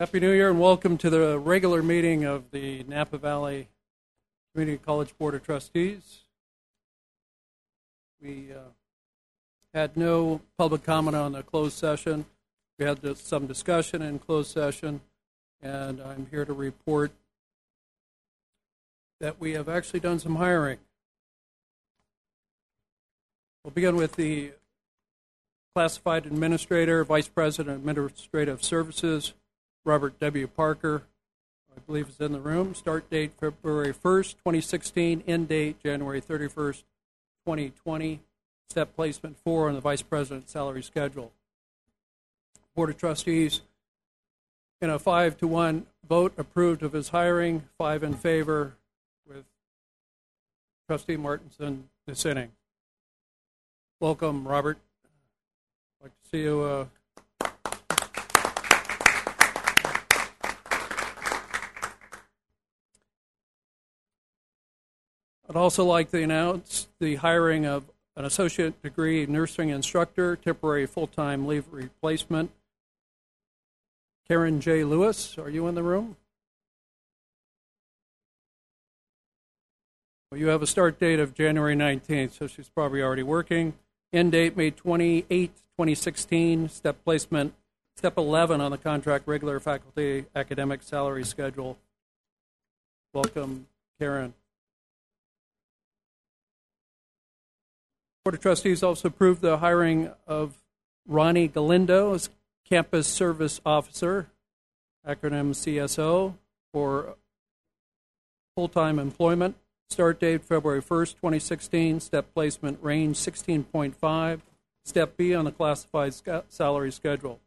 Happy New Year and welcome to the regular meeting of the Napa Valley Community College Board of Trustees. We uh, had no public comment on the closed session. We had just some discussion in closed session, and I'm here to report that we have actually done some hiring. We'll begin with the classified administrator, vice president of administrative services, Robert W. Parker, I believe is in the room. Start date February 1st, 2016. End date January 31st, 2020. Step placement four on the vice president's salary schedule. Board of Trustees, in a five to one vote, approved of his hiring, five in favor, with Trustee Martinson dissenting. Welcome, Robert. I'd like to see you. Uh, I'd also like to announce the hiring of an associate degree nursing instructor, temporary full time leave replacement. Karen J. Lewis, are you in the room? Well, you have a start date of January 19th, so she's probably already working. End date May 28, 2016. Step placement, step 11 on the contract regular faculty academic salary schedule. Welcome, Karen. Board of Trustees also approved the hiring of Ronnie Galindo as Campus Service Officer, acronym CSO, for full time employment. Start date February 1st, 2016. Step placement range 16.5. Step B on the classified sca- salary schedule.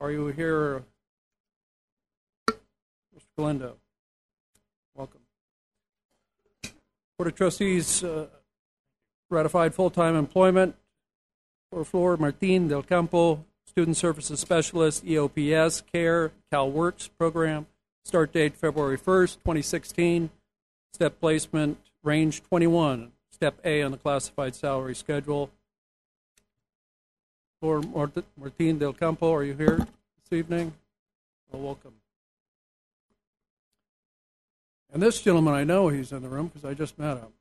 Are you here, Mr. Galindo? Welcome. Board of Trustees uh, ratified full-time employment for Flor Martin del Campo, Student Services Specialist, EOPS, CARE, CalWorks program. Start date February 1st, 2016. Step placement range 21. Step A on the classified salary schedule. Flor Martin del Campo, are you here this evening? Well, welcome. And this gentleman, I know he's in the room because I just met him.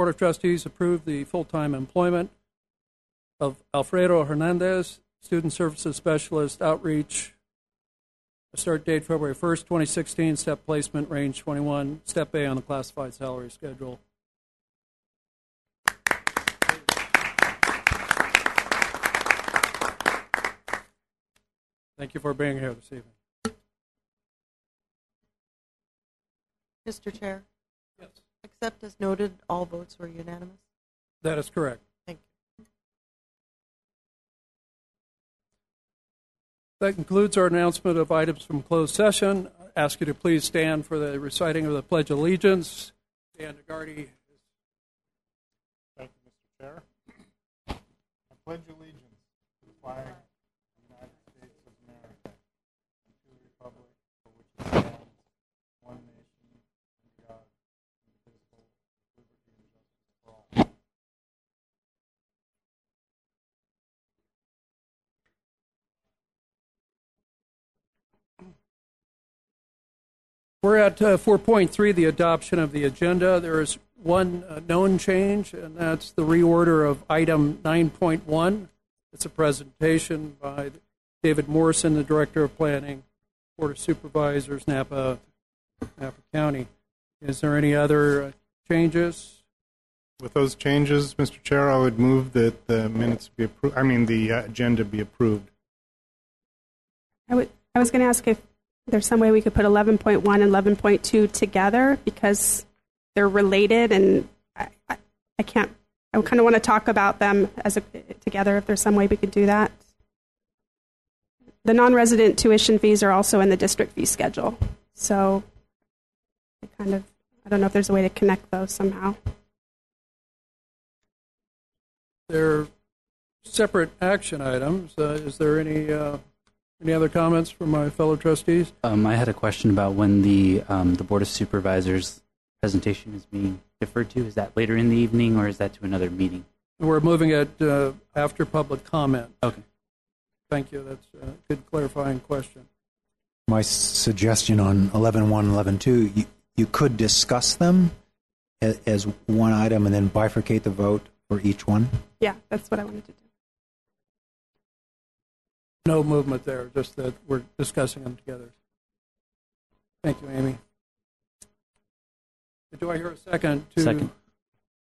Board of Trustees approved the full-time employment of Alfredo Hernandez, Student Services Specialist, Outreach. Start date February 1st, 2016. Step placement range 21. Step A on the classified salary schedule. Thank you for being here this evening. Mr. Chair. Except as noted, all votes were unanimous. That is correct. Thank you. That concludes our announcement of items from closed session. I ask you to please stand for the reciting of the Pledge of Allegiance. Dan DeGardi. Thank you, Mr. Chair. I pledge allegiance to the flag of the United States of America and to the republic for which it stands, one nation, under God, indivisible, with liberty and justice for all. We're at uh, 4.3, the adoption of the agenda. There is one uh, known change, and that's the reorder of item 9.1. It's a presentation by David Morrison, the Director of Planning, Board of Supervisors, Napa, Napa County. Is there any other uh, changes? With those changes, Mr. Chair, I would move that the minutes be approved, I mean, the uh, agenda be approved. I would. I was going to ask if there's some way we could put 11.1 and 11.2 together because they're related, and I, I, I can't. I kind of want to talk about them as a, together. If there's some way we could do that. The non-resident tuition fees are also in the district fee schedule, so I kind of. I don't know if there's a way to connect those somehow. They're separate action items. Uh, is there any uh, any other comments from my fellow trustees? Um, I had a question about when the um, the Board of Supervisors presentation is being deferred to. Is that later in the evening or is that to another meeting? We're moving it uh, after public comment. Okay. Thank you. That's a good clarifying question. My suggestion on 11.1 and 11.2, you, you could discuss them as, as one item and then bifurcate the vote for each one. Yeah, that's what I wanted to do. No movement there, just that we're discussing them together. Thank you, Amy. Do I hear a second to? Second.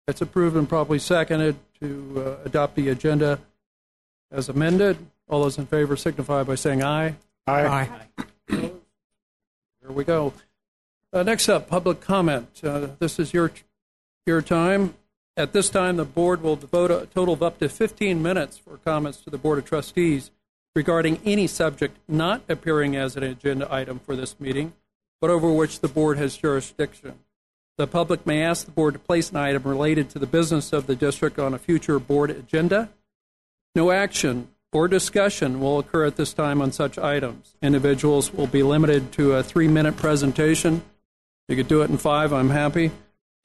It's approved and probably seconded to uh, adopt the agenda as amended. All those in favor signify by saying aye. Aye. Here we go. Uh, next up, public comment. Uh, this is your your time. At this time, the board will devote a total of up to 15 minutes for comments to the Board of Trustees regarding any subject not appearing as an agenda item for this meeting, but over which the board has jurisdiction. The public may ask the board to place an item related to the business of the district on a future board agenda. No action or discussion will occur at this time on such items. Individuals will be limited to a three minute presentation. You could do it in five, I'm happy.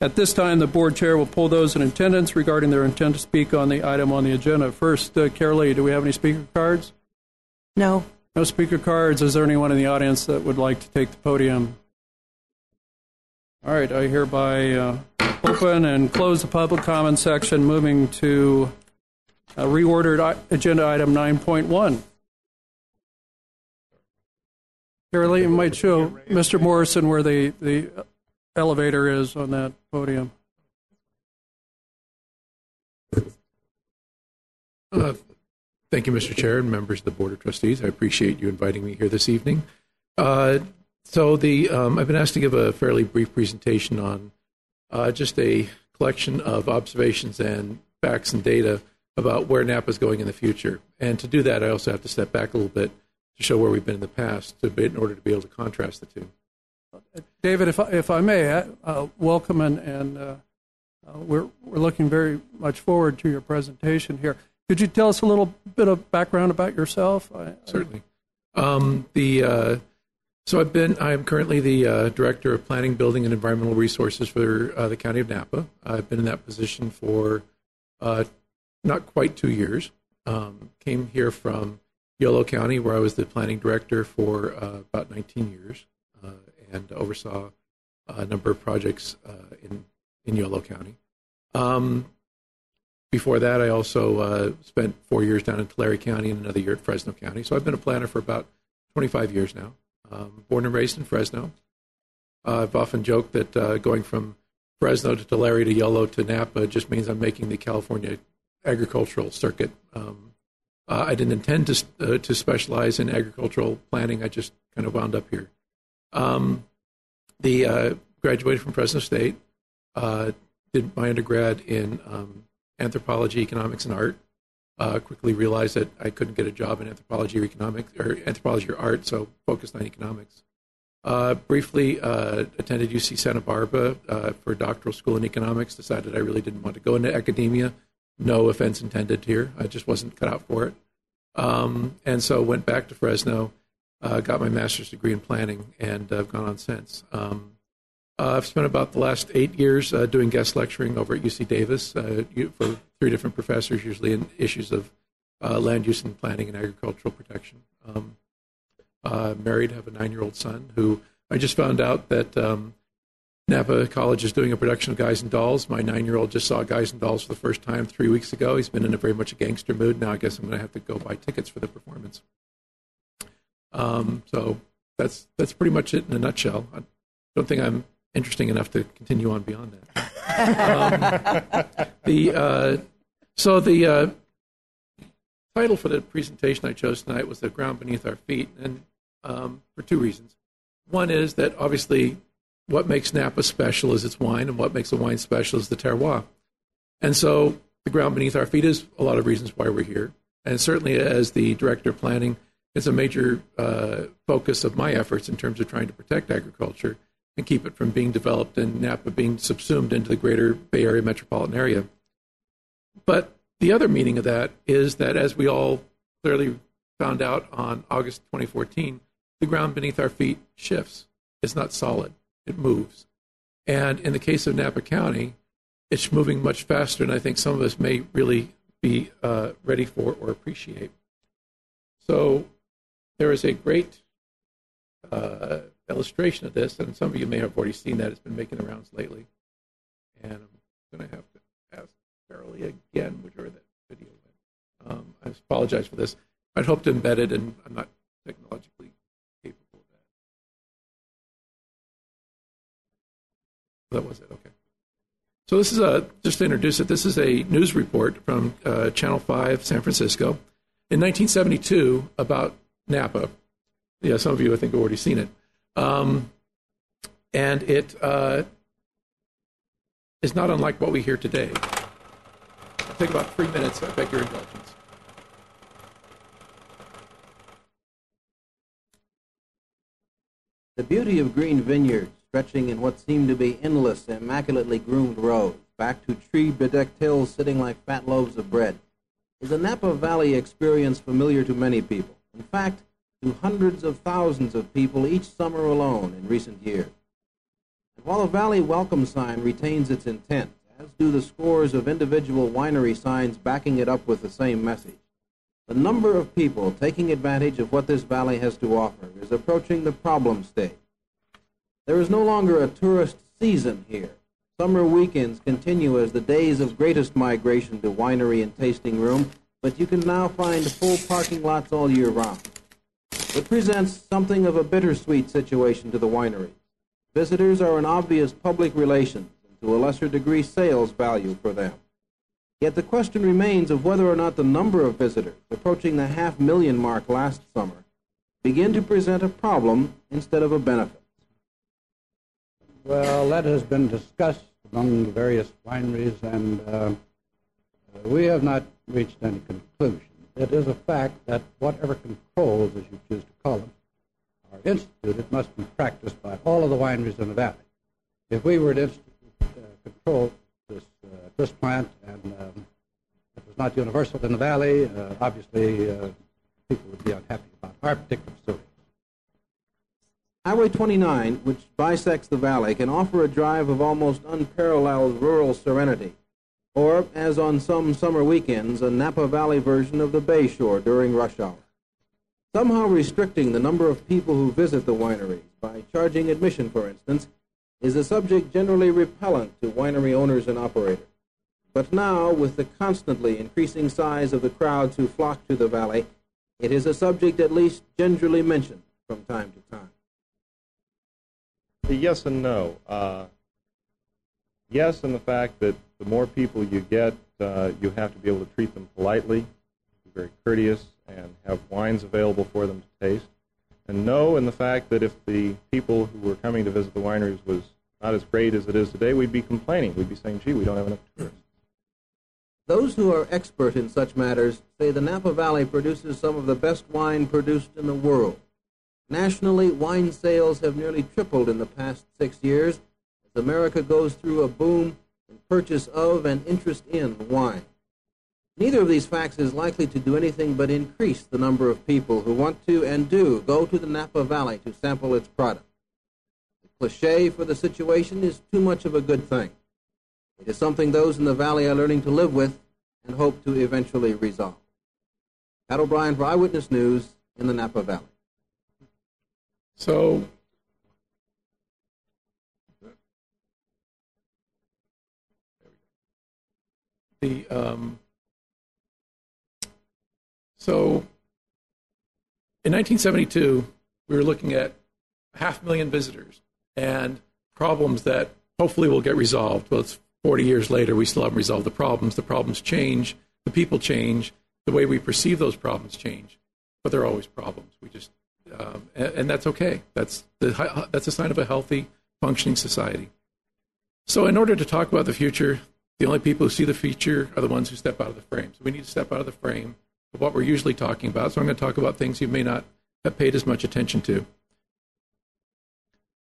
At this time, the board chair will pull those in attendance regarding their intent to speak on the item on the agenda. First, uh, Carolee, do we have any speaker cards? No. No speaker cards. Is there anyone in the audience that would like to take the podium? All right, I hereby uh, open and close the public comment section, moving to uh, reordered i- agenda item 9.1. Carolee, you might show Mr. Morrison where the, the elevator is on that podium. Uh, Thank you, Mr. Chair and members of the Board of Trustees. I appreciate you inviting me here this evening. Uh, So the, um, I've been asked to give a fairly brief presentation on uh, just a collection of observations and facts and data about where Napa is going in the future. And to do that, I also have to step back a little bit to show where we've been in the past to be, in order to be able to contrast the two. David, if I, if I may, uh, welcome and, and uh, uh, we're, we're looking very much forward to your presentation here. Could you tell us a little bit of background about yourself? I, Certainly. Um, the uh, so I've been I'm currently the uh, director of planning, building, and environmental resources for uh, the county of Napa. I've been in that position for uh, not quite two years. Um, came here from Yolo County, where I was the planning director for uh, about 19 years, uh, and oversaw a number of projects in in Yolo County. Um, before that, I also uh, spent four years down in Tulare County and another year at Fresno County. So I've been a planner for about 25 years now. Um, born and raised in Fresno. Uh, I've often joked that uh, going from Fresno to Tulare to Yolo to Napa just means I'm making the California agricultural circuit. Um, uh, I didn't intend to uh, to specialize in agricultural planning. I just kind of wound up here. Um, the uh, graduated from Fresno State. Uh, did my undergrad in um, anthropology, economics, and art. Uh, quickly realized that I couldn't get a job in anthropology or economics or anthropology or art, so focused on economics. Uh, briefly uh, attended UC Santa Barbara uh, for doctoral school in economics. Decided I really didn't want to go into academia. No offense intended here. I just wasn't cut out for it. Um, and so went back to Fresno, uh, got my master's degree in planning, and I've gone on since. Um, uh, I've spent about the last eight years uh, doing guest lecturing over at UC Davis uh, for three different professors, usually in issues of uh, land use and planning and agricultural protection. Um, uh, married, have a nine-year-old son who I just found out that um, Napa College is doing a production of Guys and Dolls. My nine-year-old just saw Guys and Dolls for the first time three weeks ago. He's been in a very much a gangster mood. Now I guess I'm going to have to go buy tickets for the performance. Um, so that's that's pretty much it in a nutshell. I don't think I'm interesting enough to continue on beyond that. Um, the uh, so the uh, title for the presentation I chose tonight was "The Ground Beneath Our Feet," and um, for two reasons. One is that obviously, what makes Napa special is its wine, and what makes the wine special is the terroir. And so, the ground beneath our feet is a lot of reasons why we're here. And certainly, as the director of planning, it's a major uh, focus of my efforts in terms of trying to protect agriculture and keep it from being developed and Napa being subsumed into the greater Bay Area metropolitan area. But the other meaning of that is that, as we all clearly found out on August 2014, the ground beneath our feet shifts. It's not solid, it moves. And in the case of Napa County, it's moving much faster than I think some of us may really be uh, ready for or appreciate. So there is a great uh, illustration of this, and some of you may have already seen that. It's been making the rounds lately. And I'm going to have to ask Carolee again where that video. Um, I apologize for this. I'd hoped to embed it, and I'm not technologically capable of that. That was it. Okay. So this is a just to introduce it. This is a news report from uh, Channel Five, San Francisco, in 1972 about Napa. Yeah, some of you I think have already seen it, um, and it uh, is not unlike what we hear today. It'll take about three minutes. I beg your indulgence. The beauty of green vineyards, stretching in what seemed to be endless, immaculately groomed rows, back to tree bedecked hills sitting like fat loaves of bread, is a Napa Valley experience familiar to many people. In fact, to hundreds of thousands of people each summer alone in recent years. And while the Valley Welcome sign retains its intent, as do the scores of individual winery signs backing it up with the same message, the number of people taking advantage of what this valley has to offer is approaching the problem stage. There is no longer a tourist season here. Summer weekends continue as the days of greatest migration to winery and tasting room, but you can now find full parking lots all year round. It presents something of a bittersweet situation to the winery. Visitors are an obvious public relations and to a lesser degree sales value for them. Yet the question remains of whether or not the number of visitors, approaching the half million mark last summer, begin to present a problem instead of a benefit. Well, that has been discussed among the various wineries, and uh, we have not reached any conclusion. It is a fact that whatever controls, as you choose to call them, are instituted must be practiced by all of the wineries in the valley. If we were to institute, uh, control this, uh, this plant and um, it was not universal in the valley, uh, obviously uh, people would be unhappy about our particular facility. Highway 29, which bisects the valley, can offer a drive of almost unparalleled rural serenity, or, as on some summer weekends, a Napa Valley version of the Bay Shore during rush hour. Somehow restricting the number of people who visit the wineries by charging admission, for instance, is a subject generally repellent to winery owners and operators. But now, with the constantly increasing size of the crowds who flock to the valley, it is a subject at least gingerly mentioned from time to time. Yes and no. Uh, yes, in the fact that the more people you get, uh, you have to be able to treat them politely, be very courteous, and have wines available for them to taste. And no, in the fact that if the people who were coming to visit the wineries was not as great as it is today, we'd be complaining. We'd be saying, gee, we don't have enough tourists. Those who are expert in such matters say the Napa Valley produces some of the best wine produced in the world. Nationally, wine sales have nearly tripled in the past six years America goes through a boom in purchase of and interest in wine. Neither of these facts is likely to do anything but increase the number of people who want to and do go to the Napa Valley to sample its product. The cliche for the situation is too much of a good thing. It is something those in the valley are learning to live with and hope to eventually resolve. Pat O'Brien for Eyewitness News in the Napa Valley. So, the um, so in 1972 we were looking at half a million visitors and problems that hopefully will get resolved. Well, it's 40 years later, we still haven't resolved the problems. The problems change, the people change, the way we perceive those problems change, but they're always problems. We just um, and, and, that's okay. That's the, that's a sign of a healthy, functioning society. So, in order to talk about the future, the only people who see the future are the ones who step out of the frame. So, we need to step out of the frame of what we're usually talking about. So, I'm going to talk about things you may not have paid as much attention to.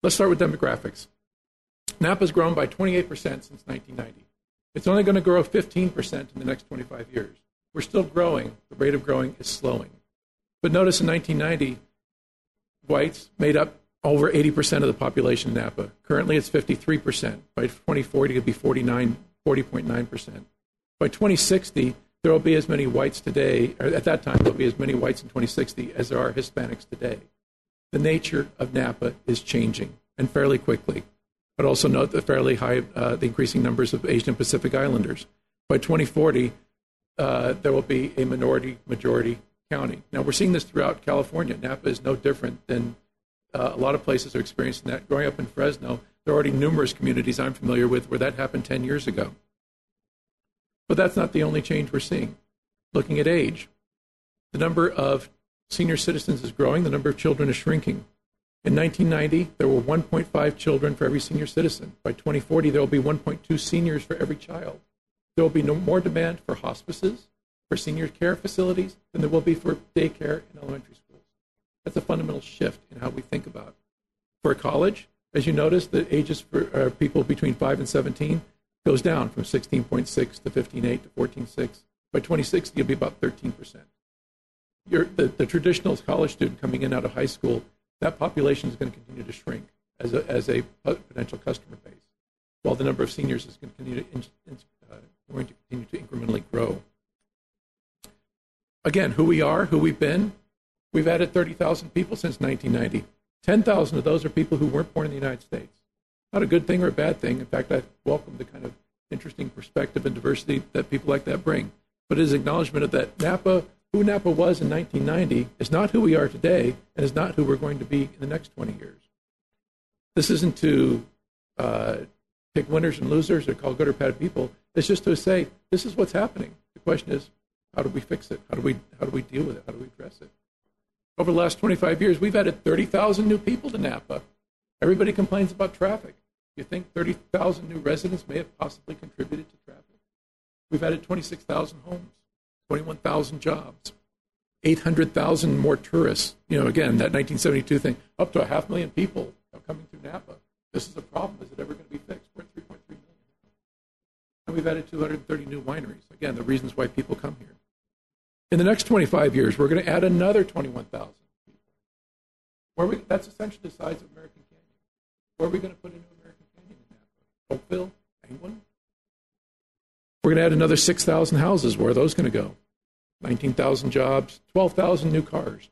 Let's start with demographics. Napa's grown by 28% since 1990. It's only going to grow 15% in the next 25 years. We're still growing. The rate of growing is slowing. But notice in 1990, whites made up over 80% of the population in Napa. Currently, it's 53%. By 2040, it'll be 49, 40.9%. By 2060, there will be as many whites today, or at that time, there will be as many whites in 2060 as there are Hispanics today. The nature of Napa is changing and fairly quickly. But also note the fairly high, uh, the increasing numbers of Asian Pacific Islanders. By 2040, uh, there will be a minority majority county. Now, we're seeing this throughout California. Napa is no different than uh, a lot of places are experiencing that. Growing up in Fresno, there are already numerous communities I'm familiar with where that happened 10 years ago. But that's not the only change we're seeing. Looking at age, the number of senior citizens is growing, the number of children is shrinking. In 1990, there were 1.5 children for every senior citizen. By 2040, there will be 1.2 seniors for every child. There will be no more demand for hospices, for senior care facilities, than there will be for daycare in elementary schools. That's a fundamental shift in how we think about. For a college, as you notice, the ages for uh, people between 5 and 17 goes down from 16.6 to 15.8 to 14.6. By 2060, it'll be about 13%. You're, the, the traditional college student coming in out of high school that population is going to continue to shrink as a, as a potential customer base, while the number of seniors is going to continue to, uh, going to, continue to incrementally grow. Again, who we are, who we've been, we've added 30,000 people since 1990. 10,000 of those are people who weren't born in the United States. Not a good thing or a bad thing. In fact, I welcome the kind of interesting perspective and diversity that people like that bring. But it is acknowledgement of that Napa who Napa was in 1990 is not who we are today and is not who we're going to be in the next 20 years. This isn't to uh, pick winners and losers or call good or bad people. It's just to say this is what's happening. The question is, how do we fix it? How do we how do we deal with it? How do we address it? Over the last 25 years, we've added 30,000 new people to Napa. Everybody complains about traffic. You think 30,000 new residents may have possibly contributed to traffic? We've added 26,000 homes. 21,000 jobs, 800,000 more tourists. You know, again, that 1972 thing, up to a half million people coming through Napa. This is a problem. Is it ever going to be fixed? We're at 3.3 million. And we've added 230 new wineries. Again, the reasons why people come here. In the next 25 years, we're going to add another 21,000 people. We, that's essentially the size of American Canyon. Where are we going to put a new American Canyon in Napa? Oakville? Angwin? We're going to add another 6,000 houses. Where are those going to go? 19,000 jobs, 12,000 new cars,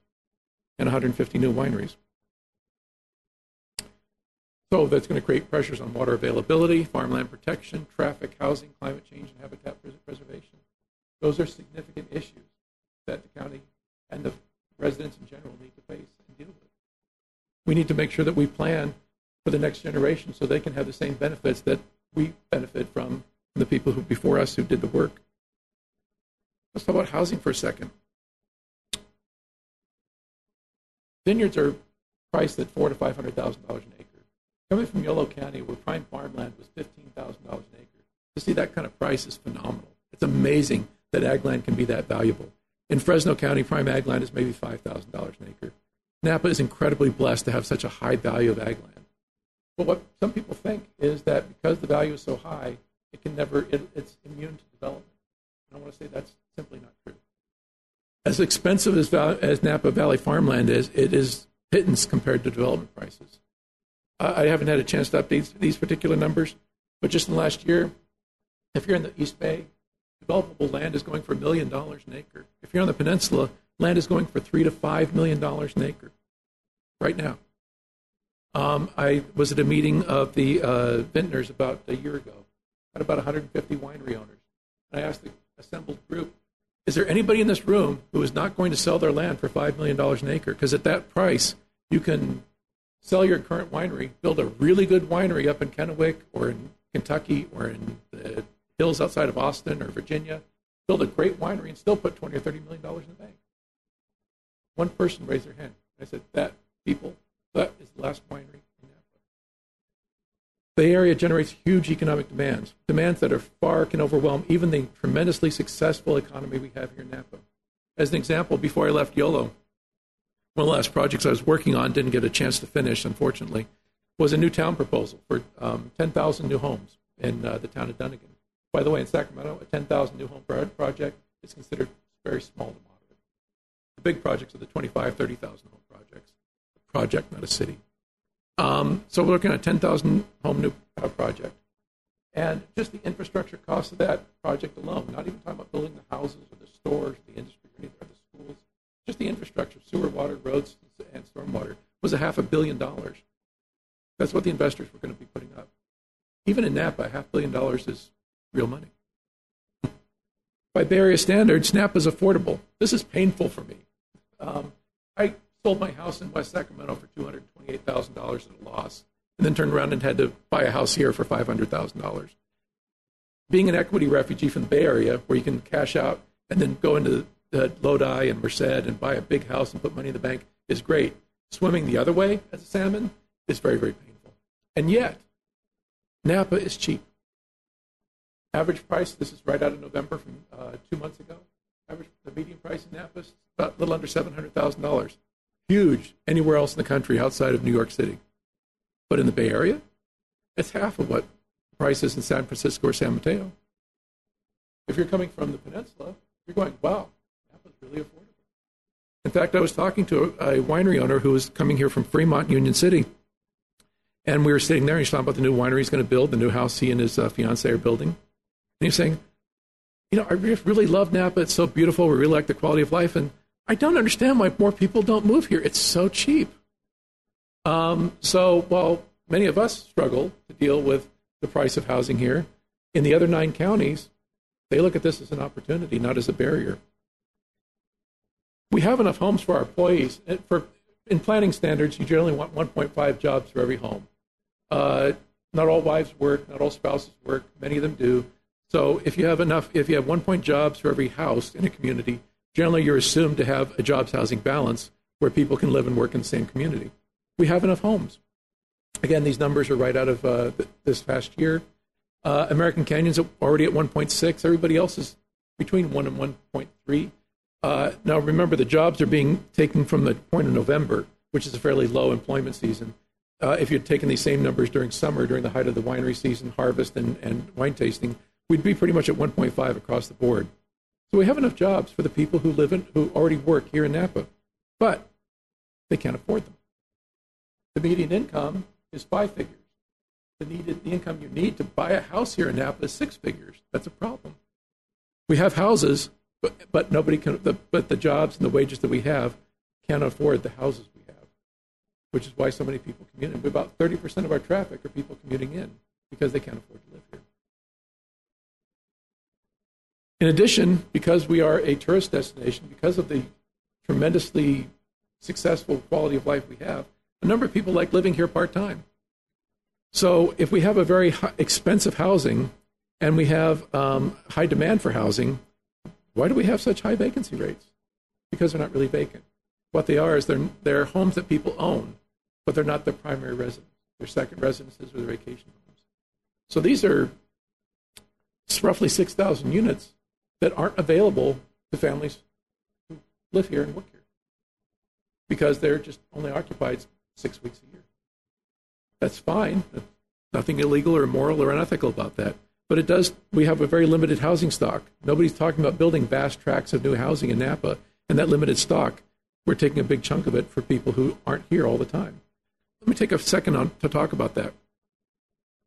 and 150 new wineries. So that's going to create pressures on water availability, farmland protection, traffic, housing, climate change, and habitat preservation. Those are significant issues that the county and the residents in general need to face and deal with. We need to make sure that we plan for the next generation so they can have the same benefits that we benefit from the people who before us who did the work. Let's talk about housing for a second. Vineyards are priced at four to five hundred thousand dollars an acre. Coming from Yolo County, where prime farmland was fifteen thousand dollars an acre, to see that kind of price is phenomenal. It's amazing that ag land can be that valuable. In Fresno County, prime ag land is maybe five thousand dollars an acre. Napa is incredibly blessed to have such a high value of ag land. But what some people think is that because the value is so high, it can never, it, it's immune to development. And I want to say that's simply not true. As expensive as, as Napa Valley farmland is, it is pittance compared to development prices. I haven't had a chance to update these particular numbers, but just in the last year, if you're in the East Bay, developable land is going for a million dollars an acre. If you're on the peninsula, land is going for three to five million dollars an acre right now. Um, I was at a meeting of the uh, vintners about a year ago, had about 150 winery owners. And I asked the assembled group, is there anybody in this room who is not going to sell their land for $5 million an acre? Because at that price, you can sell your current winery, build a really good winery up in Kennewick or in Kentucky or in the hills outside of Austin or Virginia, build a great winery and still put 20 or 30 million dollars in the bank. One person raised their hand. I said, that people, that is the last winery in Napa. The Area generates huge economic demands, demands that are far can overwhelm even the tremendously successful economy we have here in Napa. As an example, before I left YOLO, one of the last projects I was working on, didn't get a chance to finish, unfortunately, was a new town proposal for um, 10,000 new homes in uh, the town of Dunnigan. By the way, in Sacramento, a 10,000 new home project is considered very small to moderate. The big projects are the 25, 30,000 home projects. A project, not a city. Um, so we're looking at a 10,000 home new uh, project. And just the infrastructure cost of that project alone, not even talking about building the houses or the stores, the industry, or the schools, just the infrastructure, sewer, water, roads, and stormwater, was a half a billion dollars. That's what the investors were going to be putting up. Even in Napa, a half billion dollars is real money. By Bay Area standards, Napa is affordable. This is painful for me. Um, I sold my house in West Sacramento for $228,000 at a loss, and then turned around and had to buy a house here for $500,000. Being an equity refugee from the Bay Area, where you can cash out and then go into the Lodi and Merced and buy a big house and put money in the bank, is great. Swimming the other way as a salmon is very, very painful. And yet, Napa is cheap. Average price, this is right out of November from uh, two months ago. Average, the median price in Napa is about a little under $700,000. Huge anywhere else in the country outside of New York City. But in the Bay Area, it's half of what the price is in San Francisco or San Mateo. If you're coming from the peninsula, you're going, wow, Napa's really affordable. In fact, I was talking to a, a winery owner who was coming here from Fremont, Union City. And we were sitting there, and he's talking about the new winery he's going to build, the new house he and his uh, fiancee are building. And he's saying, you know, I really love Napa. It's so beautiful. We really like the quality of life. And I don't understand why more people don't move here. It's so cheap. Um, so while many of us struggle to deal with the price of housing here, in the other nine counties, they look at this as an opportunity, not as a barrier. We have enough homes for our employees. For in planning standards, you generally want 1.5 jobs for every home. Uh, not all wives work, not all spouses work. Many of them do. So if you have enough, if you have one point jobs for every house in a community, generally you're assumed to have a jobs housing balance where people can live and work in the same community. We have enough homes. Again, these numbers are right out of uh, this past year. Uh, American Canyon's already at 1.6. Everybody else is between 1 and 1.3. Uh, now, remember, the jobs are being taken from the point of November, which is a fairly low employment season. Uh, if you'd taken these same numbers during summer, during the height of the winery season, harvest, and, and wine tasting, we'd be pretty much at 1.5 across the board. So we have enough jobs for the people who live in, who already work here in Napa, but they can't afford them. The median income is five figures. The needed the income you need to buy a house here in Napa is six figures. That's a problem. We have houses, but, but nobody can. The, but the jobs and the wages that we have can't afford the houses we have, which is why so many people commute in. About thirty percent of our traffic are people commuting in because they can't afford to live here. In addition, because we are a tourist destination, because of the tremendously successful quality of life we have, a number of people like living here part time. So if we have a very expensive housing and we have um, high demand for housing, why do we have such high vacancy rates? Because they're not really vacant. What they are is they're, they're homes that people own, but they're not their primary residence. They're second residences or their vacation homes. So these are roughly 6,000 units that aren't available to families who live here and work here because they're just only occupied six weeks a year. That's fine. Nothing illegal or immoral or unethical about that. But it does, we have a very limited housing stock. Nobody's talking about building vast tracts of new housing in Napa, and that limited stock, we're taking a big chunk of it for people who aren't here all the time. Let me take a second on, to talk about that.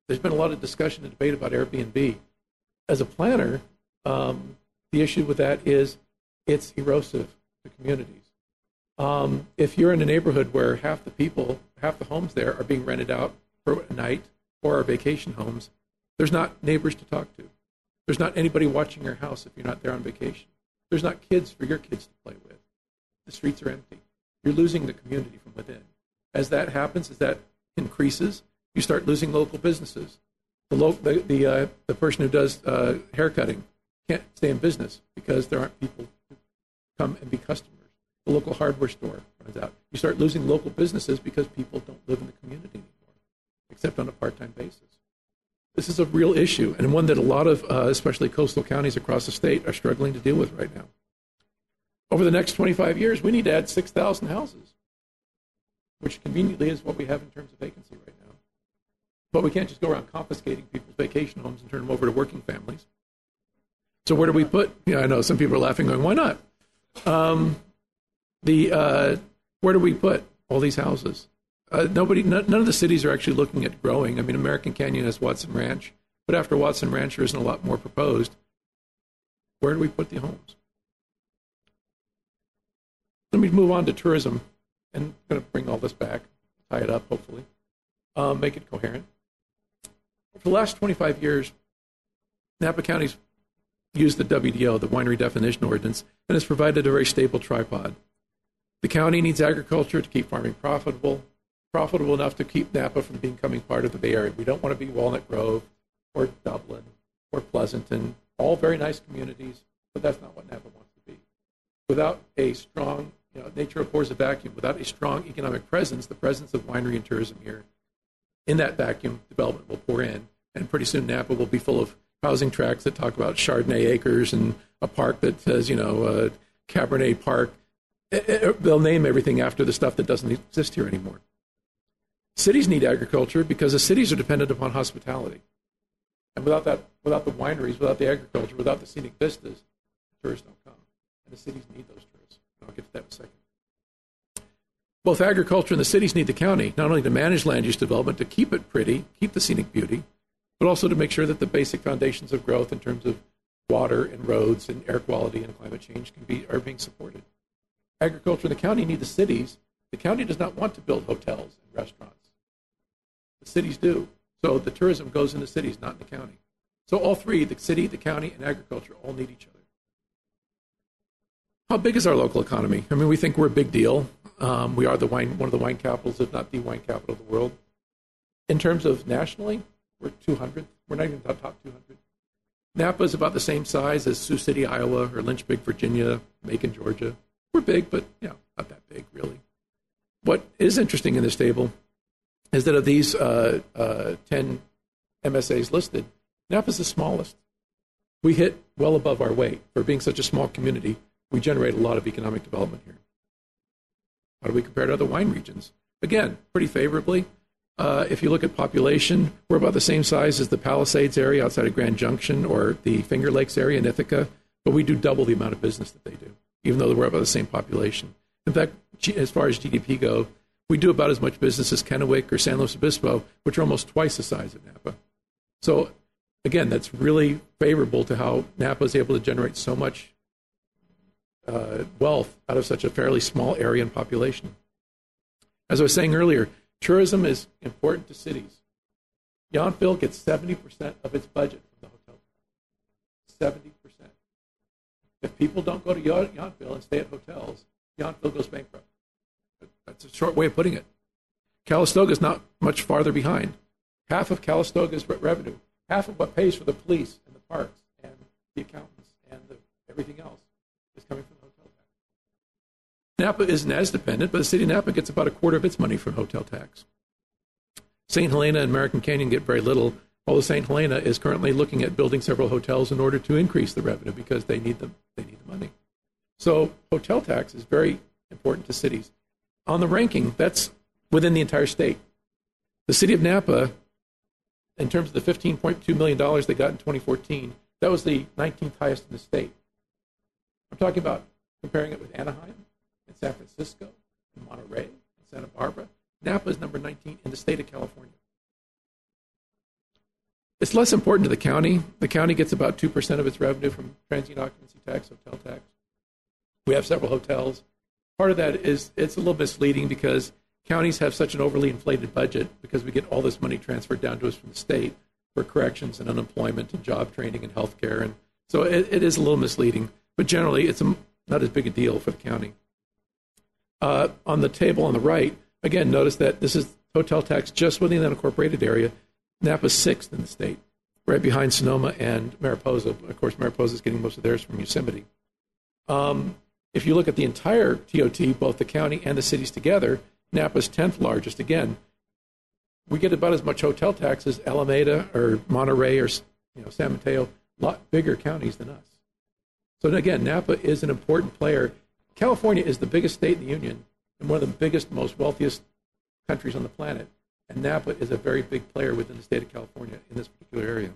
There's been a lot of discussion and debate about Airbnb. As a planner, um, the issue with that is it's erosive to communities. Um, if you're in a neighborhood where half the people, half the homes there are being rented out for a night or are vacation homes, there's not neighbors to talk to. There's not anybody watching your house if you're not there on vacation. There's not kids for your kids to play with. The streets are empty. You're losing the community from within. As that happens, as that increases, you start losing local businesses. The, lo- the, the, uh, the person who does uh, haircutting can't stay in business because there aren't people who come and be customers. The local hardware store runs out. You start losing local businesses because people don't live in the community anymore, except on a part time basis. This is a real issue and one that a lot of, uh, especially coastal counties across the state, are struggling to deal with right now. Over the next 25 years, we need to add 6,000 houses, which conveniently is what we have in terms of vacancy right now. But we can't just go around confiscating people's vacation homes and turn them over to working families. So where do we put? Yeah, I know some people are laughing, going, "Why not?" Um, the uh, where do we put all these houses? Uh, nobody, none, none of the cities are actually looking at growing. I mean, American Canyon has Watson Ranch. But after Watson Ranch, there isn't a lot more proposed. Where do we put the homes? Let me move on to tourism, and I'm going to bring all this back, tie it up, hopefully, um, make it coherent. For the last 25 years, Napa County's used the WDO, the Winery Definition Ordinance, and has provided a very stable tripod. The county needs agriculture to keep farming profitable, profitable enough to keep Napa from becoming part of the Bay Area. We don't want to be Walnut Grove or Dublin or Pleasanton, all very nice communities, but that's not what Napa wants to be. Without a strong, you know, nature abhors a vacuum. Without a strong economic presence, the presence of winery and tourism here, in that vacuum, development will pour in, and pretty soon Napa will be full of housing tracts that talk about Chardonnay acres and a park that says, you know, uh, Cabernet Park. They'll name everything after the stuff that doesn't exist here anymore. Cities need agriculture because the cities are dependent upon hospitality. And without that, without the wineries, without the agriculture, without the scenic vistas, tourists don't come. And the cities need those tourists. And I'll get to that in a second. Both agriculture and the cities need the county, not only to manage land use development, to keep it pretty, keep the scenic beauty, but also to make sure that the basic foundations of growth in terms of water and roads and air quality and climate change can be are being supported. Agriculture and the county need the cities. The county does not want to build hotels and restaurants. The cities do. So the tourism goes in the cities, not in the county. So all three, the city, the county, and agriculture, all need each other. How big is our local economy? I mean, we think we're a big deal. Um, we are the wine, one of the wine capitals, if not the wine capital of the world. In terms of nationally, we're 200. We're not even the top 200. Napa is about the same size as Sioux City, Iowa, or Lynchburg, Virginia, Macon, Georgia. We're big, but you know, not that big, really. What is interesting in this table is that of these uh, uh, 10 MSAs listed, Napa's the smallest. We hit well above our weight. For being such a small community, we generate a lot of economic development here. How do we compare to other wine regions? Again, pretty favorably. Uh, if you look at population, we're about the same size as the Palisades area outside of Grand Junction or the Finger Lakes area in Ithaca, but we do double the amount of business that they do, even though we're about the same population. In fact, as far as GDP go, we do about as much business as Kennewick or San Luis Obispo, which are almost twice the size of Napa. So, again, that's really favorable to how Napa is able to generate so much uh, wealth out of such a fairly small area and population. As I was saying earlier, tourism is important to cities. Yountville gets 70% of its budget from the hotel. 70%. If people don't go to Youn- Yountville and stay at hotels, Yountville goes bankrupt. That's a short way of putting it. Calistoga is not much farther behind. Half of Calistoga's revenue, half of what pays for the police and the parks and the accountants and the, everything else is coming from the hotel tax. Napa isn't as dependent, but the city of Napa gets about a quarter of its money from hotel tax. St. Helena and American Canyon get very little, although St. Helena is currently looking at building several hotels in order to increase the revenue because they need the, they need the money. So hotel tax is very important to cities. On the ranking, that's within the entire state. The city of Napa, in terms of the $15.2 million they got in 2014, that was the 19th highest in the state. I'm talking about comparing it with Anaheim San Francisco and Monterey and Santa Barbara. Napa is number 19 in the state of California. It's less important to the county. The county gets about 2% of its revenue from transient occupancy tax, hotel tax. We have several hotels. Part of that is it's a little misleading because counties have such an overly inflated budget because we get all this money transferred down to us from the state for corrections and unemployment and job training and health care. And so it, it is a little misleading, but generally it's a, not as big a deal for the county. Uh, on the table on the right, again, notice that this is hotel tax just within the unincorporated area. Napa's sixth in the state, right behind Sonoma and Mariposa. Of course, Mariposa is getting most of theirs from Yosemite. Um, if you look at the entire TOT, both the county and the cities together, Napa's 10th largest. Again, we get about as much hotel tax as Alameda or Monterey or you know, San Mateo, a lot bigger counties than us. So again, Napa is an important player. California is the biggest state in the union and one of the biggest, most wealthiest countries on the planet. And Napa is a very big player within the state of California in this particular area.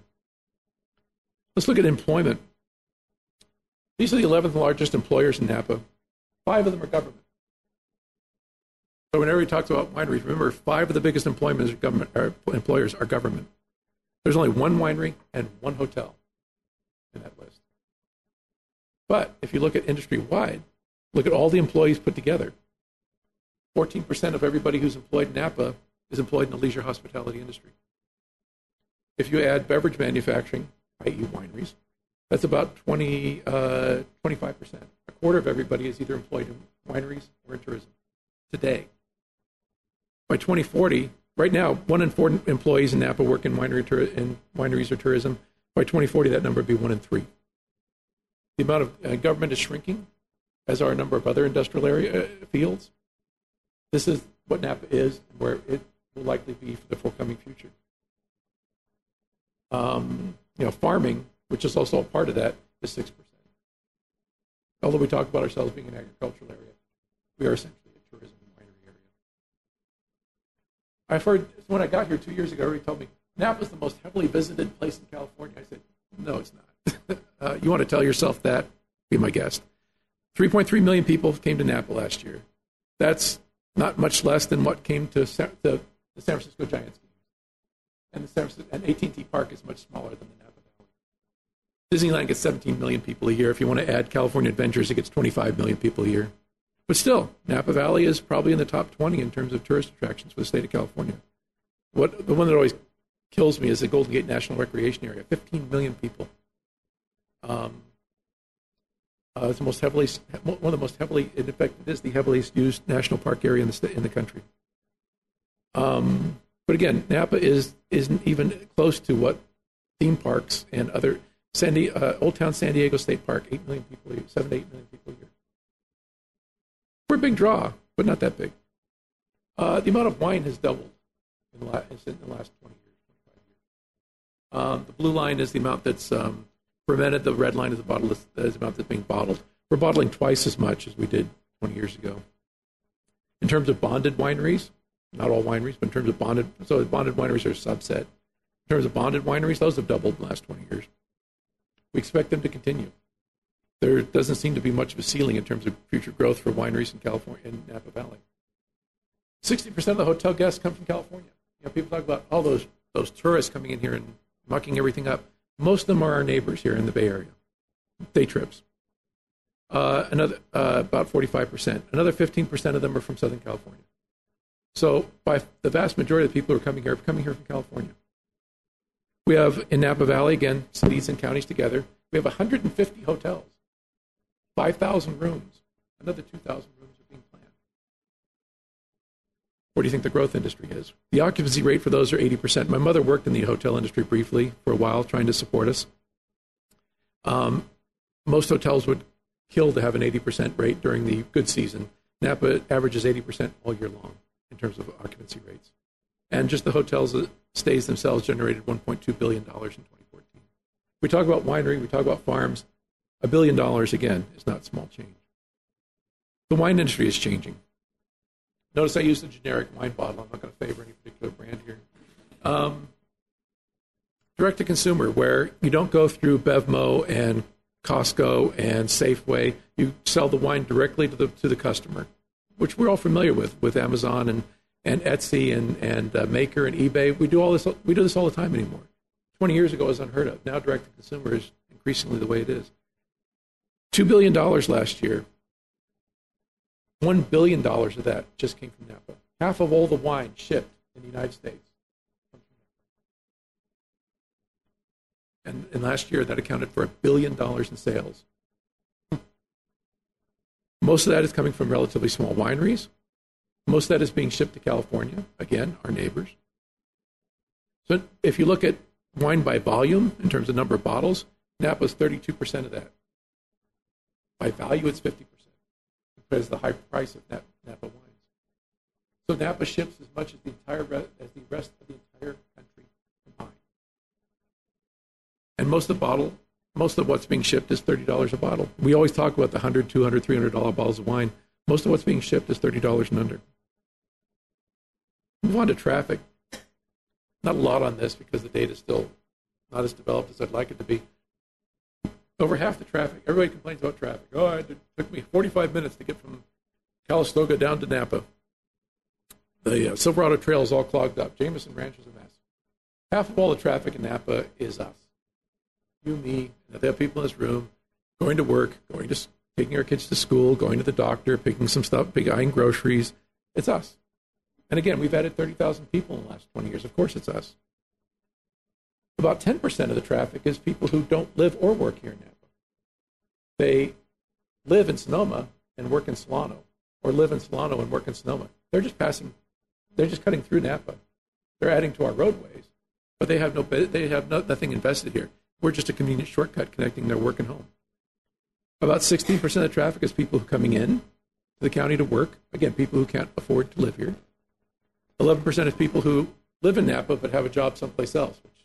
Let's look at employment. These are the 11th largest employers in Napa. Five of them are government. So whenever he talks about wineries, remember five of the biggest employment are, employers are government. There's only one winery and one hotel in that list. But if you look at industry wide, look at all the employees put together. 14% of everybody who's employed in Napa is employed in the leisure hospitality industry. If you add beverage manufacturing, i.e., wineries, that's about 20, uh, 25%. A quarter of everybody is either employed in wineries or in tourism today. By 2040, right now, one in four employees in Napa work in, winery, in wineries or tourism. By 2040, that number would be one in three. The amount of uh, government is shrinking, as are a number of other industrial area uh, fields. This is what Napa is, where it will likely be for the forthcoming future. Um, you know, farming, which is also a part of that, is six percent. Although we talk about ourselves being an agricultural area, we are essentially a tourism and winery area. I've heard when I got here two years ago, everybody told me Napa is the most heavily visited place in California. I said, no, it's not. uh, you want to tell yourself that? Be my guest. 3.3 million people came to Napa last year. That's not much less than what came to, the San Francisco Giants. And the San Francisco, and AT&T Park is much smaller than the Napa Valley. Disneyland gets 17 million people a year. If you want to add California Adventures, it gets 25 million people a year. But still, Napa Valley is probably in the top 20 in terms of tourist attractions for the state of California. What the one that always kills me is the Golden Gate National Recreation Area. 15 million people. Um, uh, it's the most heavily one of the most heavily in fact it is the heavily used national park area in the in the country. Um, but again, Napa is isn't even close to what theme parks and other San Di- uh, Old Town San Diego State Park, eight million people, a year, seven to eight million people a year. We're a big draw, but not that big. Uh, the amount of wine has doubled in in the last 20 years, 25 years. Um, the blue line is the amount that's um, fermented. The red line is the bottle is the amount that's being bottled. We're bottling twice as much as we did 20 years ago. In terms of bonded wineries, not all wineries, but in terms of bonded, so bonded wineries are a subset. In terms of bonded wineries, those have doubled in the last 20 years. We expect them to continue. There doesn't seem to be much of a ceiling in terms of future growth for wineries in California in Napa Valley. 60% of the hotel guests come from California. You know, people talk about all those those tourists coming in here and mucking everything up. Most of them are our neighbors here in the Bay Area. Day trips. Uh, another uh, about 45%. Another 15% of them are from Southern California. So by the vast majority of the people who are coming here are coming here from California. We have in Napa Valley, again, cities and counties together, we have 150 hotels, 5,000 rooms, another 2,000 rooms are being planned. What do you think the growth industry is? The occupancy rate for those are 80%. My mother worked in the hotel industry briefly for a while, trying to support us. Um, most hotels would kill to have an 80% rate during the good season. Napa averages 80% all year long in terms of occupancy rates. And just the hotels uh, stays themselves generated $1.2 billion in 2014. We talk about winery, we talk about farms. A billion dollars, again, is not small change. The wine industry is changing. Notice I used a generic wine bottle. I'm not going to favor any particular brand here. Um, direct to consumer, where you don't go through Bevmo and Costco and Safeway. You sell the wine directly to the to the customer, which we're all familiar with with Amazon and and Etsy and and uh, Maker and eBay. We do all this. We do this all the time anymore. Twenty years ago, it was unheard of. Now, direct to consumer is increasingly the way it is. Two billion dollars last year. One billion dollars of that just came from Napa. Half of all the wine shipped in the United States. And, and last year, that accounted for a billion dollars in sales. Most of that is coming from relatively small wineries. Most of that is being shipped to California, again, our neighbors. So if you look at wine by volume in terms of number of bottles, Napa is 32% of that. By value, it's 50% because of the high price of Napa, wines. So Napa ships as much as the entire re- as the rest of the entire country combined. And most of the bottle, most of what's being shipped is thirty dollars a bottle. We always talk about the hundred, two hundred, three hundred dollar bottles of wine. Most of what's being shipped is thirty dollars and under. Move on to traffic. Not a lot on this because the data is still not as developed as I'd like it to be. Over half the traffic, everybody complains about traffic. Oh, it took me 45 minutes to get from Calistoga down to Napa. The uh, Silverado Trail is all clogged up. Jameson Ranch is a mess. Half of all the traffic in Napa is us. You, me, and the other people in this room, going to work, going to taking our kids to school, going to the doctor, picking some stuff, buying groceries. It's us. And again, we've added 30,000 people in the last 20 years. Of course, it's us. About 10% of the traffic is people who don't live or work here in Napa. They live in Sonoma and work in Solano, or live in Solano and work in Sonoma. They're just passing, they're just cutting through Napa. They're adding to our roadways, but they have no, they have no, nothing invested here. We're just a convenient shortcut connecting their work and home. About 16% of the traffic is people coming in to the county to work. Again, people who can't afford to live here. 11% is people who live in Napa but have a job someplace else, which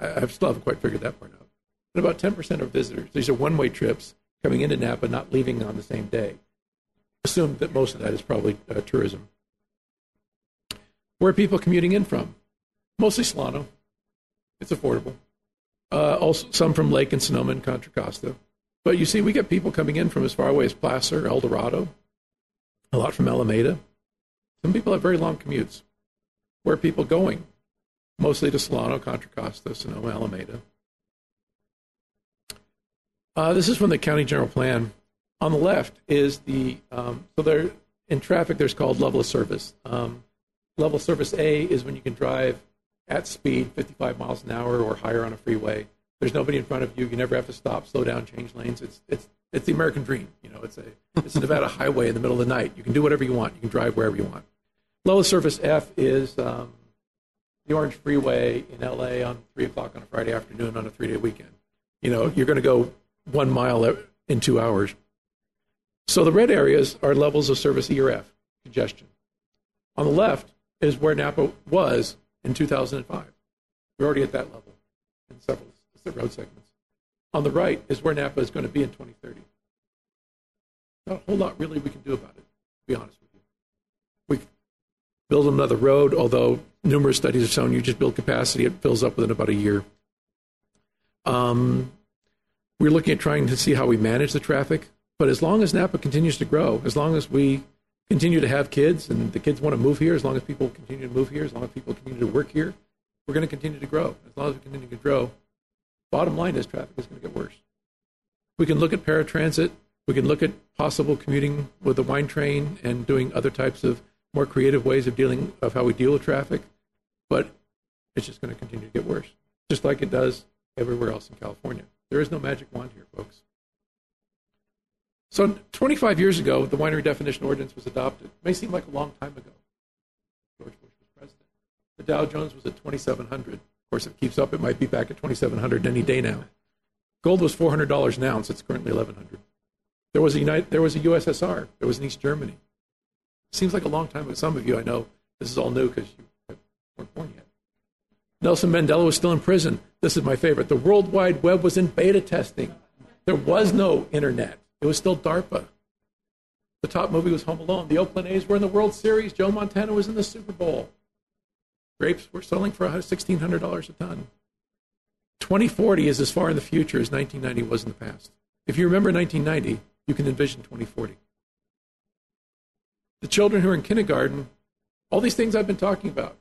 I, I still haven't quite figured that part out. And about 10% are visitors. These are one way trips coming into Napa, not leaving on the same day. Assume that most of that is probably uh, tourism. Where are people commuting in from? Mostly Solano. It's affordable. Uh, also, some from Lake and Sonoma and Contra Costa. But you see, we get people coming in from as far away as Placer, El Dorado, a lot from Alameda. Some people have very long commutes. Where are people going? Mostly to Solano, Contra Costa, Sonoma, Alameda. Uh, this is from the county general plan. On the left is the um, so there in traffic. There's called level of service. Um, level of service A is when you can drive at speed, 55 miles an hour or higher on a freeway. There's nobody in front of you. You never have to stop, slow down, change lanes. It's it's it's the American dream. You know, it's a it's a Nevada highway in the middle of the night. You can do whatever you want. You can drive wherever you want. Level of service F is um, the Orange Freeway in LA on three o'clock on a Friday afternoon on a three day weekend. You know, you're going to go one mile in two hours. So the red areas are levels of service ERF, congestion. On the left is where Napa was in 2005. We're already at that level in several road segments. On the right is where Napa is going to be in 2030. Not a whole lot really we can do about it, to be honest with you. We build another road, although numerous studies have shown you just build capacity, it fills up within about a year. Um, we're looking at trying to see how we manage the traffic. But as long as Napa continues to grow, as long as we continue to have kids and the kids want to move here, as long as people continue to move here, as long as people continue to work here, we're going to continue to grow. As long as we continue to grow, bottom line is traffic is going to get worse. We can look at paratransit. We can look at possible commuting with the wine train and doing other types of more creative ways of dealing of how we deal with traffic. But it's just going to continue to get worse, just like it does everywhere else in California. There is no magic wand here, folks. So 25 years ago, the winery definition ordinance was adopted. It may seem like a long time ago. George Bush was president. The Dow Jones was at 2,700. Of course, if it keeps up, it might be back at 2,700 any day now. Gold was $400 an ounce. It's currently 1,100. There was a United, there was a USSR. There was an East Germany. Seems like a long time, but some of you, I know, this is all new because you born yet. Nelson Mandela was still in prison. This is my favorite. The World Wide Web was in beta testing. There was no internet. It was still DARPA. The top movie was Home Alone. The Oakland A's were in the World Series. Joe Montana was in the Super Bowl. Grapes were selling for $1,600 a ton. 2040 is as far in the future as 1990 was in the past. If you remember 1990, you can envision 2040. The children who are in kindergarten, all these things I've been talking about,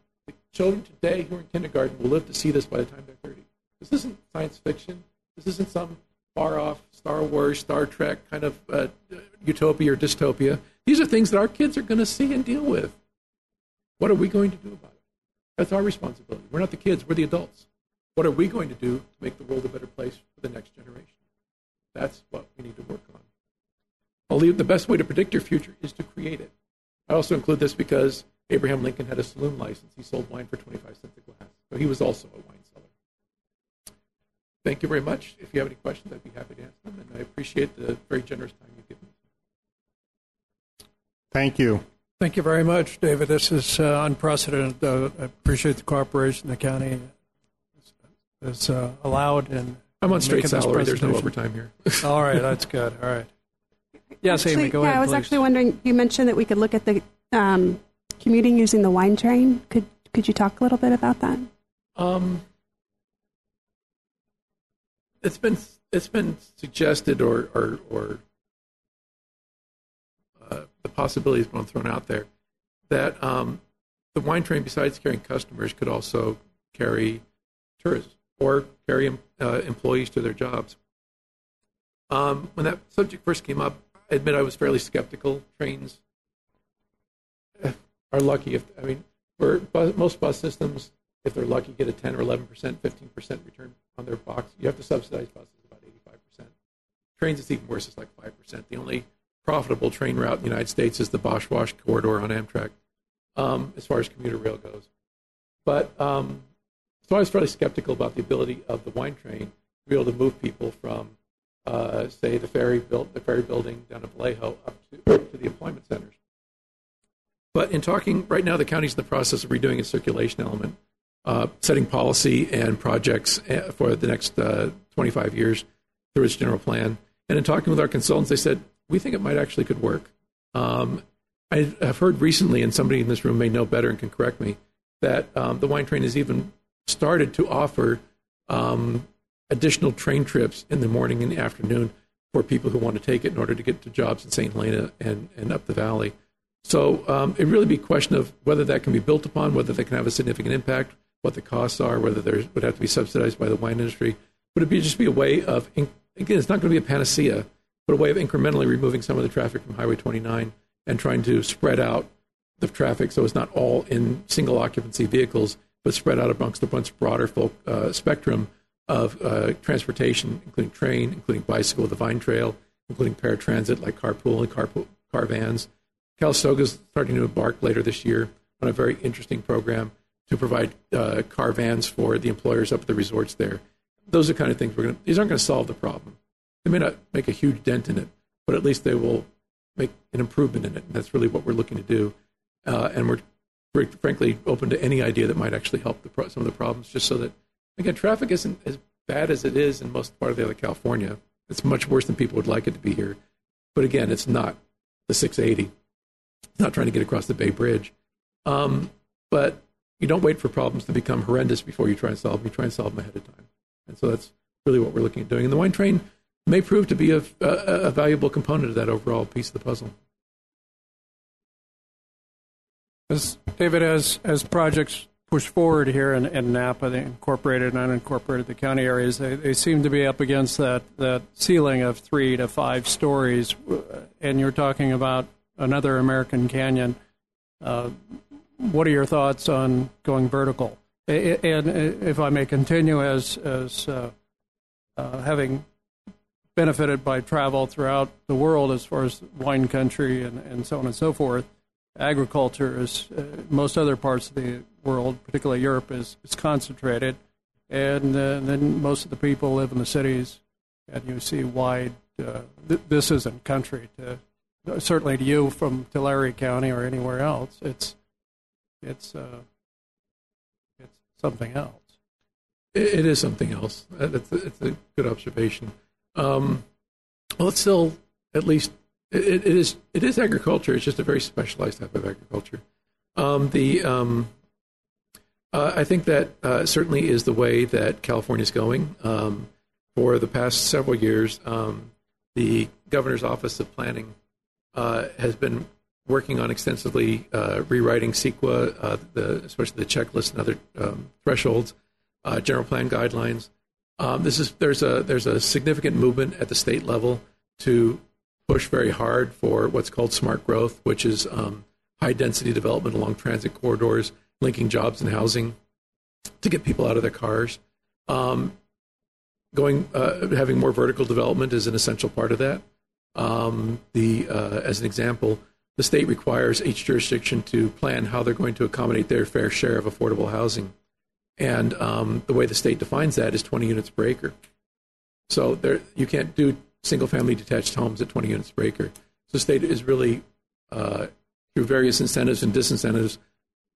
children today who are in kindergarten will live to see this by the time they're 30. This isn't science fiction. This isn't some far off Star Wars, Star Trek kind of uh, utopia or dystopia. These are things that our kids are going to see and deal with. What are we going to do about it? That's our responsibility. We're not the kids, we're the adults. What are we going to do to make the world a better place for the next generation? That's what we need to work on. I'll leave the best way to predict your future is to create it. I also include this because Abraham Lincoln had a saloon license. He sold wine for 25 cents a glass. So he was also a wine seller. Thank you very much. If you have any questions, I'd be happy to answer them. And I appreciate the very generous time you've given me. Thank you. Thank you very much, David. This is uh, unprecedented. Uh, I appreciate the cooperation the county has uh, allowed. And I'm on straight salary. There's no overtime here. All right, that's good. All right. Yes, Amy, Actually, go yeah, ahead. I was please. actually wondering. You mentioned that we could look at the um, commuting using the wine train. Could could you talk a little bit about that? Um, it's been it's been suggested or or, or uh, the possibility has been thrown out there that um, the wine train, besides carrying customers, could also carry tourists or carry uh, employees to their jobs. Um, when that subject first came up, I admit I was fairly skeptical. Trains are lucky if I mean, for bus, most bus systems, if they're lucky, get a 10 or 11 percent, 15 percent return on their box. You have to subsidize buses about 85 percent. Trains, it's even worse. It's like five percent. The only profitable train route in the United States is the BosWash corridor on Amtrak, um, as far as commuter rail goes. But um, so I was fairly skeptical about the ability of the wine train to be able to move people from, uh, say, the ferry built the ferry building down to Vallejo up to, up to the employment centers. But in talking right now, the county's in the process of redoing its circulation element, uh, setting policy and projects uh, for the next uh, 25 years through its general plan. And in talking with our consultants, they said we think it might actually could work. Um, I have heard recently, and somebody in this room may know better and can correct me, that um, the wine train has even started to offer um, additional train trips in the morning and the afternoon for people who want to take it in order to get to jobs in St. Helena and, and up the valley. So um, it really be a question of whether that can be built upon, whether they can have a significant impact, what the costs are, whether there would have to be subsidized by the wine industry. Would it be just be a way of again? It's not going to be a panacea, but a way of incrementally removing some of the traffic from Highway 29 and trying to spread out the traffic so it's not all in single occupancy vehicles, but spread out amongst a much broader folk, uh, spectrum of uh, transportation, including train, including bicycle, the Vine Trail, including paratransit like carpool and carpool, car vans. Calistoga is starting to embark later this year on a very interesting program to provide uh, car vans for the employers up at the resorts there. Those are the kind of things we're going to, these aren't going to solve the problem. They may not make a huge dent in it, but at least they will make an improvement in it. And that's really what we're looking to do. Uh, and we're, we're frankly open to any idea that might actually help pro- some of the problems, just so that, again, traffic isn't as bad as it is in most part of the other California. It's much worse than people would like it to be here. But again, it's not the 680 not trying to get across the Bay Bridge. Um, but you don't wait for problems to become horrendous before you try and solve them. You try and solve them ahead of time. And so that's really what we're looking at doing. And the wine train may prove to be a, a, a valuable component of that overall piece of the puzzle. As David, as as projects push forward here in, in Napa, the incorporated and unincorporated the county areas, they, they seem to be up against that, that ceiling of three to five stories. And you're talking about another American Canyon. Uh, what are your thoughts on going vertical? And if I may continue, as as uh, uh, having benefited by travel throughout the world as far as wine country and, and so on and so forth, agriculture is uh, most other parts of the world, particularly Europe, is, is concentrated, and uh, then most of the people live in the cities, and you see wide. Uh, th- this isn't country to certainly to you from Tulare County or anywhere else. It's it's uh, it's something else. it, it is something else. It's a, it's a good observation. Um, well, it's still at least it, it is it is agriculture. It's just a very specialized type of agriculture. Um, the um, uh, I think that uh, certainly is the way that California is going. Um, for the past several years, um, the governor's office of planning uh, has been working on extensively uh, rewriting CEQA, uh, the, especially the checklist and other um, thresholds, general plan guidelines. Um, this is there's a there's a significant movement at the state level to push very hard for what's called smart growth, which is um, high density development along transit corridors, linking jobs and housing to get people out of their cars. Um, going uh, having more vertical development is an essential part of that. Um, the uh, as an example, the state requires each jurisdiction to plan how they're going to accommodate their fair share of affordable housing, and um, the way the state defines that is 20 units per acre. So there, you can't do single-family detached homes at 20 units per acre. So the state is really uh, through various incentives and disincentives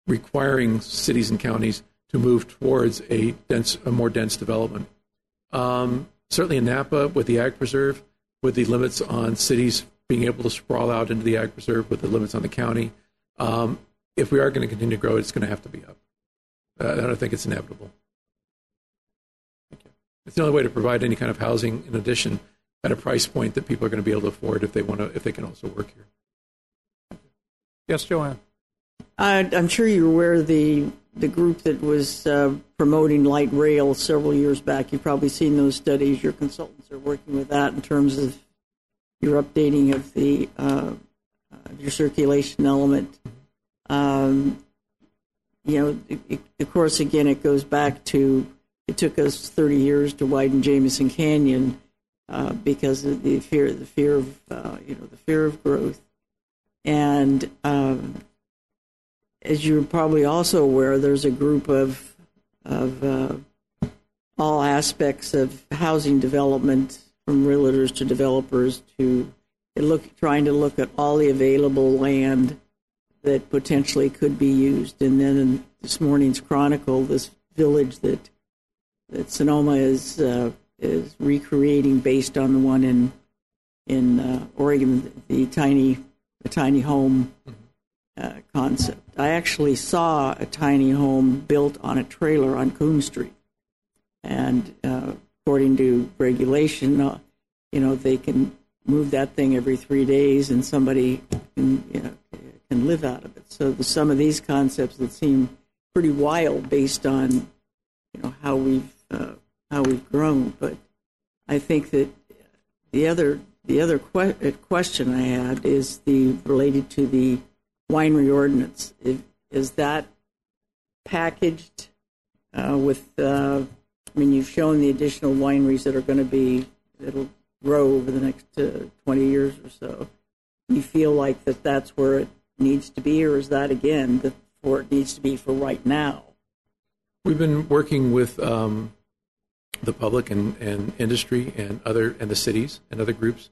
requiring cities and counties to move towards a dense, a more dense development. Um, certainly in Napa, with the Ag Preserve, with the limits on cities being able to sprawl out into the ag preserve, with the limits on the county. Um, if we are going to continue to grow, it's going to have to be up. Uh, I don't think it's inevitable. It's the only way to provide any kind of housing in addition at a price point that people are going to be able to afford if they want to, if they can also work here. Yes, Joanne. I, I'm sure you're aware the the group that was uh, promoting light rail several years back. You've probably seen those studies. Your consultants are working with that in terms of your updating of the uh, uh, your circulation element. Um, you know, it, it, of course, again, it goes back to it took us 30 years to widen Jameson Canyon uh, because of the fear, the fear of uh, you know the fear of growth, and um, as you're probably also aware, there's a group of of uh, all aspects of housing development, from realtors to developers, to look trying to look at all the available land that potentially could be used. And then in this morning's Chronicle, this village that that Sonoma is uh, is recreating based on the one in in uh, Oregon, the tiny the tiny home uh, concept. I actually saw a tiny home built on a trailer on Coombs Street, and uh, according to regulation, uh, you know they can move that thing every three days, and somebody can you know, can live out of it. So the, some of these concepts that seem pretty wild based on you know how we've uh, how we've grown, but I think that the other the other que- question I had is the related to the winery ordinance. Is that packaged uh, with? Uh, I mean, you've shown the additional wineries that are going to be that'll grow over the next uh, 20 years or so. You feel like that that's where it needs to be, or is that again the where it needs to be for right now? We've been working with um, the public and, and industry and other and the cities and other groups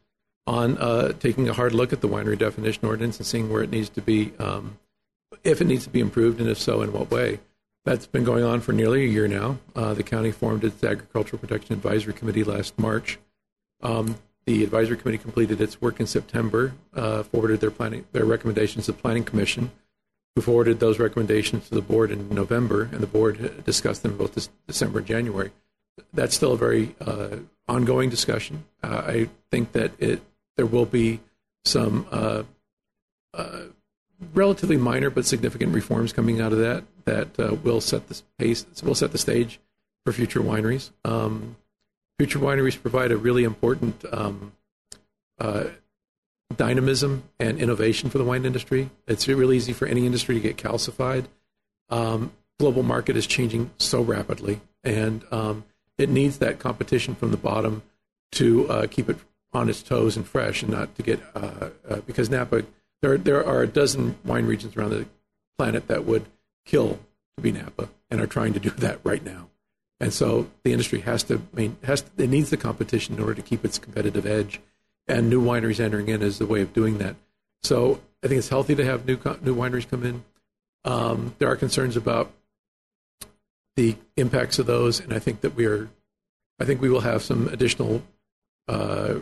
on uh, taking a hard look at the winery definition ordinance and seeing where it needs to be, um, if it needs to be improved, and if so, in what way. That's been going on for nearly a year now. Uh, the county formed its Agricultural Protection Advisory Committee last March. Um, the advisory committee completed its work in September, uh, forwarded their planning their recommendations to the Planning Commission, who forwarded those recommendations to the board in November, and the board discussed them both this December and January. That's still a very uh, ongoing discussion. Uh, I think that it there will be some uh, uh, relatively minor but significant reforms coming out of that that uh, will set the pace, will set the stage for future wineries. Um, future wineries provide a really important um, uh, dynamism and innovation for the wine industry. It's really easy for any industry to get calcified. Um, global market is changing so rapidly, and um, it needs that competition from the bottom to uh, keep it on its toes and fresh, and not to get uh, uh, because Napa. There, there are a dozen wine regions around the planet that would kill to be Napa, and are trying to do that right now. And so the industry has to main, has to, it needs the competition in order to keep its competitive edge, and new wineries entering in is the way of doing that. So I think it's healthy to have new new wineries come in. Um, there are concerns about the impacts of those, and I think that we are, I think we will have some additional uh,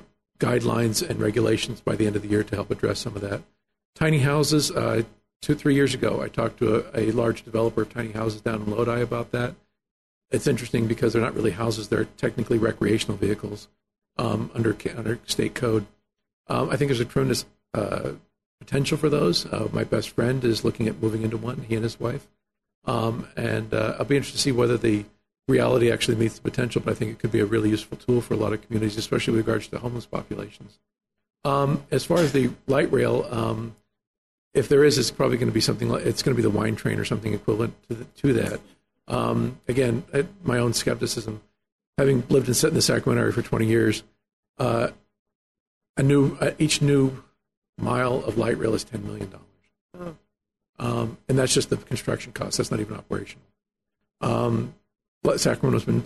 guidelines and regulations by the end of the year to help address some of that. Tiny houses. Uh, two three years ago, I talked to a, a large developer of tiny houses down in Lodi about that it's interesting because they're not really houses; they're technically recreational vehicles um, under under state code. Um, I think there's a tremendous uh, potential for those. Uh, my best friend is looking at moving into one. He and his wife, um, and uh, I'll be interested to see whether the reality actually meets the potential. But I think it could be a really useful tool for a lot of communities, especially with regards to homeless populations. Um, as far as the light rail, um, if there is, it's probably going to be something like it's going to be the wine train or something equivalent to, the, to that. Um, again, my own skepticism, having lived and set in the Sacramento area for 20 years, uh, a new uh, each new mile of light rail is 10 million dollars, um, and that's just the construction cost. That's not even operational. Sacramento's been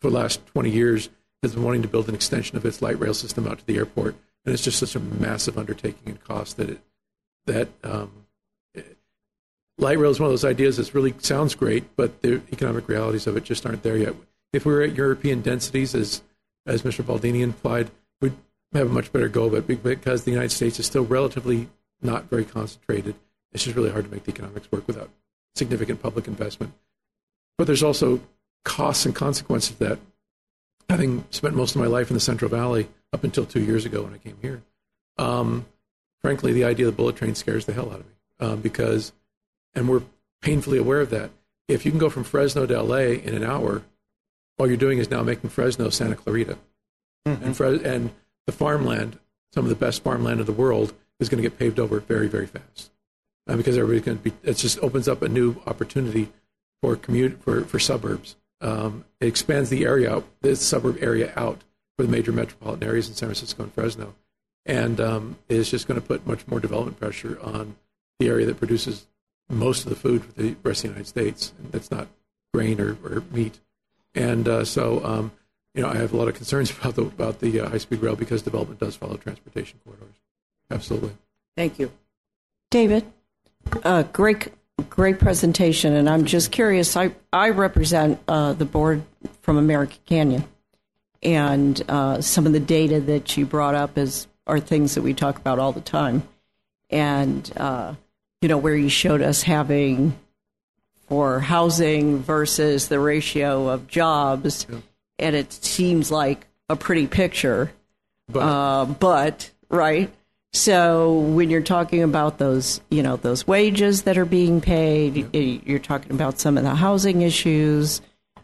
for the last 20 years has been wanting to build an extension of its light rail system out to the airport, and it's just such a massive undertaking and cost that it that um, light rail is one of those ideas that really sounds great, but the economic realities of it just aren't there yet. If we were at European densities, as as Mr. Baldini implied, we'd have a much better go of it because the United States is still relatively not very concentrated. It's just really hard to make the economics work without significant public investment. But there's also costs and consequences of that. Having spent most of my life in the Central Valley up until two years ago when I came here, um, frankly, the idea of the bullet train scares the hell out of me um, because and we're painfully aware of that. if you can go from Fresno to LA in an hour, all you're doing is now making Fresno Santa Clarita. And, Fres- and the farmland, some of the best farmland in the world, is going to get paved over very, very fast. Uh, because everybody's going to be, it just opens up a new opportunity for commute for, for suburbs. Um, it expands the area out, the suburb area out for the major metropolitan areas in San Francisco and Fresno, and um, it's just going to put much more development pressure on the area that produces most of the food for the rest of the United States. And that's not grain or, or meat, and uh, so um, you know I have a lot of concerns about the about the uh, high speed rail because development does follow transportation corridors. Absolutely. Thank you. David, uh, great, great presentation, and I'm just curious. I I represent uh, the board from American Canyon, and uh, some of the data that you brought up is are things that we talk about all the time, and uh, you know where you showed us having for housing versus the ratio of jobs, and it seems like a pretty picture But uh, but right. So when you're talking about those, you know, those wages that are being paid, you're talking about some of the housing issues,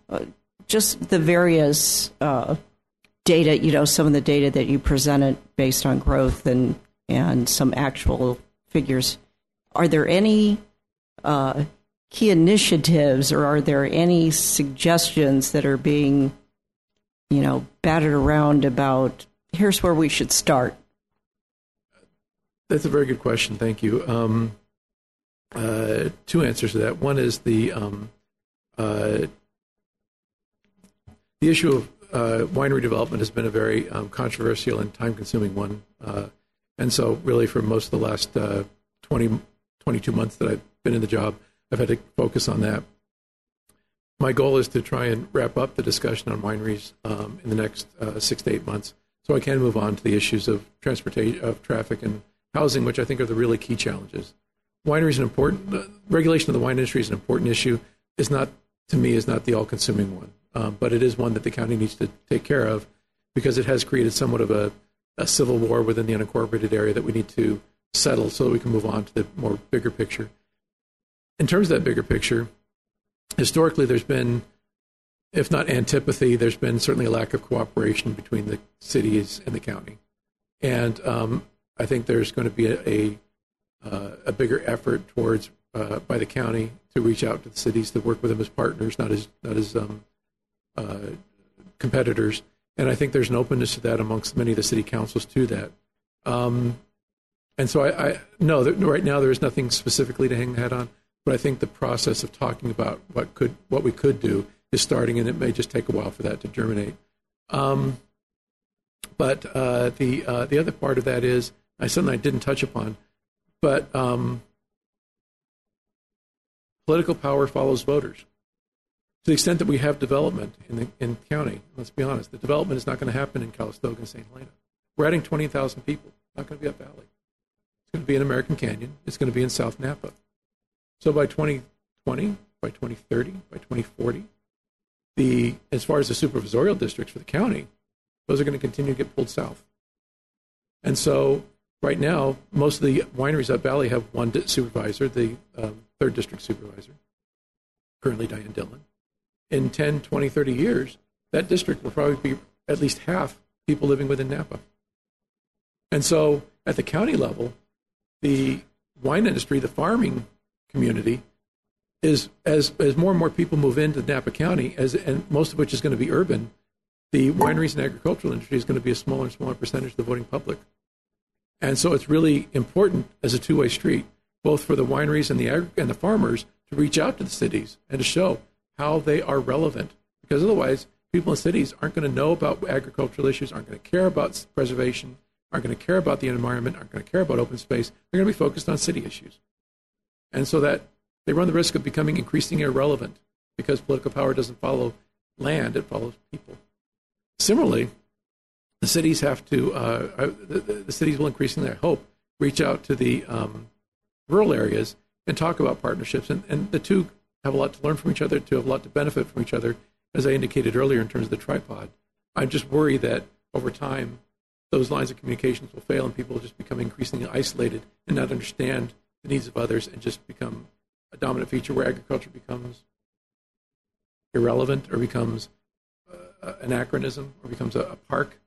uh, just the various uh, data. You know, some of the data that you presented based on growth and and some actual figures. Are there any uh, key initiatives, or are there any suggestions that are being, you know, battered around about? Here's where we should start. That's a very good question. Thank you. Um, uh, two answers to that. One is the um, uh, the issue of uh, winery development has been a very um, controversial and time-consuming one, uh, and so really for most of the last uh, 20, 22 months that I've been in the job, I've had to focus on that. My goal is to try and wrap up the discussion on wineries um, in the next uh, six to eight months, so I can move on to the issues of transportation, of traffic, and housing, which I think are the really key challenges. Winery is an important uh, regulation of the wine industry is an important issue. Is not to me is not the all-consuming one, um, but it is one that the county needs to take care of because it has created somewhat of a, a civil war within the unincorporated area that we need to settle so that we can move on to the more bigger picture. In terms of that bigger picture, historically there's been, if not antipathy, there's been certainly a lack of cooperation between the cities and the county, and um, I think there's going to be a a, uh, a bigger effort towards uh, by the county to reach out to the cities to work with them as partners, not as not as um, uh, competitors. And I think there's an openness to that amongst many of the city councils to that. Um, and so I, I no, right now there is nothing specifically to hang the hat on, but I think the process of talking about what could what we could do is starting, and it may just take a while for that to germinate. Um, but uh, the uh, the other part of that is I something I didn't touch upon, but um, political power follows voters. To the extent that we have development in the in county, let's be honest, the development is not going to happen in Calistoga and St. Helena. We're adding twenty thousand people. Not going to be up valley. It's going to be in American Canyon. It's going to be in South Napa. So by 2020, by 2030, by 2040, the as far as the supervisorial districts for the county, those are going to continue to get pulled south. And so right now, most of the wineries up Valley have one supervisor, the um, third district supervisor, currently Diane Dillon. In 10, 20, 30 years, that district will probably be at least half people living within Napa. And so at the county level, the wine industry, the farming community, is as, as more and more people move into Napa County, as, and most of which is going to be urban, the wineries and agricultural industry is going to be a smaller and smaller percentage of the voting public. And so it's really important as a two-way street, both for the wineries and the and the farmers to reach out to the cities and to show how they are relevant. Because otherwise, people in cities aren't going to know about agricultural issues, aren't going to care about preservation, aren't going to care about the environment, aren't going to care about open space. They're going to be focused on city issues. And so that they run the risk of becoming increasingly irrelevant because political power doesn't follow land, it follows people. Similarly, the cities have to, uh, uh, the, the, the cities will increasingly, I hope, reach out to the um, rural areas and talk about partnerships. And, and the two have a lot to learn from each other, to have a lot to benefit from each other, as I indicated earlier in terms of the tripod. I'm just worried that over time, those lines of communications will fail and people will just become increasingly isolated and not understand the needs of others and just become a dominant feature where agriculture becomes irrelevant or becomes uh, anachronism or becomes a, a park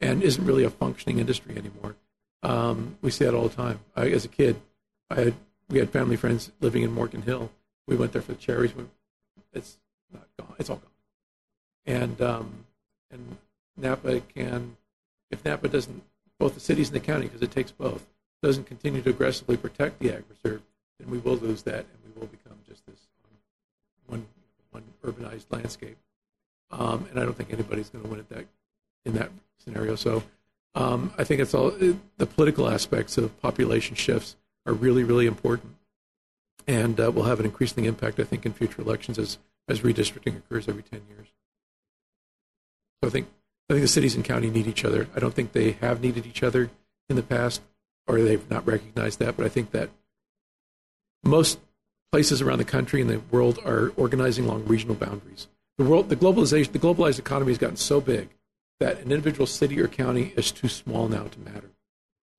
and isn't really a functioning industry anymore. Um, we see that all the time. I, as a kid, I had, we had family friends living in Morgan Hill. We went there for the cherries. We, it's not gone. It's all gone. And um, and Napa can, if Napa doesn't, both the cities and the county, because it takes both, doesn't continue to aggressively protect the ag reserve, then we will lose that, and we will become just this one one urbanized landscape. Um, and I don't think anybody's going to win at that in that scenario. So um, I think it's all the political aspects of population shifts are really really important, and uh, will have an increasing impact, I think, in future elections as as redistricting occurs every ten years. So I think I think the cities and county need each other. I don't think they have needed each other in the past, or they've not recognized that. But I think that most places around the country and the world are organizing along regional boundaries. The world, the globalization, the globalized economy has gotten so big that an individual city or county is too small now to matter.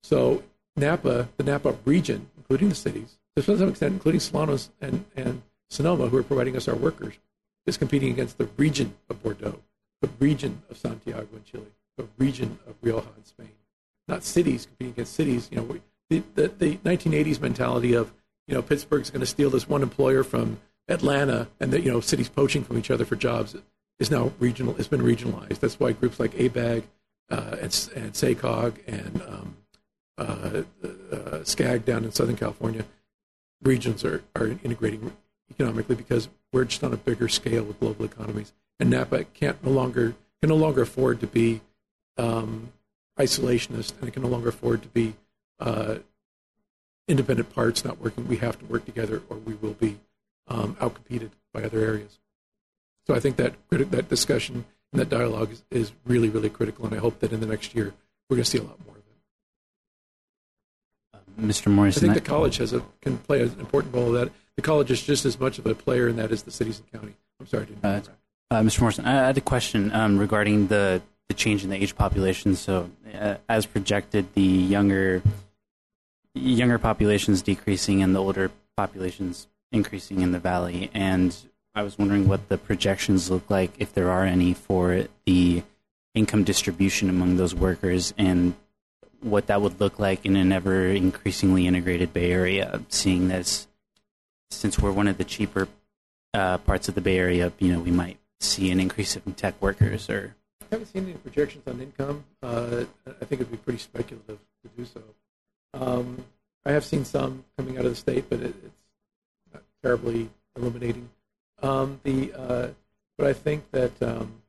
So Napa, the Napa region, including the cities, to some extent, including Solanos and, and Sonoma, who are providing us our workers, is competing against the region of Bordeaux, the region of Santiago in Chile, the region of Rioja in Spain. Not cities competing against cities. You know, the, the, the 1980s mentality of you know, Pittsburgh's going to steal this one employer from Atlanta, and that you know, cities poaching from each other for jobs is now regional. It's been regionalized. That's why groups like ABAG uh, and, and SACOG and um, uh, uh, SCAG down in Southern California regions are, are integrating economically because we're just on a bigger scale with global economies. And Napa can't no longer can no longer afford to be um, isolationist, and it can no longer afford to be uh, independent parts not working. We have to work together, or we will be um, outcompeted by other areas. So I think that that discussion and that dialogue is, is really, really critical, and I hope that in the next year we're going to see a lot more of it. Mr. Morrison, I think the college has a can play an important role in that. The college is just as much of a player in that as the cities and county. I'm sorry, uh, uh, Mr. Morrison, I had a question um, regarding the the change in the age population. So, uh, as projected, the younger younger populations decreasing and the older populations increasing in the valley. And I was wondering what the projections look like, if there are any, for the income distribution among those workers and what that would look like in an ever increasingly integrated Bay Area, seeing this since we're one of the cheaper uh, parts of the Bay Area, you know, we might see an increase in tech workers or I haven't seen any projections on income. Uh, I think it'd be pretty speculative to do so. Um, I have seen some coming out of the state, but it, it's not terribly illuminating. Um, the uh, but I think that um,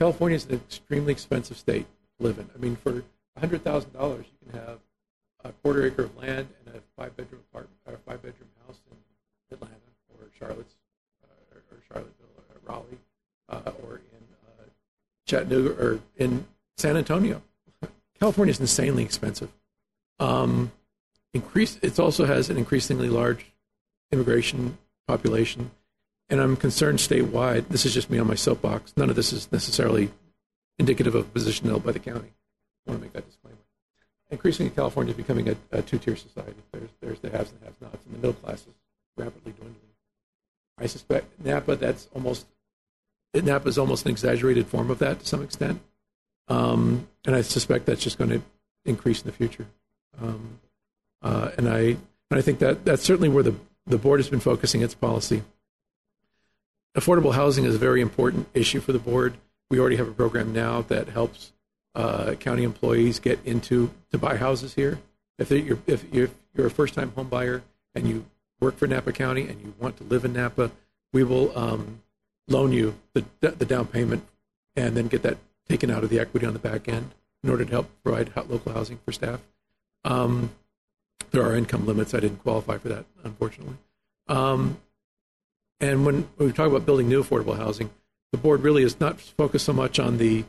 California is an extremely expensive state to live in. I mean, for hundred thousand dollars, you can have a quarter acre of land and a five bedroom apartment, or a five bedroom house in Atlanta or Charlotte's uh, or Charlottesville or Raleigh uh, or in uh, Chattanooga or in San Antonio. California is insanely expensive. Um, increase. It also has an increasingly large immigration population, and I'm concerned statewide. This is just me on my soapbox. None of this is necessarily indicative of a position held by the county. I want to make that disclaimer. Increasingly, California is becoming a, a two-tier society. There's there's the haves and the have-nots, and the middle class is rapidly dwindling. I suspect Napa. That's almost Napa is almost an exaggerated form of that to some extent, um, and I suspect that's just going to increase in the future. Um, uh, and I and I think that that's certainly where the the board has been focusing its policy. Affordable housing is a very important issue for the board. We already have a program now that helps uh, county employees get into to buy houses here. If you're if you're, you're a first time home buyer and you work for Napa County and you want to live in Napa, we will um, loan you the the down payment and then get that taken out of the equity on the back end in order to help provide local housing for staff. Um, there are income limits. I didn't qualify for that, unfortunately. Um, and when, we talk about building new affordable housing, the board really is not focused so much on the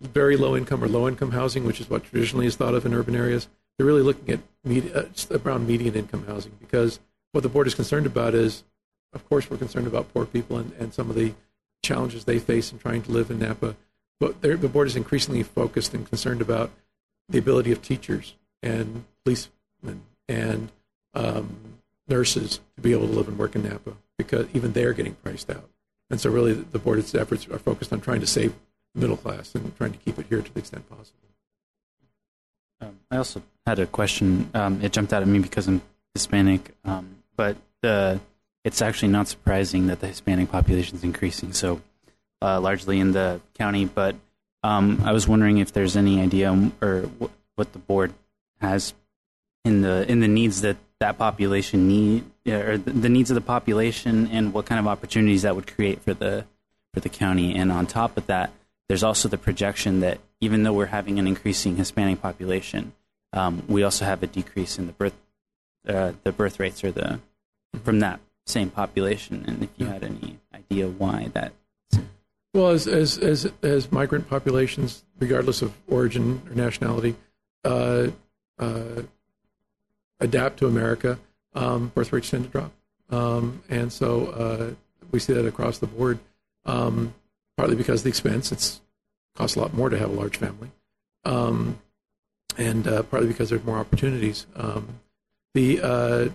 very low income or low income housing, which is what traditionally is thought of in urban areas. They're really looking at med- uh, around median income housing because what the board is concerned about is, of course, we're concerned about poor people and, and some of the challenges they face in trying to live in Napa. But the board is increasingly focused and concerned about the ability of teachers and policemen and um, nurses to be able to live and work in Napa because even they're getting priced out. And so, really, the board's efforts are focused on trying to save middle class and trying to keep it here to the extent possible. Um, I also had a question. Um, it jumped out at me because I'm Hispanic, um, but uh, it's actually not surprising that the Hispanic population is increasing so uh, largely in the county. But um, I was wondering if there's any idea or what the board has in the in the needs that that population need or the, needs of the population and what kind of opportunities that would create for the for the county. And on top of that, there's also the projection that even though we're having an increasing Hispanic population, um, we also have a decrease in the birth uh, the birth rates or the from that same population. And if you had any idea why that. Well, as as as, as migrant populations, regardless of origin or nationality, uh, uh, adapt to America, um, birth rates tend to drop, um, and so uh, we see that across the board. Um, partly because of the expense; it's costs a lot more to have a large family, um, and uh, partly because there's more opportunities. Um, the uh,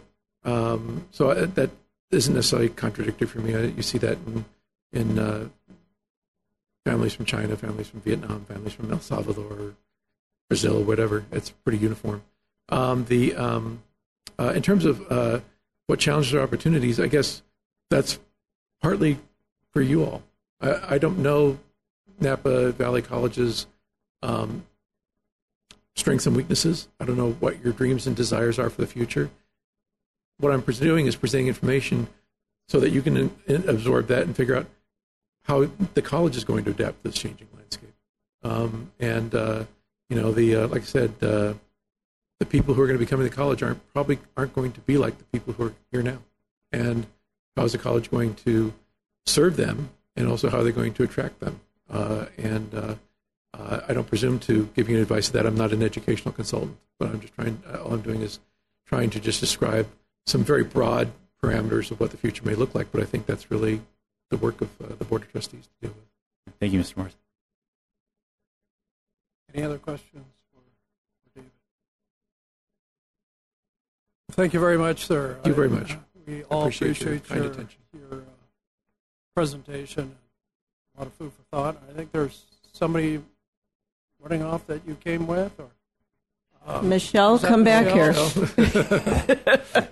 um, so uh, that isn't necessarily contradictory for me. I, you see that in in uh, families from China, families from Vietnam, families from El Salvador, Brazil, whatever. It's pretty uniform. Um, the um, uh, in terms of uh, what challenges or opportunities, I guess that's partly for you all. I, I don't know Napa Valley College's um, strengths and weaknesses. I don't know what your dreams and desires are for the future. What I'm doing is presenting information so that you can in, in absorb that and figure out how the college is going to adapt to this changing landscape. Um, and uh, you know, the uh, like I said, uh, the people who are going to be coming to college aren't probably aren't going to be like the people who are here now. And how is the college going to serve them, and also how are they going to attract them? Uh, and uh, uh, I don't presume to give you advice that I'm not an educational consultant, but I'm just trying. All I'm doing is trying to just describe some very broad parameters of what the future may look like. But I think that's really the work of uh, the board of trustees to deal with. Thank you, Mr. Morris. Any other questions Thank you very much, sir. Thank you very much. I, we all appreciate appreciate, your kind your, attention. your uh, presentation. A lot of food for thought. I think there's somebody running off that you came with, or uh, Michelle, was that come back Michelle? here.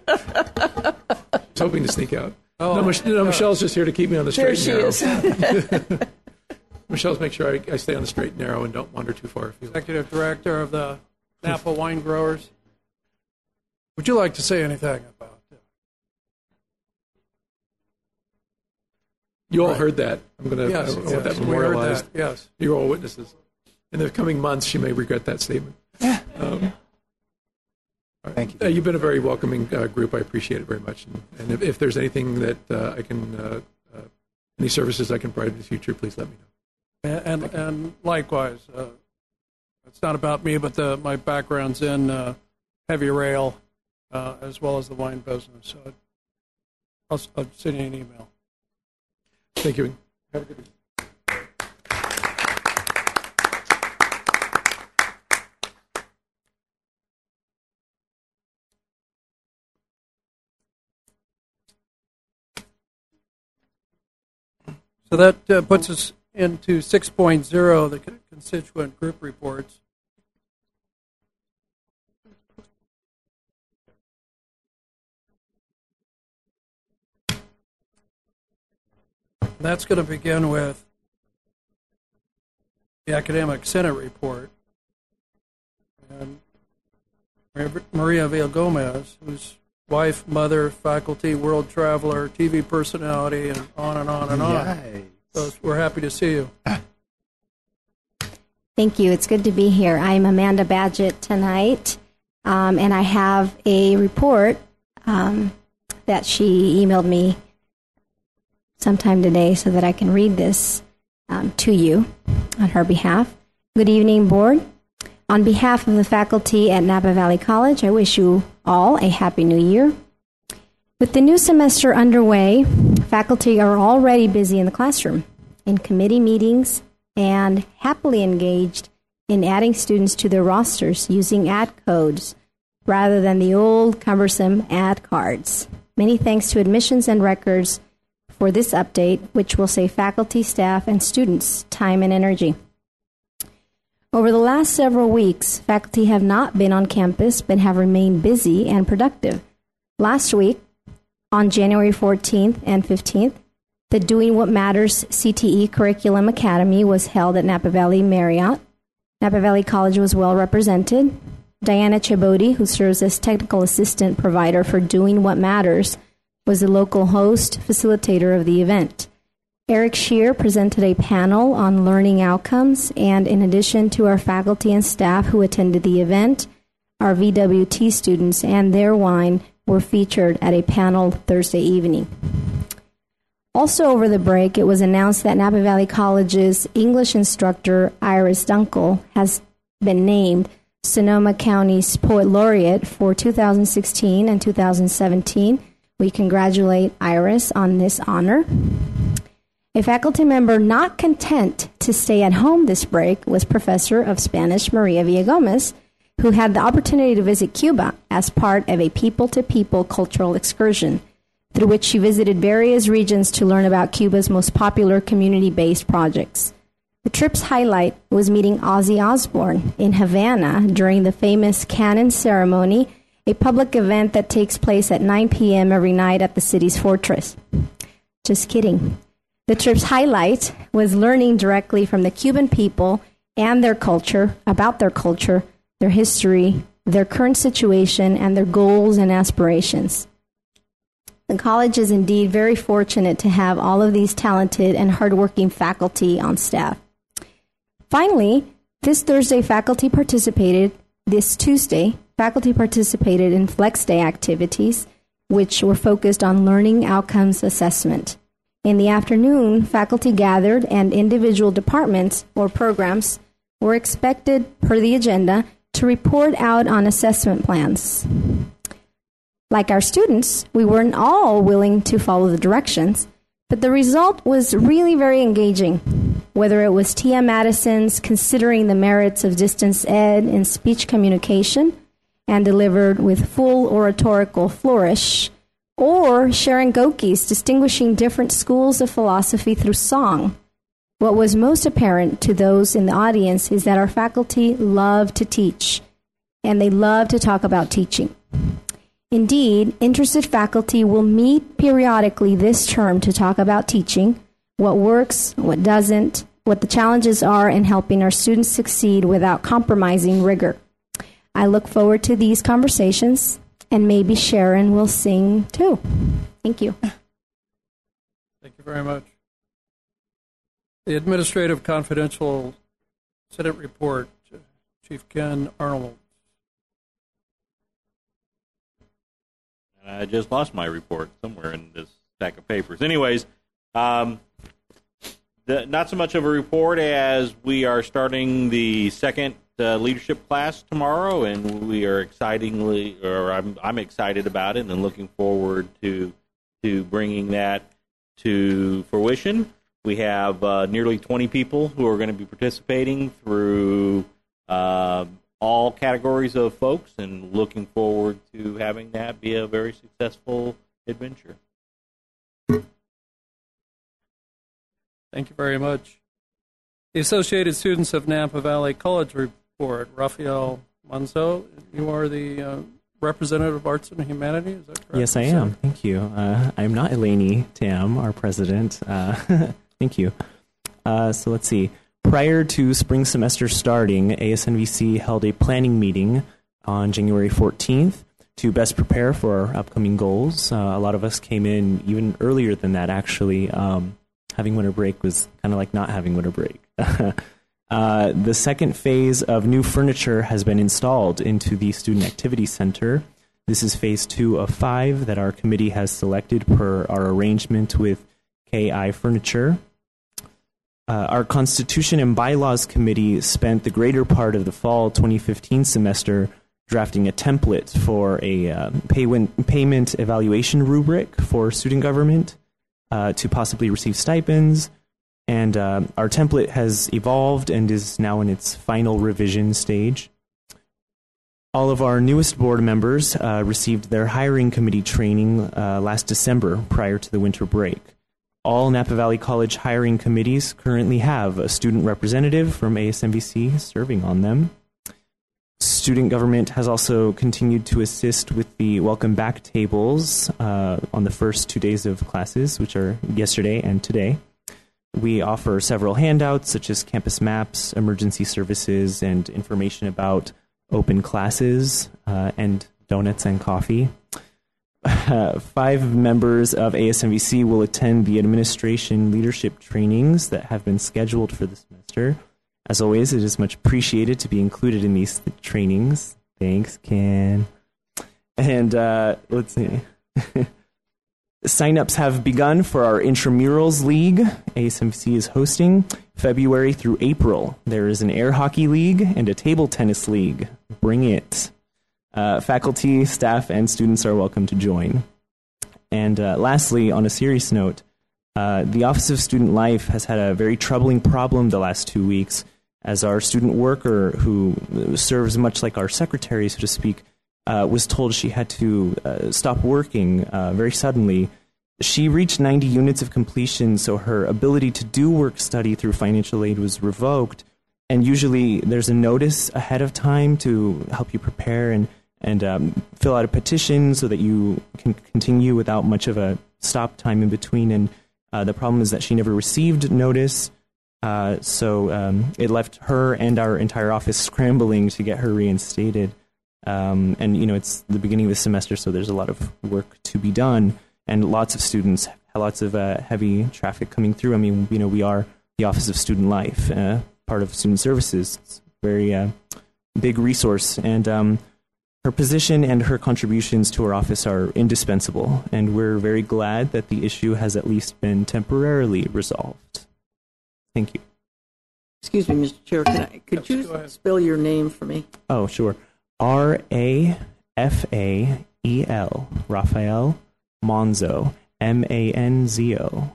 I was hoping to sneak out. Oh, no, Mich- no, uh, Michelle's just here to keep me on the straight There and narrow. is. Michelle's make sure I, I stay on the straight and narrow and don't wander too far afield. executive director of the Napa Wine Growers. Would you like to say anything about it? You all Right. heard that. I'm going to Yes, I want yes, that memorialized. that, yes. You're all witnesses. In the coming months, she may regret that statement. Um, Thank you. uh, you've been a very welcoming uh, group. I appreciate it very much. And, and if, if there's anything that uh, I can, uh, uh, any services I can provide in the future, please let me know. And and, and likewise, uh, it's not about me, but the, my background's in uh, heavy rail uh, as well as the wine business. So I'll, I'll send you an email. Thank you. Have a good week. So that uh, puts us into 6.0, the constituent group reports. That's going to begin with the Academic Senate report. And Maria Villagomez, whose wife, mother, faculty, world traveler, TV personality, and on and on and on. So we're happy to see you. Thank you. It's good to be here. I'm Amanda Badgett tonight, um, and I have a report um, that she emailed me sometime today so that I can read this um, to you on her behalf. Good evening, Board. On behalf of the faculty at Napa Valley College, I wish you all a Happy New Year. With the new semester underway, faculty are already busy in the classroom, in committee meetings, and happily engaged in adding students to their rosters using ad codes rather than the old cumbersome ad cards. Many thanks to admissions and records for this update, which will save faculty, staff, and students time and energy. Over the last several weeks, faculty have not been on campus but have remained busy and productive. Last week, on January 14th and 15th, the Doing What Matters CTE Curriculum Academy was held at Napa Valley Marriott. Napa Valley College was well represented. Diana Chabodi, who serves as technical assistant provider for Doing What Matters, was the local host facilitator of the event. Eric Shear presented a panel on learning outcomes, and in addition to our faculty and staff who attended the event, our VWT students and their wine were featured at a panel Thursday evening. Also, over the break, it was announced that Napa Valley College's English instructor, Iris Dunkel, has been named Sonoma County's Poet Laureate for 2016 and 2017. We congratulate Iris on this honor. A faculty member not content to stay at home this break was Professor of Spanish Maria Villagomez, who had the opportunity to visit Cuba as part of a people to people cultural excursion, through which she visited various regions to learn about Cuba's most popular community based projects. The trip's highlight was meeting Ozzy Osbourne in Havana during the famous Cannon ceremony, a public event that takes place at 9 p.m. every night at the city's fortress. Just kidding. The trip's highlight was learning directly from the Cuban people and their culture, about their culture, their history, their current situation, and their goals and aspirations. The college is indeed very fortunate to have all of these talented and hardworking faculty on staff. Finally, this Thursday, faculty participated, this Tuesday, faculty participated in Flex Day activities, which were focused on learning outcomes assessment. In the afternoon, faculty gathered and individual departments or programs were expected, per the agenda, to report out on assessment plans. Like our students, we weren't all willing to follow the directions, but the result was really very engaging. Whether it was Tia Madison's considering the merits of distance ed in speech communication and delivered with full oratorical flourish, or Sharon Goki's distinguishing different schools of philosophy through song. What was most apparent to those in the audience is that our faculty love to teach, and they love to talk about teaching. Indeed, interested faculty will meet periodically this term to talk about teaching, what works, what doesn't, what the challenges are in helping our students succeed without compromising rigor. I look forward to these conversations, and maybe Sharon will sing too. Thank you. Thank you very much. The Administrative Confidential Senate Report, Chief Ken Arnold. I just lost my report somewhere in this stack of papers. Anyways, um, the, not so much of a report as we are starting the second uh, leadership class tomorrow, and we are excitingly, or I'm, I'm excited about it, and looking forward to to bringing that to fruition. We have uh, nearly 20 people who are going to be participating through uh, all categories of folks, and looking forward to having that be a very successful adventure. Thank you very much. The Associated Students of Napa Valley College report. Rafael Manzo, you are the uh, representative of Arts and Humanities, is that correct? Yes, I am. Thank you. Uh, I'm not Eleni Tam, our president. Uh, thank you. Uh, so let's see. Prior to spring semester starting, ASNVC held a planning meeting on January 14th to best prepare for our upcoming goals. Uh, a lot of us came in even earlier than that, actually. Um, having winter break was kind of like not having winter break. uh, the second phase of new furniture has been installed into the Student Activity Center. This is phase two of five that our committee has selected per our arrangement with KI Furniture. Uh, our Constitution and Bylaws Committee spent the greater part of the fall 2015 semester drafting a template for a uh, payment, payment evaluation rubric for student government uh, to possibly receive stipends. And uh, our template has evolved and is now in its final revision stage. All of our newest board members uh, received their hiring committee training uh, last December prior to the winter break. All Napa Valley College hiring committees currently have a student representative from ASNVC serving on them. Student government has also continued to assist with the welcome back tables uh, on the first two days of classes, which are yesterday and today. We offer several handouts such as campus maps, emergency services, and information about open classes uh, and donuts and coffee. Uh, five members of ASNVC will attend the administration leadership trainings that have been scheduled for the semester. As always, it is much appreciated to be included in these trainings. Thanks, Ken. And uh, let's see. Signups have begun for our Intramurals League. ASMC is hosting February through April. There is an air hockey league and a table tennis league. Bring it. Uh, faculty, staff, and students are welcome to join. And uh, lastly, on a serious note, uh, the Office of Student Life has had a very troubling problem the last two weeks as our student worker, who serves much like our secretary, so to speak, uh, was told she had to uh, stop working uh, very suddenly. She reached 90 units of completion, so her ability to do work study through financial aid was revoked. And usually there's a notice ahead of time to help you prepare and, and um, fill out a petition so that you can continue without much of a stop time in between. And uh, the problem is that she never received notice. Uh, so um, it left her and our entire office scrambling to get her reinstated. Um, and you know it's the beginning of the semester, so there's a lot of work to be done, and lots of students, lots of uh, heavy traffic coming through. I mean, you know, we are the Office of Student Life, uh, part of Student Services, it's a very uh, big resource, and um, her position and her contributions to our office are indispensable, and we're very glad that the issue has at least been temporarily resolved. Thank you. Excuse me, Mr. Chair. Can I, could you spell your name for me? Oh, sure. R A F A E L, Rafael Manzo, M A N Z O.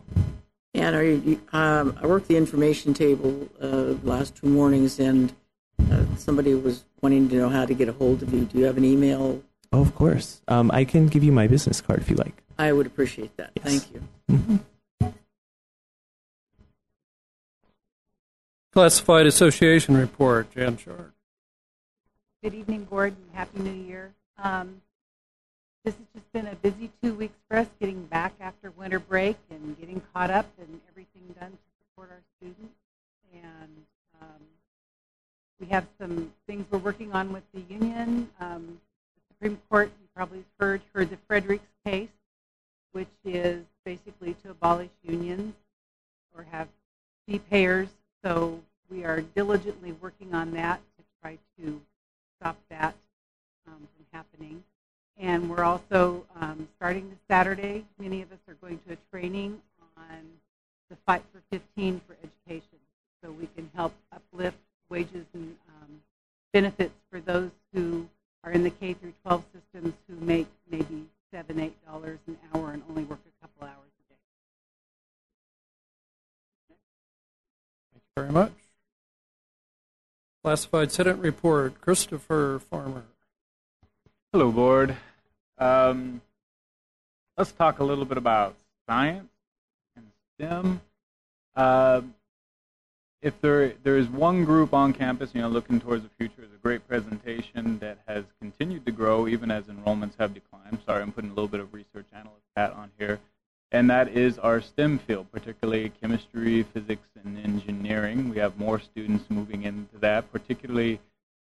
And are you, um, I worked the information table uh, last two mornings, and uh, somebody was wanting to know how to get a hold of you. Do you have an email? Oh, of course. Um, I can give you my business card if you like. I would appreciate that. Yes. Thank you. Mm-hmm. Classified Association report, Jan Short. Good evening, board, and Happy New Year. Um, this has just been a busy two weeks for us, getting back after winter break and getting caught up and everything done to support our students. And um, we have some things we're working on with the union. Um, the Supreme Court, you probably heard, heard the Friedrichs case, which is basically to abolish unions or have fee payers. So we are diligently working on that to try to stop that um, from happening. And we're also um, starting this Saturday. Many of us are going to a training on the fight for 15 for education, so we can help uplift wages and um, benefits for those who are in the K through 12 systems who make maybe seven, eight dollars an hour and only work a couple hours a day. Thank you very much. Classified Senate report, Christopher Farmer. Hello, board. Um, let's talk a little bit about science and STEM. Uh, if there there is one group on campus, you know, looking towards the future, is a great presentation that has continued to grow even as enrollments have declined. Sorry, I'm putting a little bit of research analyst hat on here, and that is our STEM field, particularly chemistry, physics, and engineering. We have more students moving into that, particularly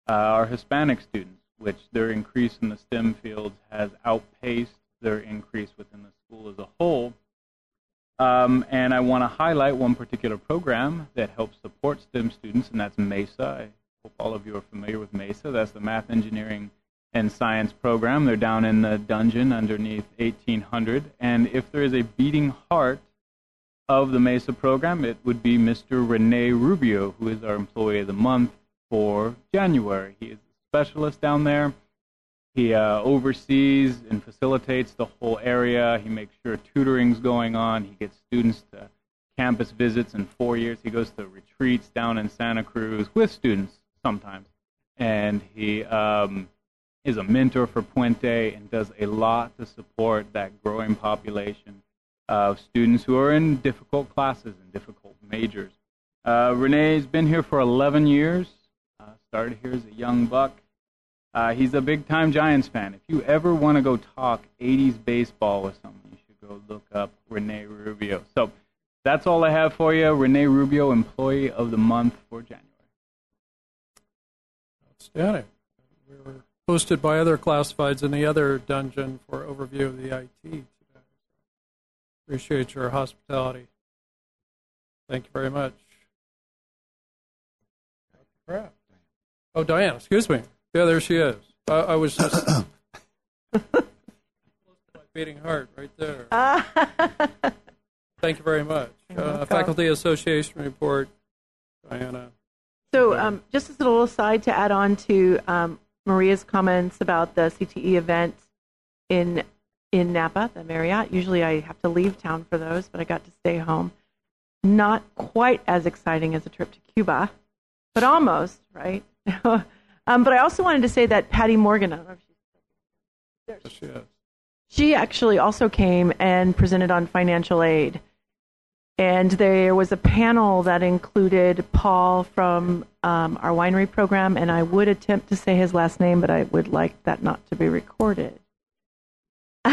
uh, our Hispanic students which their increase in the STEM fields has outpaced their increase within the school as a whole. Um, and I want to highlight one particular program that helps support STEM students, and that's MESA. I hope all of you are familiar with MESA. That's the Math, Engineering, and Science program. They're down in the dungeon underneath 1800. And if there is a beating heart of the MESA program, it would be Mr. Rene Rubio, who is our Employee of the Month for January. He is a specialist down there. He uh, oversees and facilitates the whole area. He makes sure tutoring's going on. He gets students to campus visits in four years. He goes to retreats down in Santa Cruz with students sometimes. And he um, is a mentor for Puente and does a lot to support that growing population of students who are in difficult classes and difficult majors. Uh, Rene's been here for 11 years. Uh, started here as a young buck. Uh, he's a big time Giants fan. If you ever want to go talk 80s baseball with someone, you should go look up Rene Rubio. So that's all I have for you. Rene Rubio, Employee of the Month for January. Outstanding. We were hosted by other classifieds in the other dungeon for overview of the IT today. Appreciate your hospitality. Thank you very much. Crap. Oh, Diane, excuse me. Yeah, there she is. I, I was just close to my beating heart right there. Thank you very much. Uh. Faculty Association report, Diana. So, um, just as a little aside to add on to um, Maria's comments about the CTE event in in Napa, the Marriott. Usually, I have to leave town for those, but I got to stay home. Not quite as exciting as a trip to Cuba, but almost right. um, but I also wanted to say that Patty Morgan. I don't know if she's Yes, she she actually also came and presented on financial aid. And there was a panel that included Paul from um, our winery program, and I would attempt to say his last name, but I would like that not to be recorded.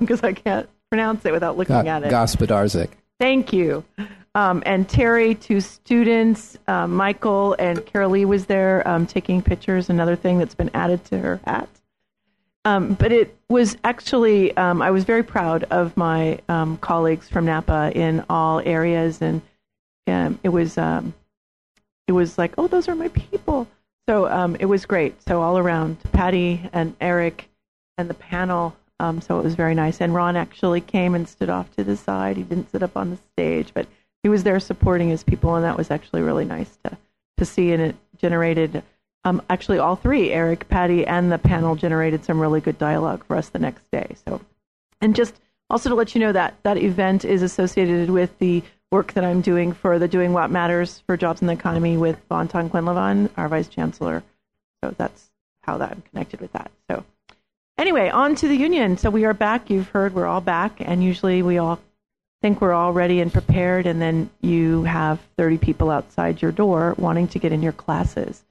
Because I can't pronounce it without looking at it. Gospodarczyk. Thank you. Um, and Terry, two students, uh, Michael and Carolee was there um, taking pictures, another thing that's been added to her hat. Um, but it was actually, um, I was very proud of my um, colleagues from Napa in all areas, and um, it was, um, it was like, oh, those are my people. So um, it was great. So all around, Patty and Eric and the panel. So it was very nice. And Ron actually came and stood off to the side. He didn't sit up on the stage, but he was there supporting his people, and that was actually really nice to to see. And it generated um, actually all three, Eric, Patty, and the panel generated some really good dialogue for us the next day. So, and just also to let you know that that event is associated with the work that I'm doing for the Doing What Matters for Jobs in the Economy with Van Ton-Quinlivan, our vice chancellor. So that's how that I'm connected with that. So anyway, on to the union. So we are back. You've heard we're all back, and usually we all think we're all ready and prepared, and then you have 30 people outside your door wanting to get in your classes,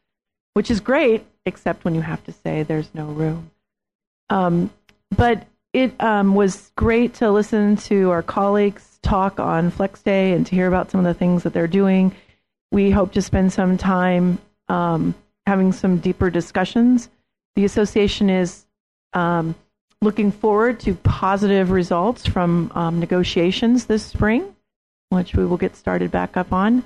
which is great, except when you have to say there's no room. Um, but it um, was great to listen to our colleagues talk on Flex Day and to hear about some of the things that they're doing. We hope to spend some time um, having some deeper discussions. The association is um, looking forward to positive results from um, negotiations this spring, which we will get started back up on.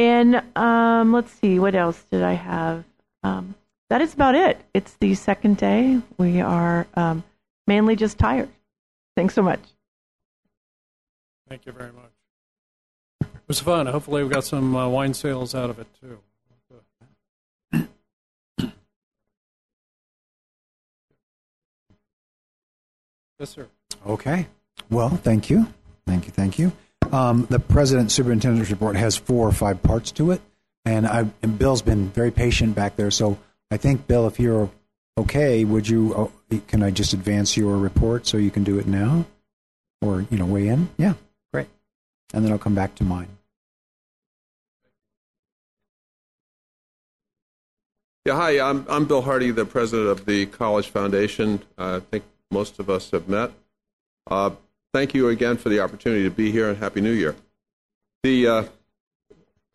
And um, let's see, what else did I have? Um, that is about it. It's the second day. We are um, mainly just tired. Thanks so much. Thank you very much. It was fun. Hopefully, we got some uh, wine sales out of it too. Yes, sir. Okay. Well, thank you. Thank you. Thank you. Um, the president superintendent's report has four or five parts to it, and, I, and Bill's been very patient back there. So I think, Bill, if you're okay, would you? Oh, can I just advance your report so you can do it now, or you know, weigh in? Yeah, great. And then I'll come back to mine. Yeah, hi, I'm, I'm Bill Hardy, the president of the College Foundation. Uh, I think most of us have met. Uh, thank you again for the opportunity to be here, and Happy New Year. The uh,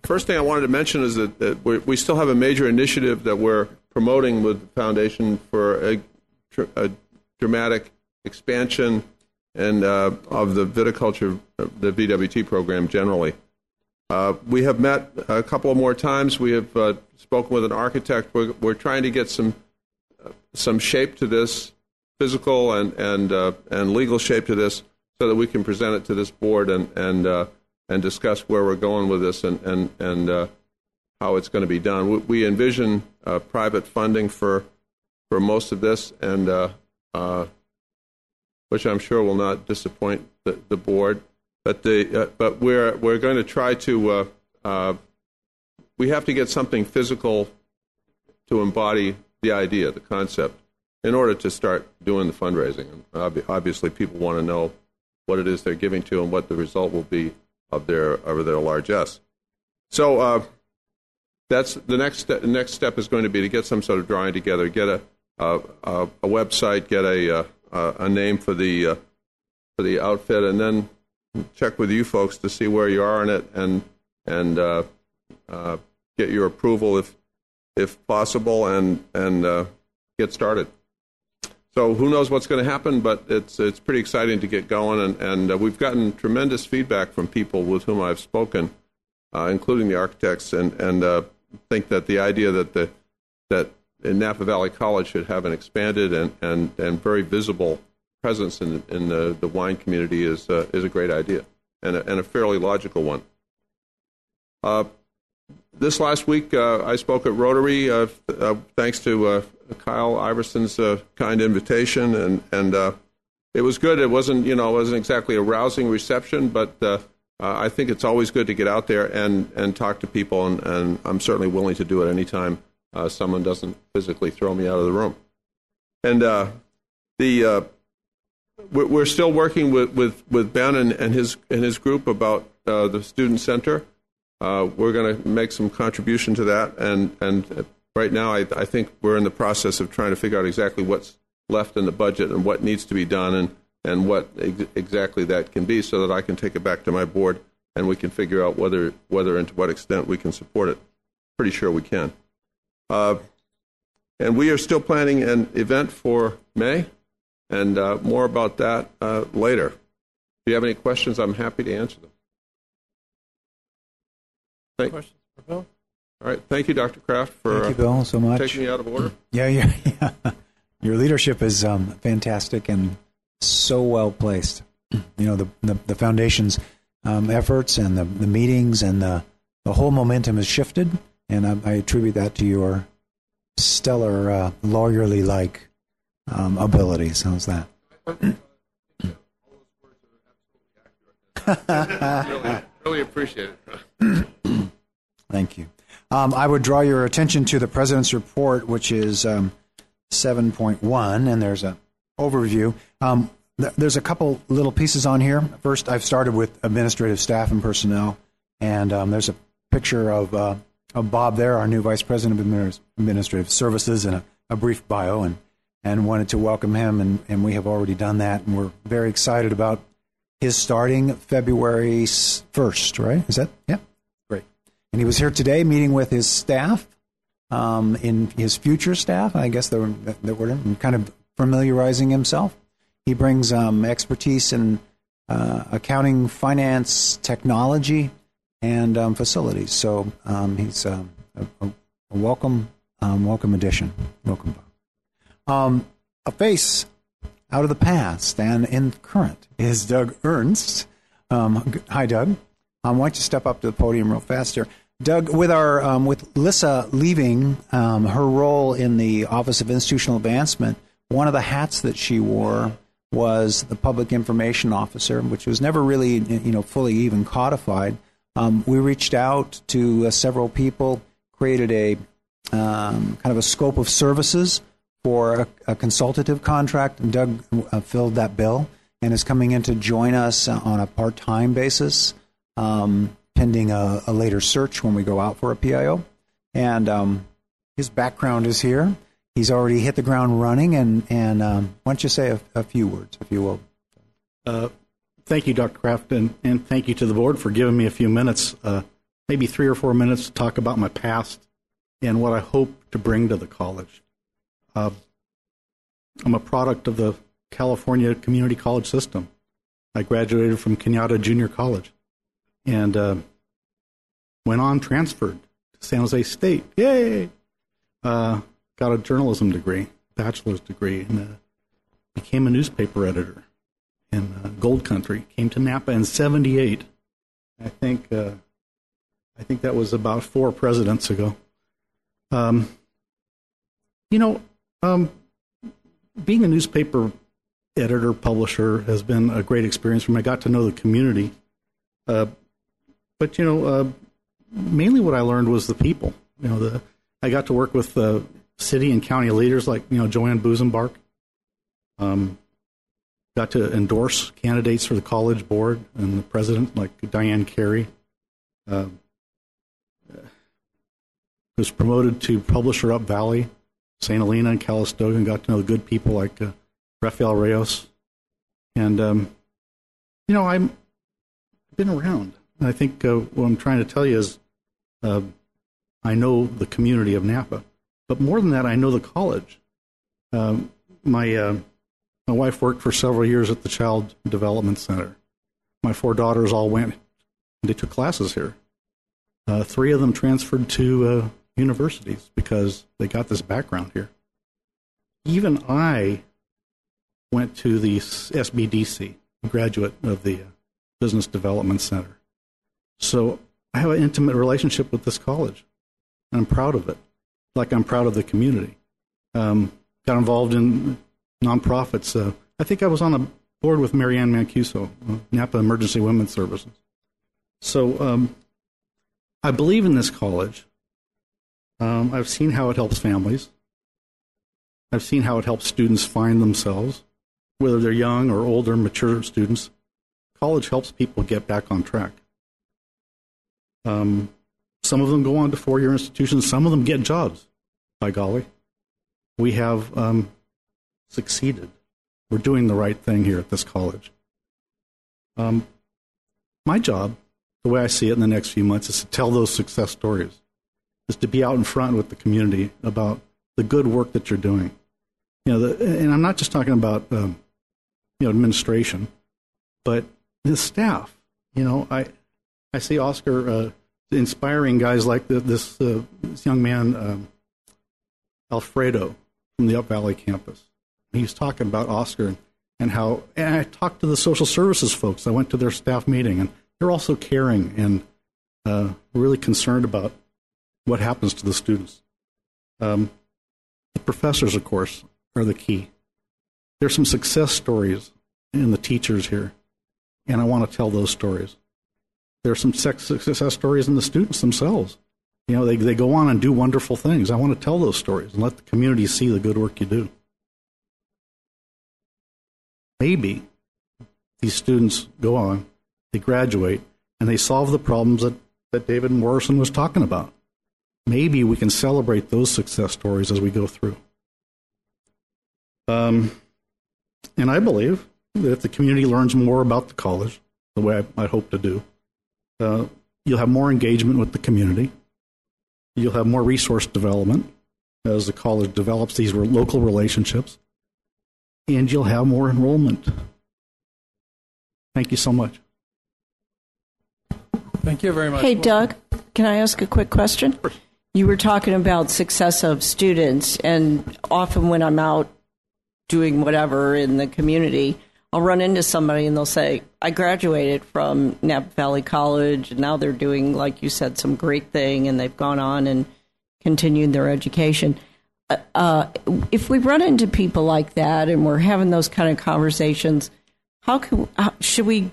first thing I wanted to mention is that, that we still have a major initiative that we're promoting with the foundation for a, a dramatic expansion and uh, of the viticulture, uh, the VWT program generally. Uh, we have met a couple more times. We have uh, spoken with an architect. We're, we're trying to get some uh, some shape to this, physical and and uh, and legal shape to this, so that we can present it to this board and and uh, and discuss where we're going with this and and and uh, how it's going to be done. We, we envision uh, private funding for for most of this, and uh, uh, which I'm sure will not disappoint the, the board. But the uh, but we're we're going to try to we have to get something physical to embody the idea, the concept, in order to start doing the fundraising. Obviously, people want to know what it is they're giving to and what the result will be of their of their largesse. So uh, that's the next step. Next step is going to be to get some sort of drawing together, get a a, a, a website, get a, uh, a a name for the uh, for the outfit, and then check with you folks to see where you are in it, and and uh, uh, get your approval if if possible, and and uh, get started. So who knows what's going to happen, but it's it's pretty exciting to get going, and and uh, we've gotten tremendous feedback from people with whom I've spoken, uh, including the architects, and and uh, think that the idea that the that Napa Valley College should have an expanded and and, and very visible presence in in the, the wine community is uh, is a great idea and a, and a fairly logical one. This last week, uh, I spoke at Rotary, uh, uh, thanks to uh, Kyle Iverson's uh, kind invitation, and and uh, it was good. It wasn't you know it wasn't exactly a rousing reception, but I think it's always good to get out there and and talk to people, and, and I'm certainly willing to do it anytime someone doesn't physically throw me out of the room. And the we're, still working with, with, with Ben and, and his and his group about the student center. Uh, we're going to make some contribution to that, and and right now I, I think we're in the process of trying to figure out exactly what's left in the budget and what needs to be done, and and what ex- exactly that can be, so that I can take it back to my board and we can figure out whether whether and to what extent we can support it. Pretty sure we can. Uh, and we are still planning an event for May, and uh, more about that uh, later. If you have any questions, I'm happy to answer them. Thank, Questions for Bill? All right, thank you, Dr. Kraft, for Thank you, Bill, so much. taking me out of order. Yeah, yeah, yeah. Your leadership is um, fantastic and so well placed. You know, the the, the foundation's um, efforts and the, the meetings and the the whole momentum has shifted, and I, I attribute that to your stellar uh, lawyerly like um, abilities. How's that? really, really appreciate it. Thank you. Um, I would draw your attention to the president's report, which is um, 7.1, and there's a overview. Um, th- there's a couple little pieces on here. First, I've started with administrative staff and personnel, and um, there's a picture of, uh, of Bob there, our new vice president of Adminis- administrative services, and a, a brief bio, and and wanted to welcome him, and, and we have already done that, and we're very excited about his starting February 1st, right? Is that? Yeah. And he was here today meeting with his staff, um, in his future staff, I guess that were, kind of familiarizing himself. He brings um, expertise in uh, accounting, finance, technology, and um, facilities. So um, he's um, a, a, welcome, um, welcome addition. Welcome, Bob. A face out of the past and in current is Doug Ernst. Hi, Doug. Why don't you step up to the podium real fast here? Doug, with our um, with Lissa leaving um, her role in the Office of Institutional Advancement, one of the hats that she wore was the Public Information Officer, which was never really you know fully even codified. Um, we reached out to uh, several people, created a um, kind of a scope of services for a, a consultative contract. And Doug uh, filled that bill and is coming in to join us on a part time basis, um, pending a, a later search when we go out for a PIO. And um, his background is here. He's already hit the ground running. And, and um, why don't you say a, a few words, if you will? Uh, thank you, Dr. Kraft, and, and thank you to the board for giving me a few minutes, uh, maybe three or four minutes to talk about my past and what I hope to bring to the college. Uh, I'm a product of the California community college system. I graduated from Cañada Junior College and uh, went on transferred to San Jose State. Yay! Uh, got a journalism degree, bachelor's degree, and uh, became a newspaper editor in uh, Gold Country. Came to Napa in '78. I think uh, I think that was about four presidents ago. Um, you know, um, being a newspaper editor publisher has been a great experience for me. I got to know the community, uh, but you know, uh, mainly what I learned was the people. You know, the I got to work with uh, city and county leaders like you know Joanne Busenbark. Um, got to endorse candidates for the college board and the president like Diane Carey. Uh, was promoted to publisher up Valley, St. Helena and Calistoga, and got to know good people like uh, Rafael Reyes. And um, you know, I'm been around. I think uh, what I'm trying to tell you is, uh, I know the community of Napa, but more than that, I know the college. Um, my uh, my wife worked for several years at the Child Development Center. My four daughters all went. They took classes here. Uh, three of them transferred to uh, universities because they got this background here. Even I went to the SBDC, graduate of the uh, Business Development Center. So I have an intimate relationship with this college. And I'm proud of it, like I'm proud of the community. Um, got involved in nonprofits. Uh, I think I was on a board with Marianne Mancuso, Napa Emergency Women's Services. So um, I believe in this college. Um, I've seen how it helps families. I've seen how it helps students find themselves, whether they're young or older, mature students. College helps people get back on track. Um, some of them go on to four year institutions, some of them get jobs, by golly. We have um, succeeded. We're doing the right thing here at this college. Um, my job, the way I see it in the next few months, is to tell those success stories, is to be out in front with the community about the good work that you're doing. You know, the, and I'm not just talking about um, you know administration, but the staff. You know, I I see Oscar uh, inspiring guys like the, this, uh, this young man um, Alfredo from the Up Valley campus. He was talking about Oscar and how. And I talked to the social services folks. I went to their staff meeting, and they're also caring and uh, really concerned about what happens to the students. Um, the professors, of course, are the key. There's some success stories in the teachers here, and I want to tell those stories. There's some success stories in the students themselves. You know, they, they go on and do wonderful things. I want to tell those stories and let the community see the good work you do. Maybe these students go on, they graduate, and they solve the problems that, that David Morrison was talking about. Maybe we can celebrate those success stories as we go through. Um, and I believe that if the community learns more about the college, the way I, I hope to do, uh, you'll have more engagement with the community. You'll have more resource development as the college develops these local relationships. And you'll have more enrollment. Thank you so much. Thank you very much. Hey, Doug, can I ask a quick question? You were talking about success of students, and often when I'm out doing whatever in the community, I'll run into somebody and they'll say, I graduated from Napa Valley College, and now they're doing, like you said, some great thing, and they've gone on and continued their education. Uh, uh, if we run into people like that and we're having those kind of conversations, how can how, should we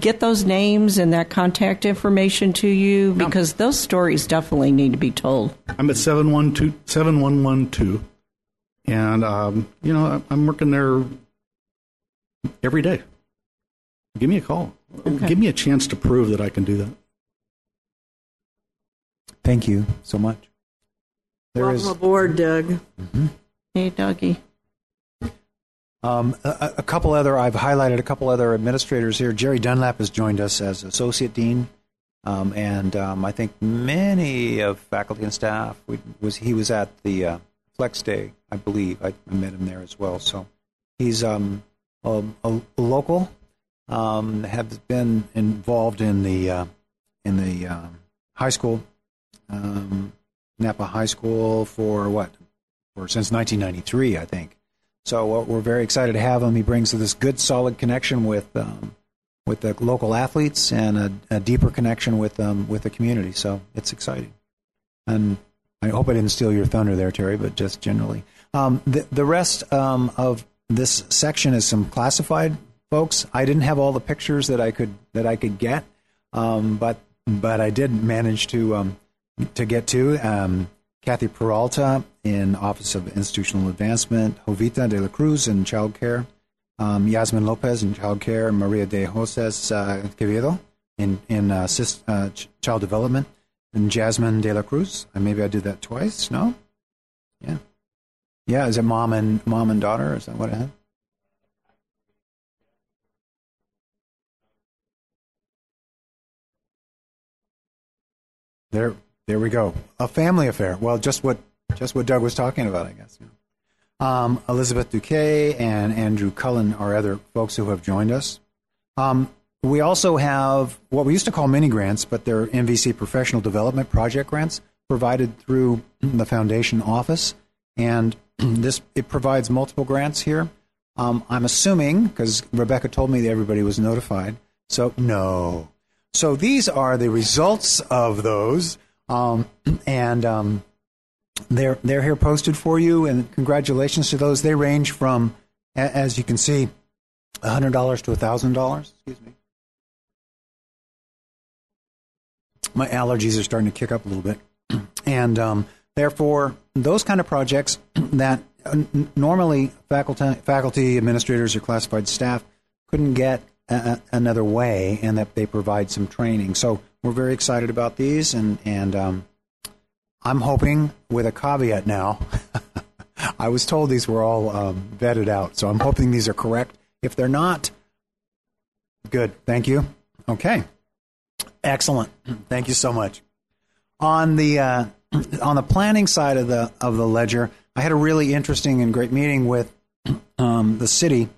get those names and that contact information to you? Because those stories definitely need to be told. I'm at 712, 7112, and, um, you know, I'm working there every day. Give me a call. Okay. Give me a chance to prove that I can do that. Thank you so much. There Welcome is aboard, Doug. Hey, Dougie. um, a, a couple other. I've highlighted a couple other administrators here. Jerry Dunlap has joined us as associate dean, um, and um, I think many of faculty and staff we, was he was at the uh, Flex Day, I believe. I, I met him there as well. So he's um, a, a local, um, have been involved in the uh, in the um, high school, um, Napa High School for what? For since 1993, I think. So uh, we're very excited to have him. He brings this good, solid connection with um, with the local athletes and a, a deeper connection with um, with the community. So it's exciting. And I hope I didn't steal your thunder there, Terry, but just generally. Um, the, the rest um, of this section is some classified folks. I didn't have all the pictures that I could that I could get, um, but but I did manage to um, to get to. Um, Kathy Peralta in Office of Institutional Advancement, Jovita de la Cruz in Child Care, um, Yasmin Lopez in Child Care, Maria de Joses uh, Quevedo in, in uh, sis, uh, ch- Child Development, and Jasmine de la Cruz. Maybe I did that twice, no? Yeah. Yeah, is it mom and mom and daughter? Is that what I had? There, there we go. A family affair. Well, just what just what Doug was talking about, I guess. Um, Elizabeth Duquet and Andrew Cullen are other folks who have joined us. Um, we also have what we used to call mini grants, but they're NVC professional development project grants provided through the foundation office, and this it provides multiple grants here. Um, I'm assuming because Rebecca told me that everybody was notified. So no. So these are the results of those, um, and um, they're they're here posted for you. And congratulations to those. They range from, as you can see, hundred dollars to thousand dollars. Excuse me. My allergies are starting to kick up a little bit, and um, therefore those kind of projects that normally faculty, faculty, administrators, or classified staff couldn't get a- another way, and that they provide some training. So we're very excited about these, and and um, I'm hoping with a caveat now. I was told these were all um, vetted out, so I'm hoping these are correct. If they're not, good. Thank you. Okay. Excellent. Thank you so much. On the uh, on the planning side of the of the ledger, I had a really interesting and great meeting with um, the city,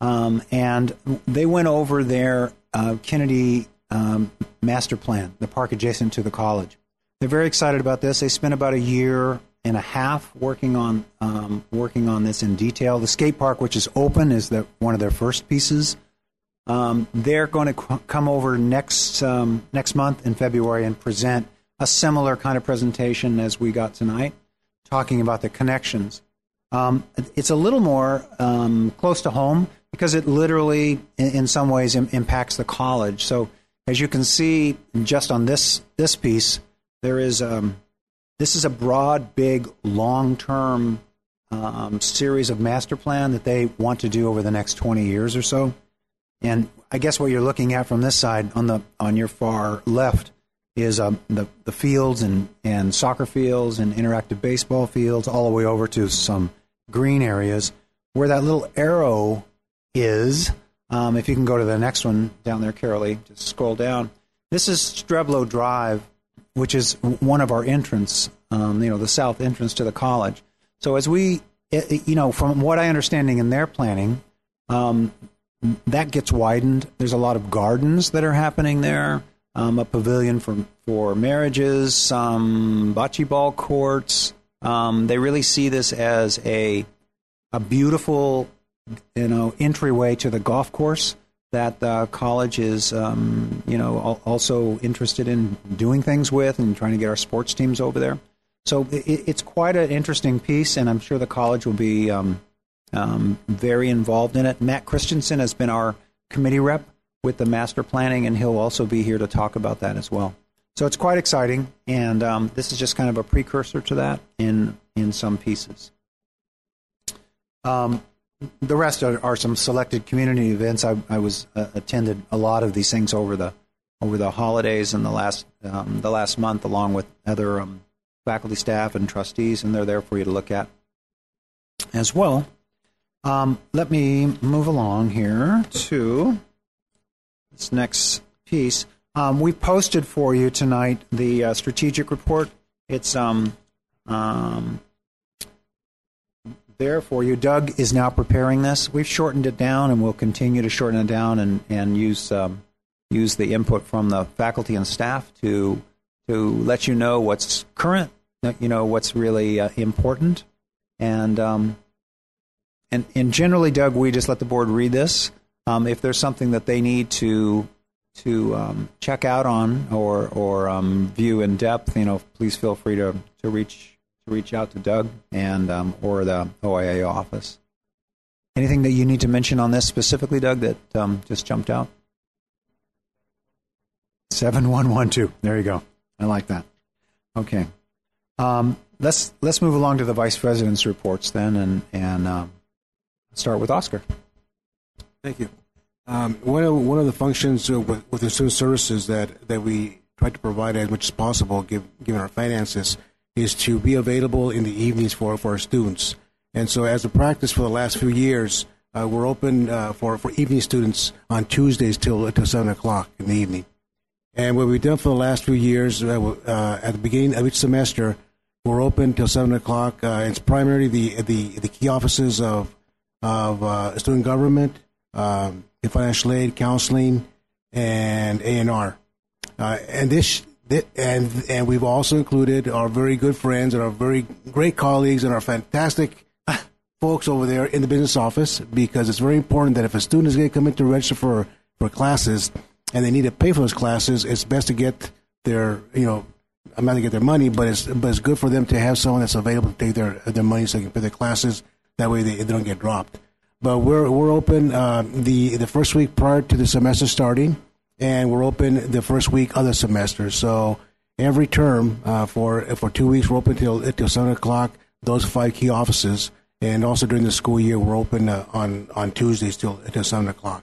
um, and they went over their uh, Kennedy um, master plan, the park adjacent to the college. They're very excited about this. They spent about a year and a half working on um, working on this in detail. The skate park, which is open, is the, one of their first pieces. Um, they're going to c- come over next um, next month in February and present a similar kind of presentation as we got tonight, talking about the connections. Um, it's a little more um, close to home because it literally, in, in some ways, Im- impacts the college. So, as you can see, just on this this piece, there is um, this is a broad, big, long term um, series of master plan that they want to do over the next 20 years or so. And I guess what you're looking at from this side on the on your far left is um, the the fields and and soccer fields and interactive baseball fields, all the way over to some green areas where that little arrow is. Um, if you can go to the next one down there, Carolee, just scroll down. This is Streblow Drive, which is one of our entrance, um, you know, the south entrance to the college. So as we, it- it- you know, from what I understanding in their planning, um, that gets widened. There's a lot of gardens that are happening there. Um, a pavilion for for marriages, some bocce ball courts. Um, they really see this as a a beautiful, you know, entryway to the golf course that the college is, um, you know, al- also interested in doing things with and trying to get our sports teams over there. So it, it's quite an interesting piece, and I'm sure the college will be um, um, very involved in it. Matt Christensen has been our committee rep with the master planning, and he'll also be here to talk about that as well. So it's quite exciting, and um, this is just kind of a precursor to that in in some pieces. Um, the rest are, are some selected community events. I, I was uh, attended a lot of these things over the over the holidays and the last um, the last month, along with other um, faculty, staff, and trustees, and they're there for you to look at as well. Um, let me move along here to this next piece. Um, we posted for you tonight the uh, strategic report. It's um, um, there for you. Doug is now preparing this. We've shortened it down, and we'll continue to shorten it down and and use um, use the input from the faculty and staff to to let you know what's current, you know what's really uh, important, and um, and and generally, Doug, we just let the board read this. Um, if there's something that they need to to um, check out on or or um, view in depth, you know, please feel free to to reach to reach out to Doug and um, or the OIA office. Anything that you need to mention on this specifically, Doug, that um, just jumped out? Seven one one two. There you go. I like that. Okay. Um, let's let's move along to the vice president's reports then, and and start with Oscar. Thank you. Um, one of one of the functions uh, with, with the student services that, that we try to provide as much as possible, give, given our finances, is to be available in the evenings for, for our students. And so, as a practice for the last few years, uh, we're open uh, for, for evening students on Tuesdays till till seven o'clock in the evening. And what we've done for the last few years, uh, uh, at the beginning of each semester, we're open till seven o'clock. Uh, it's primarily the the the key offices of of uh, student government, um, financial aid, counseling, and A and R. Uh, and this and and we've also included our very good friends and our very great colleagues and our fantastic folks over there in the business office because it's very important that if a student is going to come in to register for for classes and they need to pay for those classes, it's best to get their you know I'm not to get their money, but it's but it's good for them to have someone that's available to take their their money so they can pay their classes. That way they, they don't get dropped. But we're we're open uh, the the first week prior to the semester starting, and we're open the first week of the semester. So every term uh, for for two weeks we're open till till seven o'clock. Those five key offices, and also during the school year we're open uh, on on Tuesdays till till seven o'clock.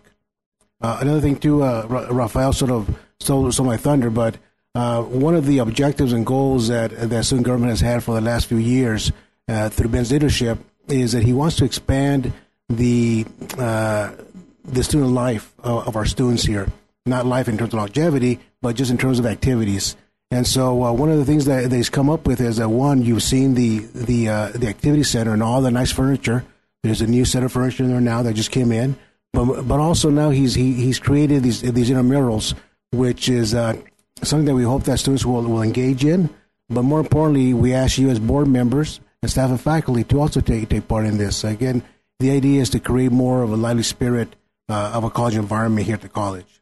Uh, another thing too, uh, Rafael sort of stole, stole my thunder, but uh, one of the objectives and goals that that student government has had for the last few years through Ben's leadership is that he wants to expand the uh, the student life of, of, our students here. Not life in terms of longevity, but just in terms of activities. And so, uh, one of the things that they've come up with is that one, you've seen the the uh, the activity center and all the nice furniture. There's a new set of furniture there now that just came in, but but also now he's he, he's created these these intramurals, which is uh, something that we hope that students will will engage in. But more importantly, we ask you as board members and staff and faculty to also take take part in this. Again, the idea is to create more of a lively spirit uh, of a college environment here at the college.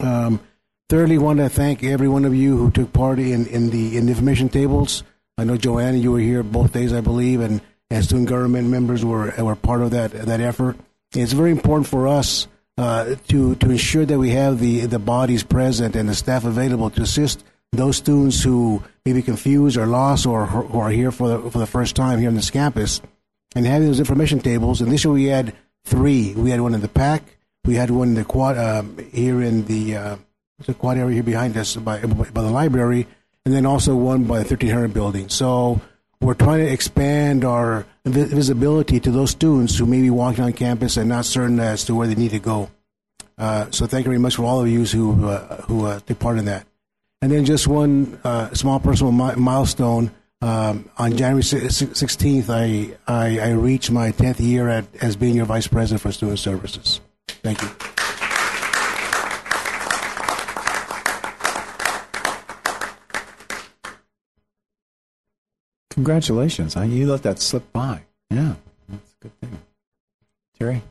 Um, thirdly, want to thank every one of you who took part in, in the in the information tables. I know Joanna, you were here both days, I believe, and, and student government members were were part of that that effort. It's very important for us uh, to to ensure that we have the the bodies present and the staff available to assist those students who may be confused or lost or who are here for the for the first time here on this campus and having those information tables. And this year we had three. We had one in the pack. We had one in the quad um, here in the uh, the quad area here behind us by, by the library, and then also one by the 1300 building. So we're trying to expand our visibility to those students who may be walking on campus and not certain as to where they need to go. Uh, so thank you very much for all of you who uh, who uh, take part in that. And then just one uh, small personal mi- milestone. Um, on January 16th, I, I, I, reached my 10th year at, as being your Vice President for Student Services. Thank you. Congratulations. You let that slip by. Yeah, that's a good thing. Terry?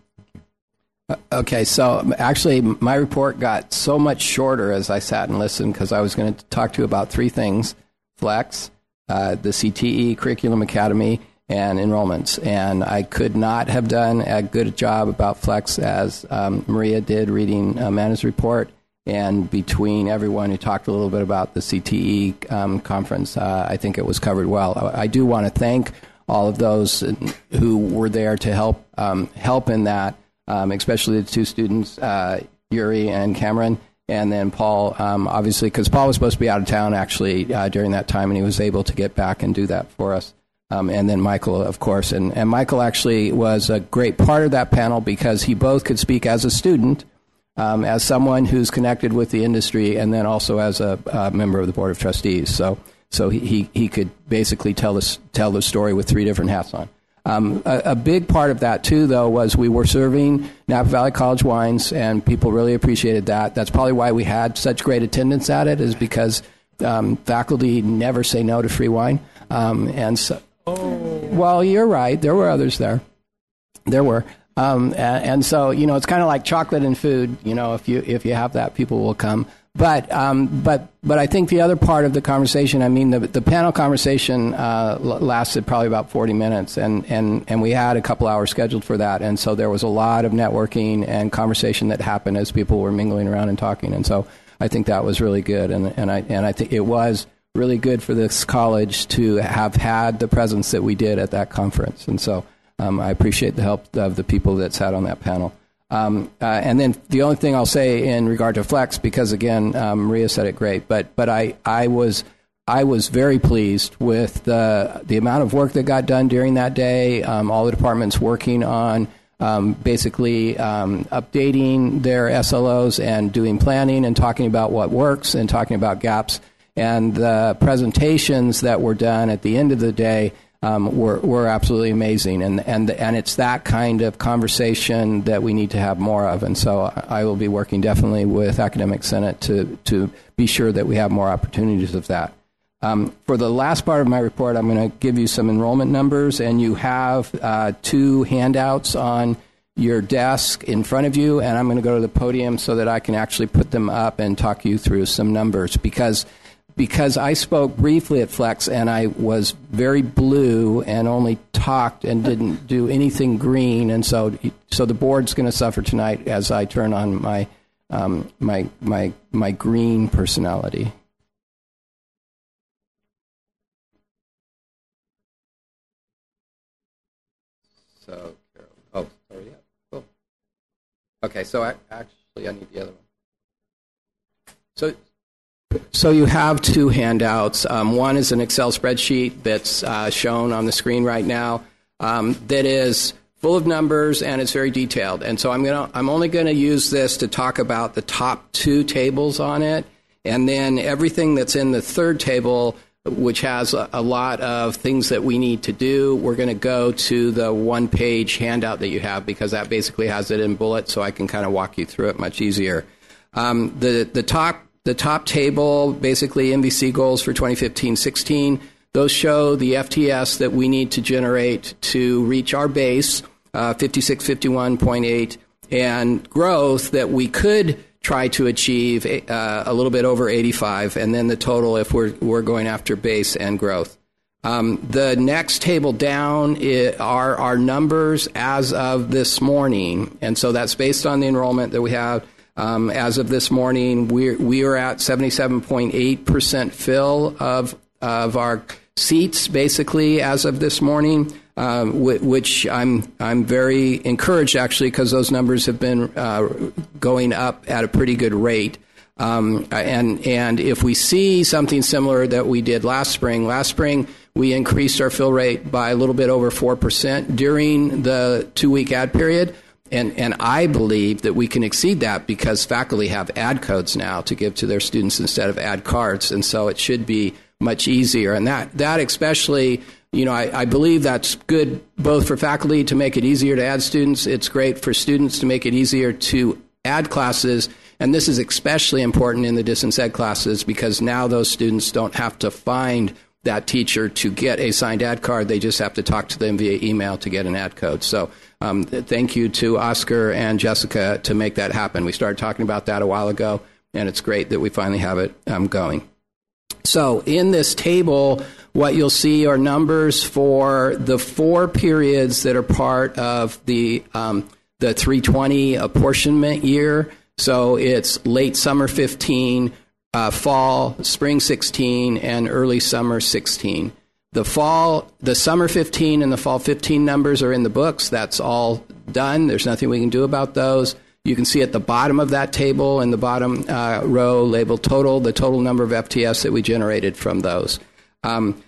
Uh, okay, so actually, my report got so much shorter as I sat and listened because I was going to talk to you about three things Flex, uh, the CTE Curriculum Academy, and enrollments. And I could not have done a good job about Flex as um, Maria did reading Amanda's report. And between everyone who talked a little bit about the CTE um, conference, uh, I think it was covered well. I, I do want to thank all of those who were there to help um, help in that, um, especially the two students, uh, Yuri and Cameron and then Paul, um, obviously, because Paul was supposed to be out of town actually uh, during that time, and he was able to get back and do that for us. Um, and then Michael, of course, and, and Michael actually was a great part of that panel because he both could speak as a student, um, as someone who's connected with the industry, and then also as a, a member of the board of trustees. So, so he, he, he could basically tell us tell the story with three different hats on. Um, a, a, big part of that too, though, was we were serving Napa Valley College wines, and people really appreciated that. That's probably why we had such great attendance at it, is because um, faculty never say no to free wine. Um, and so, oh. well, you're right. There were others there. There were. Um, and, and, so, you know, it's kind of like chocolate and food. You know, if you if you have that, people will come. But um, but but I think the other part of the conversation, I mean, the the panel conversation uh, lasted probably about forty minutes, and, and and we had a couple hours scheduled for that, and so there was a lot of networking and conversation that happened as people were mingling around and talking, and so I think that was really good, and and I and I think it was really good for this college to have had the presence that we did at that conference. And so um, I appreciate the help of the people that sat on that panel. Um, uh, and then the only thing I'll say in regard to Flex, because again, um, Maria said it great, but but I I was I was very pleased with the the amount of work that got done during that day. Um, all the departments working on um, basically um, updating their SLOs and doing planning and talking about what works and talking about gaps. And the presentations that were done at the end of the day um, were, were absolutely amazing. And, and, and it's that kind of conversation that we need to have more of. And so I will be working definitely with Academic Senate to, to be sure that we have more opportunities of that. Um, for the last part of my report, I'm going to give you some enrollment numbers, and you have uh, two handouts on your desk in front of you, and I'm going to go to the podium so that I can actually put them up and talk you through some numbers because because I spoke briefly at Flex and I was very blue and only talked and didn't do anything green, and so so the board's going to suffer tonight as I turn on my um, my my my green personality. So, oh, sorry, yeah, cool. Okay, so I, actually, I need the other one. So, so you have two handouts. Um, one is an Excel spreadsheet that's uh, shown on the screen right now um, that is full of numbers and it's very detailed. And so I'm gonna I'm only going to use this to talk about the top two tables on it, and then everything that's in the third table, which has a, a lot of things that we need to do. We're going to go to the one page handout that you have because that basically has it in bullets, so I can kind of walk you through it much easier. Um, the the top the top table, basically NVC goals for 2015-16. Those show the FTS that we need to generate to reach our base, uh, 56, 51.8, and growth that we could try to achieve uh, a little bit over 85, and then the total if we're, we're going after base and growth. Um, the next table down are our numbers as of this morning, and so that's based on the enrollment that we have. Um, as of this morning, we're, we are at 77.8% fill of, of our seats, basically, as of this morning, um, which I'm, I'm very encouraged, actually, because those numbers have been uh, going up at a pretty good rate. Um, and, and if we see something similar that we did last spring, last spring we increased our fill rate by a little bit over 4% during the two week add period. And, and I believe that we can exceed that because faculty have add codes now to give to their students instead of add cards. And so it should be much easier. And that, that especially, you know, I, I believe that's good both for faculty to make it easier to add students. It's great for students to make it easier to add classes. And this is especially important in the distance ed classes because now those students don't have to find that teacher to get a signed add card. They just have to talk to them via email to get an add code. So um, thank you to Oscar and Jessica to make that happen. We started talking about that a while ago, and it's great that we finally have it um, going. So, in this table, what you'll see are numbers for the four periods that are part of the um, the 320 apportionment year. So it's late summer 15, uh, fall, spring 16, and early summer 16. The fall, the summer 15 and the fall 15 numbers are in the books. That's all done. There's nothing we can do about those. You can see at the bottom of that table in the bottom uh, row labeled total, the total number of FTS that we generated from those. Um,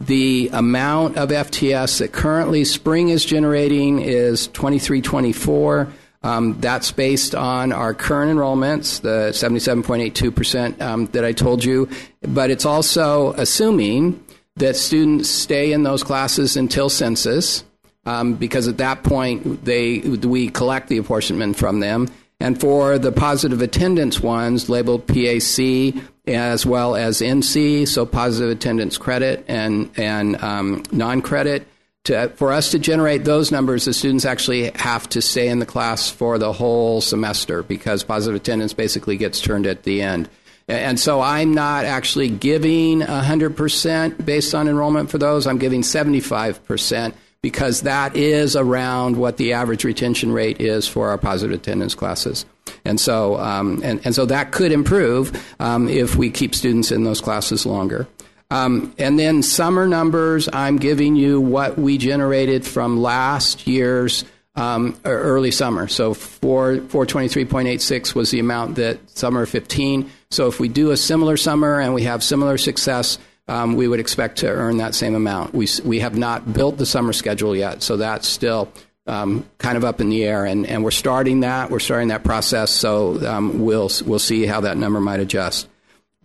the amount of FTS that currently spring is generating is 2324. Um, that's based on our current enrollments, the 77.82% um, that I told you, but it's also assuming that students stay in those classes until census, um, because at that point they we collect the apportionment from them. And for the positive attendance ones, labeled PAC as well as NC, so positive attendance credit and and um, non-credit. To, for us to generate those numbers, the students actually have to stay in the class for the whole semester because positive attendance basically gets turned at the end. And so I'm not actually giving 100% based on enrollment for those. I'm giving 75% because that is around what the average retention rate is for our positive attendance classes. And so, um, and, and so that could improve um, if we keep students in those classes longer. Um, and then summer numbers, I'm giving you what we generated from last year's um, early summer. So 4, 423.86 was the amount that summer 15. So if we do a similar summer and we have similar success, um, we would expect to earn that same amount. We, we have not built the summer schedule yet, so that's still um, kind of up in the air, and, and we're starting that. We're starting that process, so um, we'll we'll see how that number might adjust.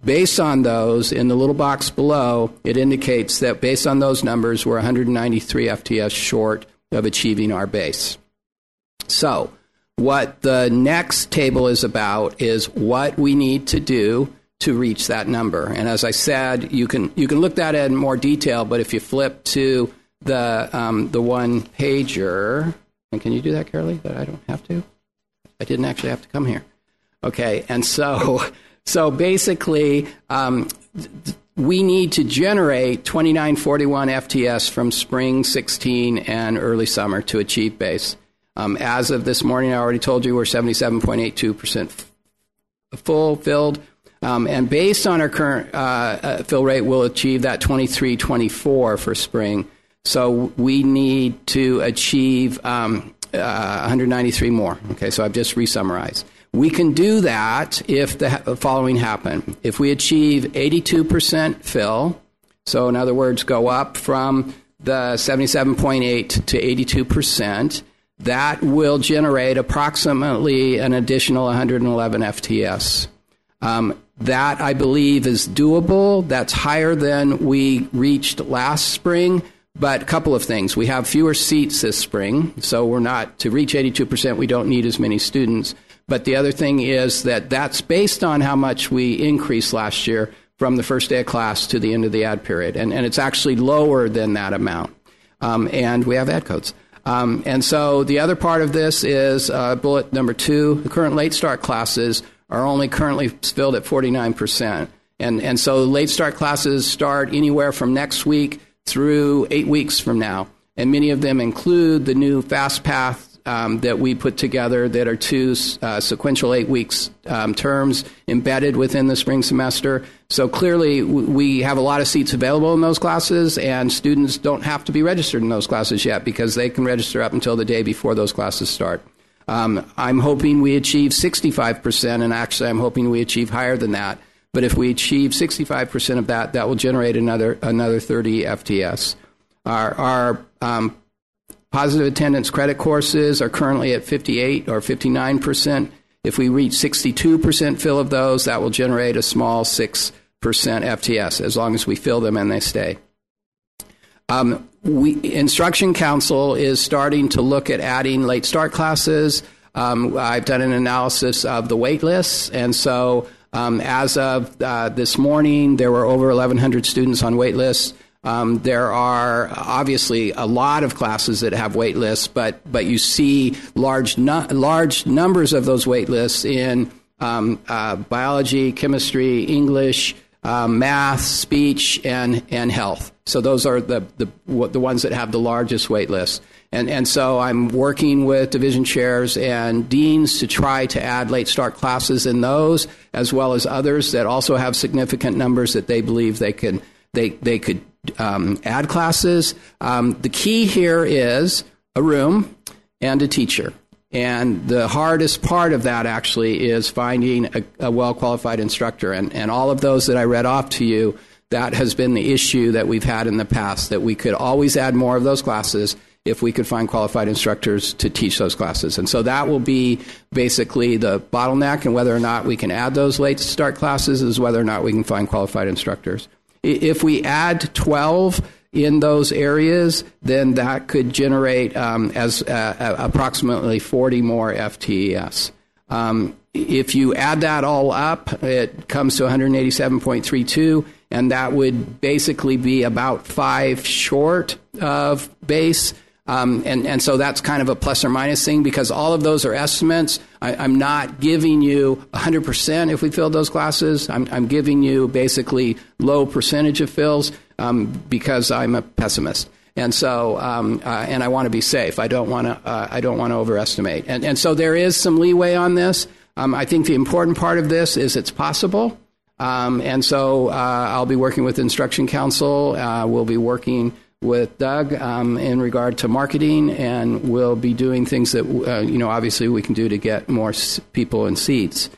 Based on those, in the little box below, it indicates that based on those numbers, we're 193 FTS short of achieving our base. So, what the next table is about is what we need to do to reach that number. And as I said, you can you can look that at in more detail. But if you flip to the um, the one pager, and can you do that, Carolee? That I don't have to. I didn't actually have to come here. Okay, and so so basically. Um, we need to generate 2941 FTS from spring 16 and early summer to achieve base. Um, as of this morning, I already told you we're 77.82% full filled. Um, and based on our current uh, uh, fill rate, we'll achieve that 23 24 for spring. So we need to achieve um, uh, 193 more. Okay, so I've just resummarized. We can do that if the following happen. If we achieve 82% fill, so in other words, go up from the 77.8 to 82%, that will generate approximately an additional 111 FTS. Um, that I believe is doable. That's higher than we reached last spring. But a couple of things. We have fewer seats this spring, so we're not, to reach 82%, we don't need as many students. But the other thing is that that's based on how much we increased last year from the first day of class to the end of the add period. And, and it's actually lower than that amount. Um, and we have add codes. Um, and so the other part of this is uh, bullet number two the current late start classes are only currently filled at 49%. And, and so late start classes start anywhere from next week through eight weeks from now. And many of them include the new Fast Path um, that we put together that are two uh, sequential eight weeks um, terms embedded within the spring semester. So clearly, we have a lot of seats available in those classes, and students don't have to be registered in those classes yet because they can register up until the day before those classes start. Um, I'm hoping we achieve 65%, and actually, I'm hoping we achieve higher than that. But if we achieve 65% of that, that will generate another another 30 FTS. Our, our um, positive attendance credit courses are currently at 58 or 59%. If we reach 62% fill of those, that will generate a small 6% FTS as long as we fill them and they stay. Um, we, Instruction Council is starting to look at adding late start classes. Um, I've done an analysis of the wait lists, and so um, as of uh, this morning, there were over 1,100 students on wait lists. Um, there are obviously a lot of classes that have wait lists, but but you see large large numbers of those wait lists in um, uh, biology, chemistry, English, um, math, speech, and and health. So those are the, the the ones that have the largest wait lists. And and so I'm working with division chairs and deans to try to add late start classes in those, as well as others that also have significant numbers that they believe they can they they could um, add classes. Um, the key here is a room and a teacher. And the hardest part of that actually is finding a, a well qualified instructor. And, and all of those that I read off to you, that has been the issue that we've had in the past, that we could always add more of those classes if we could find qualified instructors to teach those classes. And so that will be basically the bottleneck, and whether or not we can add those late start classes is whether or not we can find qualified instructors. If we add 12 in those areas, then that could generate um, as uh, uh approximately 40 more FTES. Um, if you add that all up, it comes to 187.32, and that would basically be about five short of base. Um, and, and so that's kind of a plus or minus thing because all of those are estimates. I, am not giving you 100% if we fill those classes. I'm, I'm giving you basically low percentage of fills um, because I'm a pessimist. And so, um, uh, and I want to be safe. I don't want to. Uh, I don't want to overestimate. And and so there is some leeway on this. Um, I think the important part of this is it's possible. Um, and so uh, I'll be working with Instruction Council. Uh, we'll be working with Doug um, in regard to marketing, and we'll be doing things that, uh, you know, obviously we can do to get more people in seats.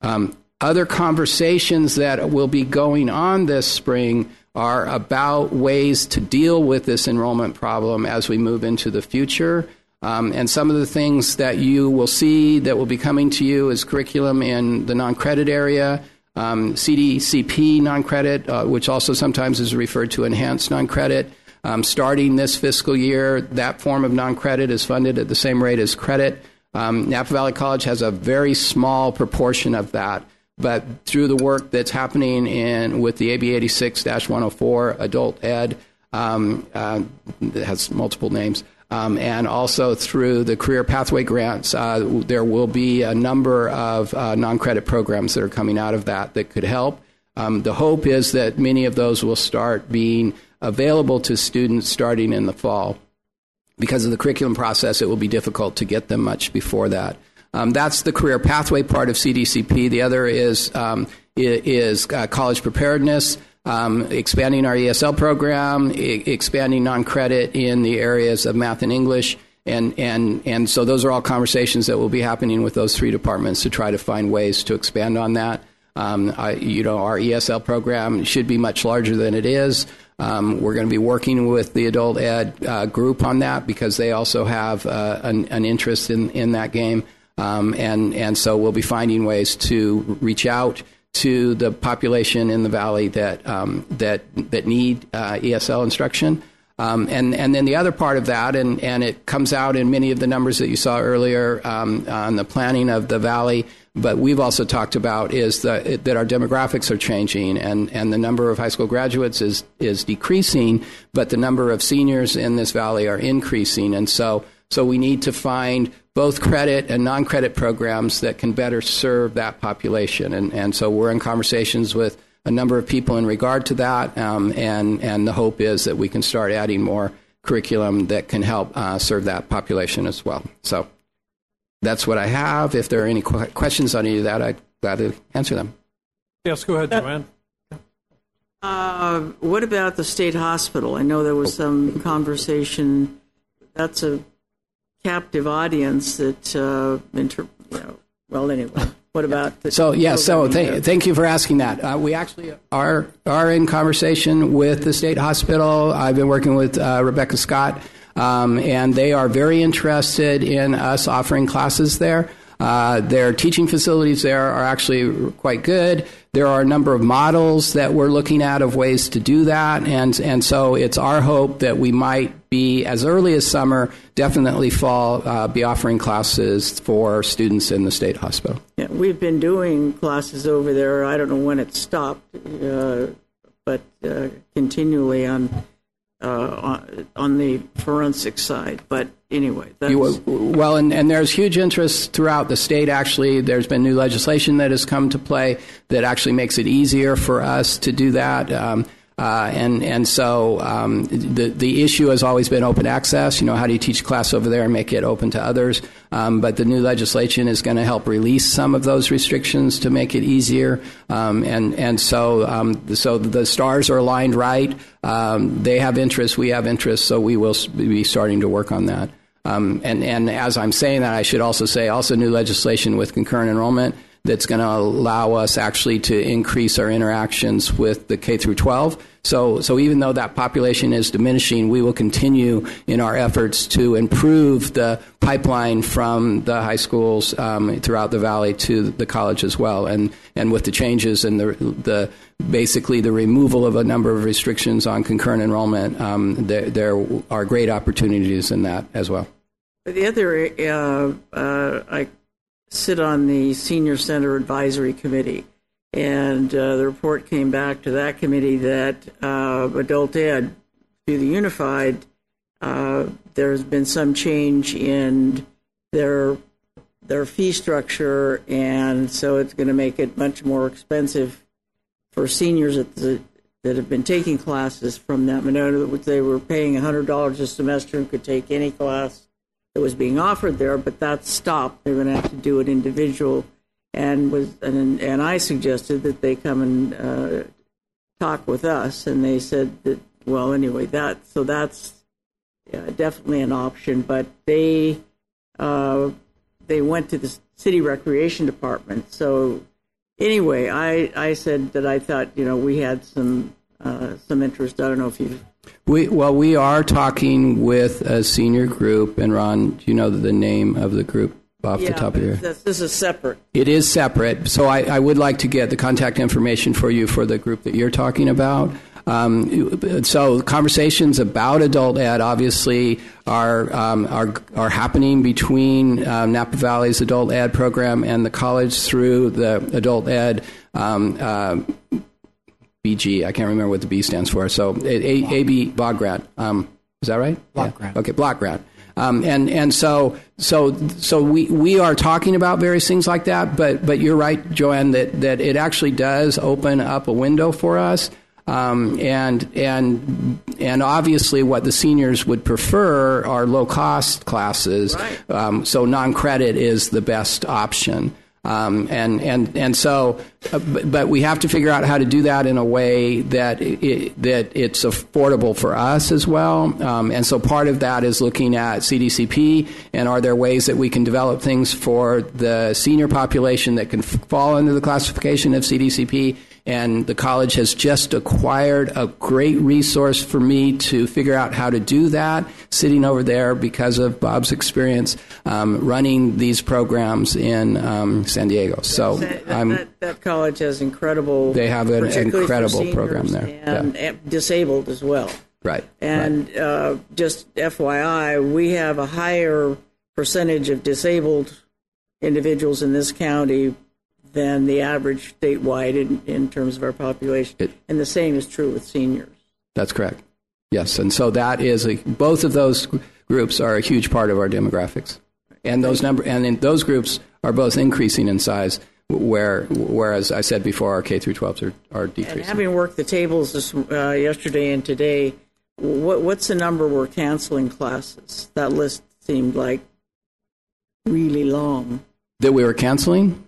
Um, other conversations that will be going on this spring are about ways to deal with this enrollment problem as we move into the future. Um, and some of the things that you will see that will be coming to you is curriculum in the non credit area, um, CDCP non credit, uh, which also sometimes is referred to enhanced non credit. Um, starting this fiscal year, that form of non credit is funded at the same rate as credit. Um, Napa Valley College has a very small proportion of that, but through the work that's happening in with the AB 86 104 adult ed, um, uh, that has multiple names, um, and also through the career pathway grants, uh, there will be a number of uh, non credit programs that are coming out of that that could help. Um, the hope is that many of those will start being available to students starting in the fall. Because of the curriculum process, it will be difficult to get them much before that. Um, that's the career pathway part of CDCP. The other is um, is uh, college preparedness, um, expanding our ESL program, expanding non-credit in the areas of math and English, and and and so those are all conversations that will be happening with those three departments to try to find ways to expand on that. Um, I, you know, our ESL program should be much larger than it is. Um, we're going to be working with the adult ed uh, group on that because they also have uh, an, an, interest in, in that game. Um, and, and so we'll be finding ways to reach out to the population in the valley that, um, that, that need uh, ESL instruction. Um, and, and then the other part of that, and, and it comes out in many of the numbers that you saw earlier um, on the planning of the valley, but we've also talked about is that, that our demographics are changing and, and the number of high school graduates is, is decreasing, but the number of seniors in this valley are increasing. And so, so we need to find both credit and non credit programs that can better serve that population. And, and so we're in conversations with a number of people in regard to that, um, and, and the hope is that we can start adding more curriculum that can help uh, serve that population as well. So that's what I have. If there are any qu- questions on any of that, I'd gladly answer them. Yes, go ahead, Joanne. Uh, what about the state hospital? I know there was some conversation. That's a captive audience that, uh, inter- you know, well, anyway. What about the so yeah? So th- thank you for asking that. Uh, we actually are are in conversation with the state hospital. I've been working with uh, Rebecca Scott, um, and they are very interested in us offering classes there. Uh, their teaching facilities there are actually quite good. There are a number of models that we're looking at of ways to do that, and and so it's our hope that we might be as early as summer, definitely fall, uh, be offering classes for students in the state hospital. Yeah, we've been doing classes over there. I don't know when it stopped, uh, but uh, continually on, on on the forensic side. But anyway, You, well, and, and there's huge interest throughout the state. Actually, there's been new legislation that has come to play that actually makes it easier for us to do that. Um, uh, and and so um, the the issue has always been open access. You know, how do you teach class over there and make it open to others? Um, but the new legislation is going to help release some of those restrictions to make it easier. Um, and and so um, so the stars are aligned right. Um, they have interests, we have interests, so we will be starting to work on that. Um, and, and as I'm saying that, I should also say also new legislation with concurrent enrollment that's going to allow us actually to increase our interactions with the K through 12. So, so even though that population is diminishing, we will continue in our efforts to improve the pipeline from the high schools um, throughout the valley to the college as well. And and with the changes and the the basically the removal of a number of restrictions on concurrent enrollment, um, there there are great opportunities in that as well. The other, uh, uh, I sit on the Senior Center Advisory Committee, and uh, the report came back to that committee that uh, adult ed, through the unified, uh, there's been some change in their their fee structure, and so it's going to make it much more expensive for seniors the, that have been taking classes from them. Words, they were paying $100 a semester and could take any class that was being offered there, but that stopped. They're going to have to do it individual and was and and I suggested that they come and uh, talk with us, and they said that well, anyway, that so that's yeah, definitely an option, but they uh, they went to the city recreation department. So anyway, I I said that I thought you know we had some uh, some interest. I don't know if you We, well, we are talking with a senior group, and Ron, do you know the name of the group off yeah, the top of your this, this is separate. It is separate, so I, I would like to get the contact information for you for the group that you're talking about. Um, so conversations about adult ed obviously are um, are are happening between um, Napa Valley's adult ed program and the college through the adult ed. Um, uh, BG, I can't remember what the B stands for. So AB Bog Grant. Um, is that right? Block Yeah. Okay, block grant. Um, and and so so so we, we are talking about various things like that, but but you're right, Joanne, that, that it actually does open up a window for us. Um, and and and obviously, what the seniors would prefer are low cost classes. Um, so non credit is the best option. Um, and and and so, uh, but, we have to figure out how to do that in a way that it, that it's affordable for us as well. Um, and so, part of that is looking at CDCP and are there ways that we can develop things for the senior population that can f- fall under the classification of CDCP. And the college has just acquired a great resource for me to figure out how to do that, sitting over there because of Bob's experience um, running these programs in um, San Diego. So that, I'm. that, that college has incredible. They have an incredible seniors program there. and, and disabled as well. Right. And uh, just FYI, we have a higher percentage of disabled individuals in this county than the average statewide in, in terms of our population. and the same is true with seniors. That's correct. Yes, and so that is a, both of those groups are a huge part of our demographics, and those number and in those groups are both increasing in size. Where, whereas I said before, our K through 12s are, are And decreasing. having worked the tables this, uh, yesterday and today, what, what's the number we're canceling classes? That list seemed like really long. that we were canceling.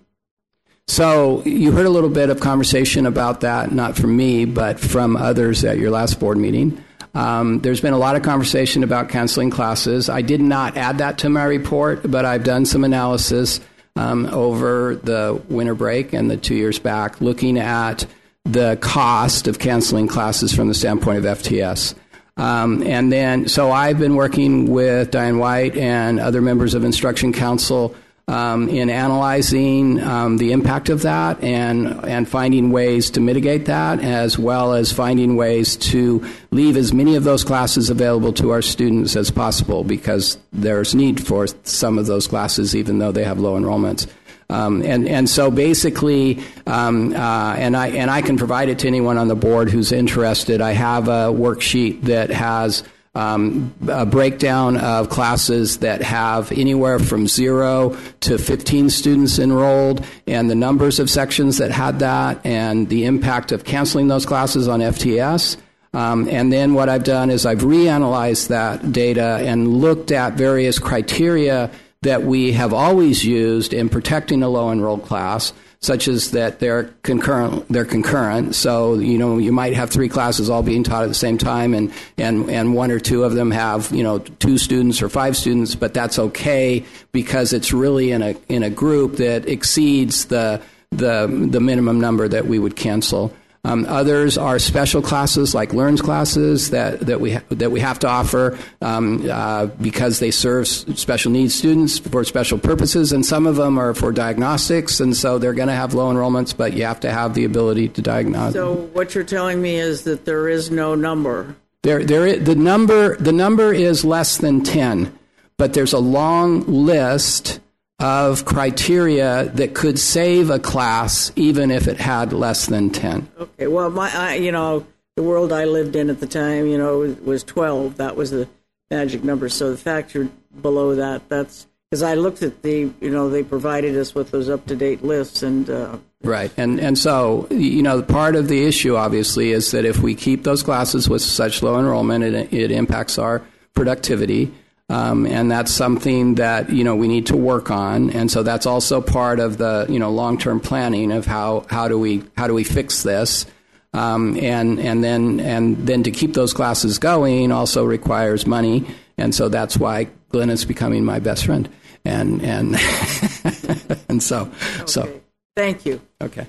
So you heard a little bit of conversation about that, not from me, but from others at your last board meeting. Um, there's been a lot of conversation about canceling classes. I did not add that to my report, but I've done some analysis um, over the winter break and the two years back, looking at the cost of canceling classes from the standpoint of FTS. Um, and then, so I've been working with Diane White and other members of Instruction Council um, in analyzing um, the impact of that and and finding ways to mitigate that, as well as finding ways to leave as many of those classes available to our students as possible, because there's need for some of those classes, even though they have low enrollments. Um, and and so basically, um, uh, and I and I can provide it to anyone on the board who's interested. I have a worksheet that has um, a breakdown of classes that have anywhere from zero to 15 students enrolled, and the numbers of sections that had that, and the impact of canceling those classes on FTS. Um, and then what I've done is I've reanalyzed that data and looked at various criteria that we have always used in protecting a low enrolled class, such as that they're concurrent. They're concurrent, so you know you might have three classes all being taught at the same time, and and and one or two of them have you know two students or five students, but that's okay because it's really in a in a group that exceeds the the the minimum number that we would cancel. Um, others are special classes like Learns classes that, that, we, ha- that we have to offer um, uh, because they serve s- special needs students for special purposes, and some of them are for diagnostics, and so they're going to have low enrollments, but you have to have the ability to diagnose. So what you're telling me is that there is no number. There, there is, the number the number is less than ten, but there's a long list of criteria that could save a class even if it had less than ten. Okay, well, my, I, you know, the world I lived in at the time, you know, was, was 12. That was the magic number. So the fact you're below that, that's because I looked at the, you know, they provided us with those up to date lists, and uh, Right, and and so you know part of the issue obviously is that if we keep those classes with such low enrollment, it, it impacts our productivity. Um, and that's something that you know we need to work on, and so that's also part of the you know long term planning of how how do we how do we fix this, um, and and then and then to keep those classes going also requires money, and so that's why Glenn is becoming my best friend, and and and so so Thank you. okay.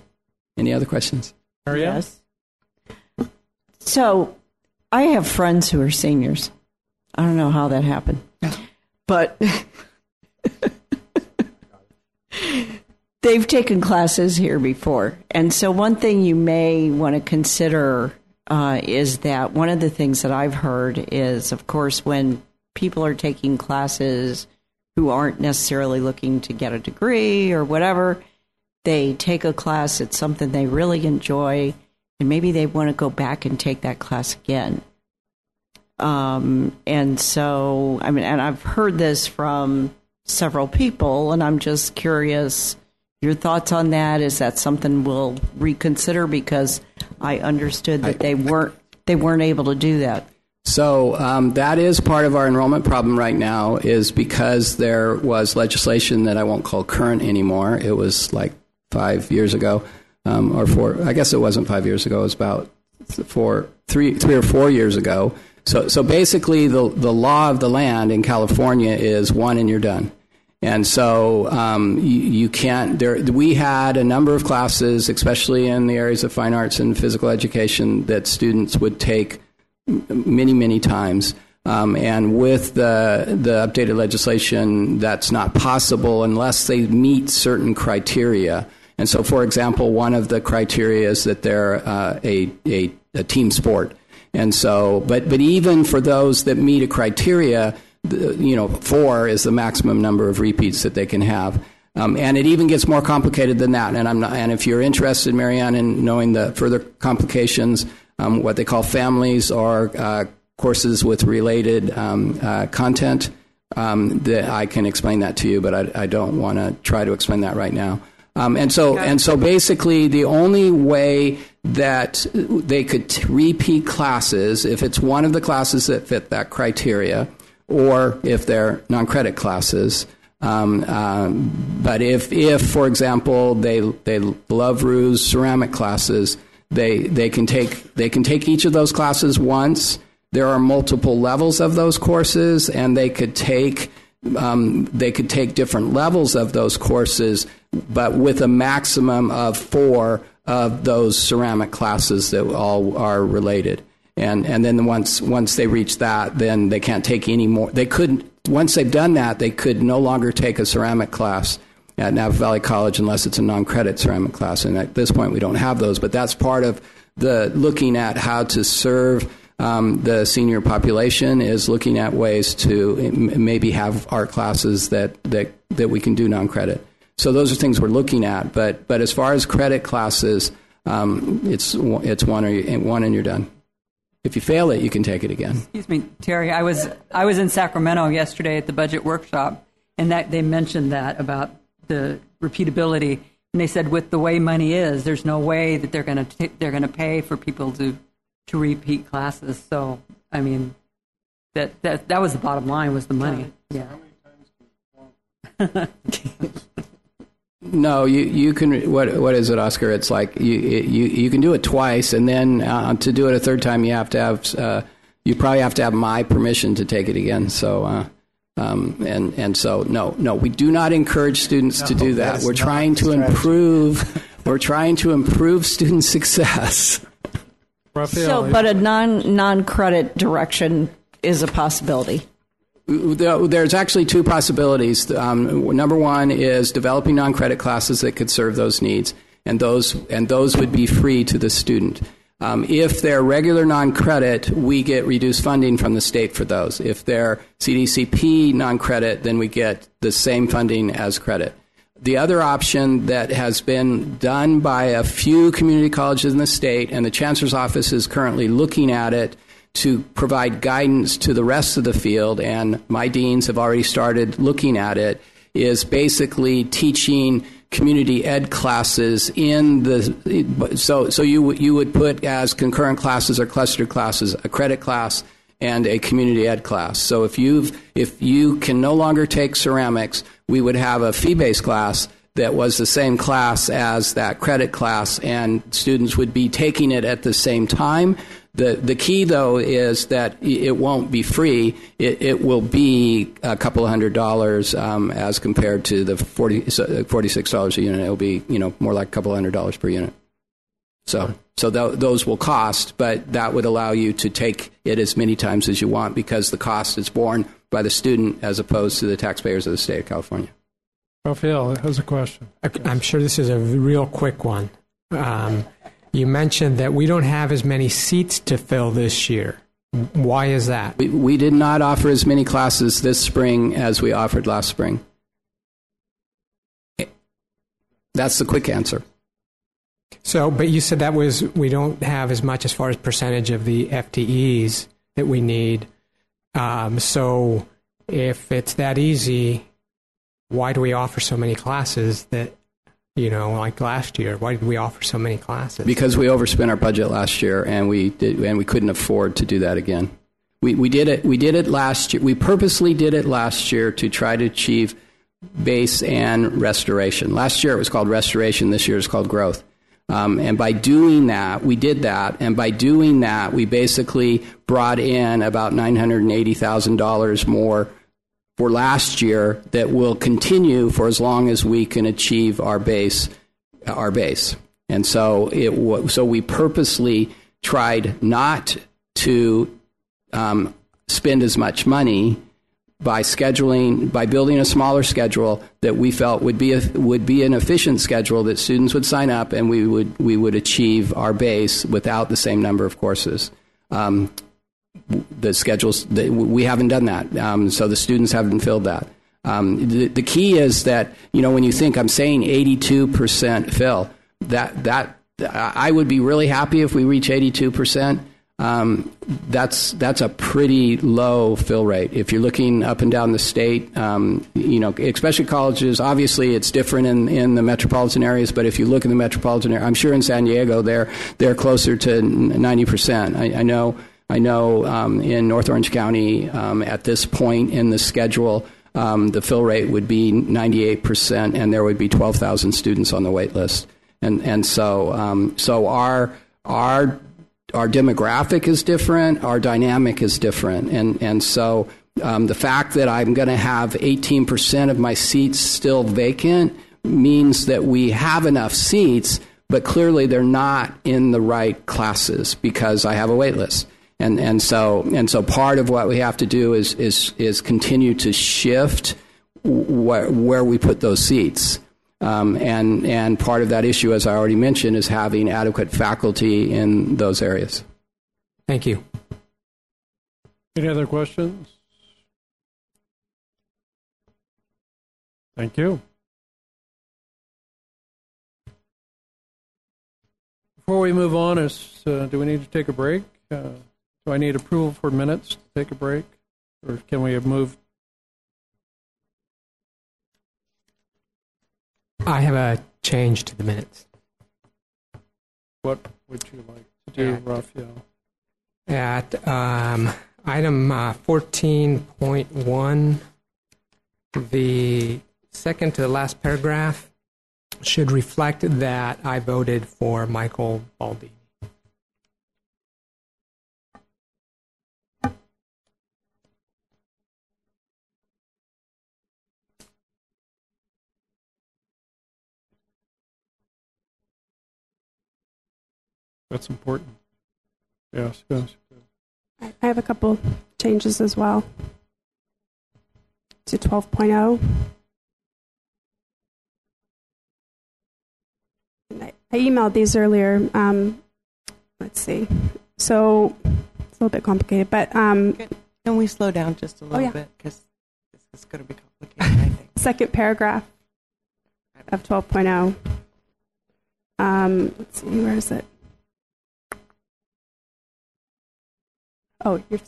Any other questions? Yes. So, I have friends who are seniors. I don't know how that happened, but they've taken classes here before. And so, one thing you may want to consider uh, is that one of the things that I've heard is, of course, when people are taking classes who aren't necessarily looking to get a degree or whatever, they take a class, it's something they really enjoy, and maybe they want to go back and take that class again. Um, and so, I mean, and I've heard this from several people, and I'm just curious your thoughts on that. Is that something we'll reconsider? Because I understood that they weren't they weren't able to do that. So um, that is part of our enrollment problem right now, is because there was legislation that I won't call current anymore. It was like five years ago, um, or four. I guess it wasn't five years ago. It was about four, three, three or four years ago. So, so basically, the the law of the land in California is one and you're done. And so um, you, you can't. There, we had a number of classes, especially in the areas of fine arts and physical education, that students would take many, many times. Um, and with the the updated legislation, that's not possible unless they meet certain criteria. And so, for example, one of the criteria is that they're uh, a, a a team sport. And so, but but even for those that meet a criteria, you know, four is the maximum number of repeats that they can have. Um, and it even gets more complicated than that. And I'm not, and if you're interested, Marianne, in knowing the further complications, um, what they call families or uh, courses with related um, uh, content, um, that I can explain that to you, but I, I don't want to try to explain that right now. Um, and so, and so, basically, the only way that they could repeat classes if it's one of the classes that fit that criteria, or if they're non-credit classes. Um, um, but if, if, for example, they they love Rue's ceramic classes, they they can take they can take each of those classes once. There are multiple levels of those courses, and they could take um, they could take different levels of those courses, but with a maximum of four of those ceramic classes that all are related. And and then once once they reach that, then they can't take any more. They couldn't once they've done that, they could no longer take a ceramic class at Napa Valley College unless it's a non-credit ceramic class. And at this point, we don't have those. But that's part of the looking at how to serve um, the senior population is looking at ways to maybe have art classes that, that, that we can do non credit. So those are things we're looking at. But, but as far as credit classes, um, it's, it's one, or you, one and you're done. If you fail it, you can take it again. Excuse me, Terry. I was I was in Sacramento yesterday at the budget workshop, and that they mentioned that about the repeatability, and they said with the way money is, there's no way that they're going to they're going to pay for people to to repeat classes. So I mean, that that that was the bottom line was the money. Yeah. No, you, you can. What what is it, Oscar? It's like you you you can do it twice, and then uh, to do it a third time, you have to have uh, you probably have to have my permission to take it again. So. Uh, um, and and so no no we do not encourage students to do that that. is We're trying to strategy. improve. We're trying to improve student success. So, but a non non credit direction is a possibility. There- There's actually two possibilities. Um, number one is developing non-credit classes that could serve those needs, and those and those would be free to the student. Um, if they're regular non-credit, we get reduced funding from the state for those. If they're CDCP non-credit, then we get the same funding as credit. The other option that has been done by a few community colleges in the state, and the chancellor's office is currently looking at it to provide guidance to the rest of the field, and my deans have already started looking at it, is basically teaching community ed classes in the so so you you would put as concurrent classes or clustered classes a credit class and a community ed class. So if you if you can no longer take ceramics, we would have a fee-based class that was the same class as that credit class, and students would be taking it at the same time. The, the key, though, is that it won't be free. It, it will be a couple of hundred dollars um, as compared to the 40, $46 a unit. It will be, you know, more like a couple of hundred dollars per unit. So, so th- those will cost, but that would allow you to take it as many times as you want because the cost is borne by the student as opposed to the taxpayers of the state of California. Rafael has a question. I'm sure this is a real quick one. Um, you mentioned that we don't have as many seats to fill this year. Why is that? We, we did not offer as many classes this spring as we offered last spring. That's the quick answer. So, but you said that was we don't have as much as far as percentage of the FTEs that we need. Um, so, if it's that easy, why do we offer so many classes that you know like last year why did we offer so many classes? Because we overspent our budget last year and we did and we couldn't afford to do that again. We, we did it we did it last year we purposely did it last year to try to achieve base and restoration. Last year it was called restoration this year is called growth. Um, and by doing that, we did that. And by doing that, we basically brought in about $980,000 more for last year that will continue for as long as we can achieve our base our base. And so it so we purposely tried not to um, spend as much money by scheduling by building a smaller schedule that we felt would be a, would be an efficient schedule that students would sign up and we would we would achieve our base without the same number of courses. Um, the schedules we haven't done that um, so the students haven't filled that um, the, the, key is that you know when you think i'm saying 82% fill that that i would be really happy if we reach 82% um, that's that's a pretty low fill rate. If you're looking up and down the state, um, you know, especially colleges. Obviously, it's different in, in the metropolitan areas. But if you look in the metropolitan area, I'm sure in San Diego, they're they're closer to 90 percent. I, I know I know um, in North Orange County, um, at this point in the schedule, um, the fill rate would be 98%, and there would be 12,000 students on the wait list. And and so um, so our our our demographic is different, our dynamic is different, and and so um, the fact that I'm going to have 18% of my seats still vacant means that we have enough seats, but clearly they're not in the right classes because I have a wait list and and so and so part of what we have to do is is is continue to shift wh- where we put those seats. Um, and and part of that issue, as I already mentioned, is having adequate faculty in those areas. Thank you. Any other questions? Thank you. Before we move on, is uh, do we need to take a break? Uh, do I need approval for minutes to take a break? Or can we have moved? I have a change to the minutes. What would you like to do, At- Rafael? At um, item uh, 14.1, the second to the last paragraph should reflect that I voted for Michael Baldi. That's important. Yes, yes. I I have a couple changes as well to 12.0. And I I emailed these earlier. Um, let's see. So it's a little bit complicated, but um, Can we slow down just a little yeah. bit? Because this is going to be complicated, I think. second paragraph of 12.0. Um, let's see, where is it? Oh, you're.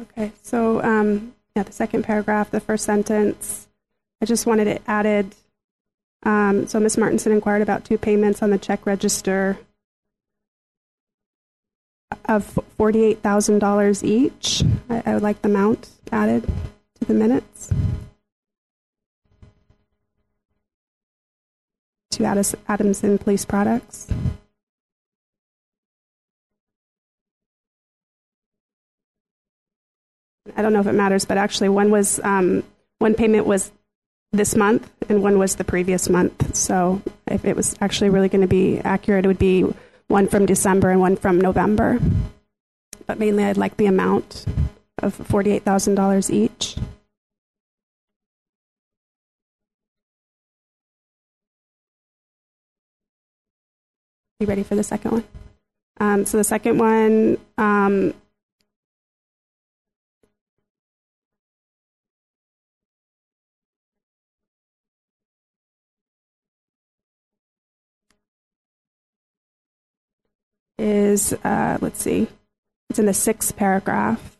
Okay, so um, yeah, the second paragraph, the first sentence, I just wanted it added. Um, so Ms. Martinson inquired about two payments on the check register of $48,000 each. I, I would like the amount added to the minutes. To Addis, Adamson Police Products. I don't know if it matters, but actually one was um, one payment was this month and one was the previous month. So if it was actually really going to be accurate, it would be one from December and one from November. But mainly, I'd like the amount of forty-eight thousand dollars each. You ready for the second one? Um, so the second one. Is, uh, let's see, it's in the sixth paragraph.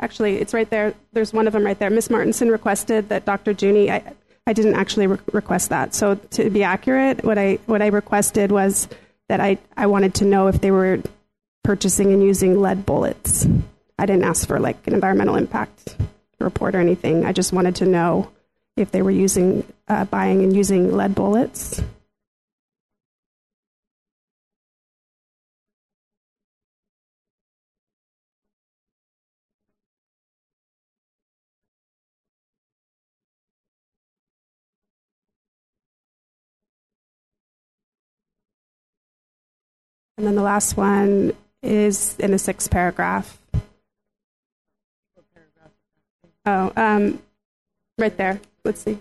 Actually, it's right there. There's one of them right there. Miss Martinson requested that Dr. Junie. I, I didn't actually re- request that. So to be accurate, what I what I requested was that I I wanted to know if they were purchasing and using lead bullets. I didn't ask for like an environmental impact report or anything. I just wanted to know if they were using uh, buying and using lead bullets. And then the last one is in the sixth paragraph. Oh, um, right there. Let's see.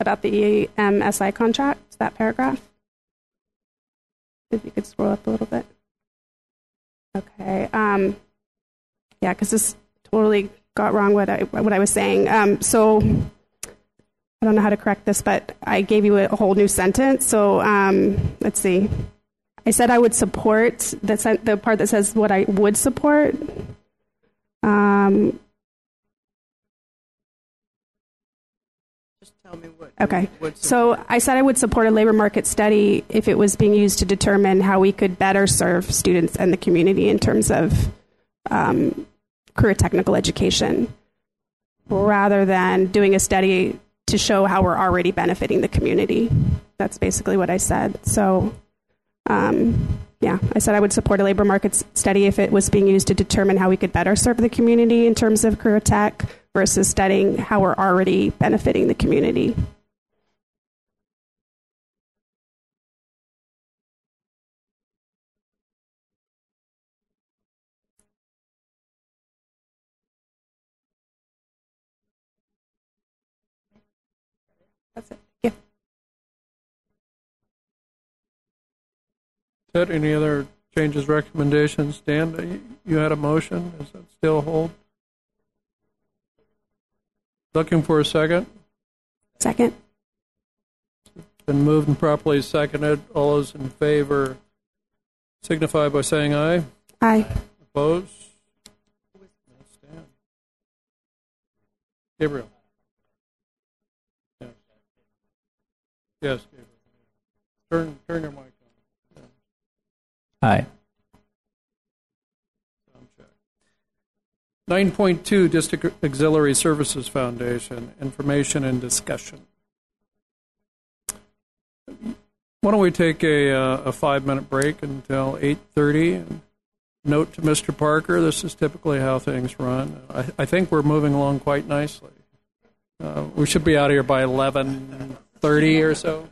About the EMSI contract, that paragraph. If you could scroll up a little bit. Okay. Um, yeah, because this totally got wrong what I what I was saying. Um, so I don't know how to correct this, but I gave you a whole new sentence. So um, let's see. I said I would support the the part that says what I would support. Um, tell me what. Okay. So I said I would support a labor market study if it was being used to determine how we could better serve students and the community in terms of um, career technical education, rather than doing a study to show how we're already benefiting the community. That's basically what I said. So, um, yeah, I said I would support a labor market study if it was being used to determine how we could better serve the community in terms of career tech versus studying how we're already benefiting the community. That's it. Yeah. Ted, any other changes, recommendations? Dan, you had a motion. Does that still hold? Looking for a second? Second. Been moved and properly seconded. All those in favor signify by saying aye. Aye. Opposed? Stand. Gabriel? Yes. Yes, Gabriel. Turn, turn your mic on. Aye. 9.2 District Auxiliary Services Foundation, information and discussion. Why don't we take a, uh, a five-minute break until 8.30? And note to Mr. Parker, this is typically how things run. I, I think we're moving along quite nicely. Uh, we should be out of here by 11.30 or so.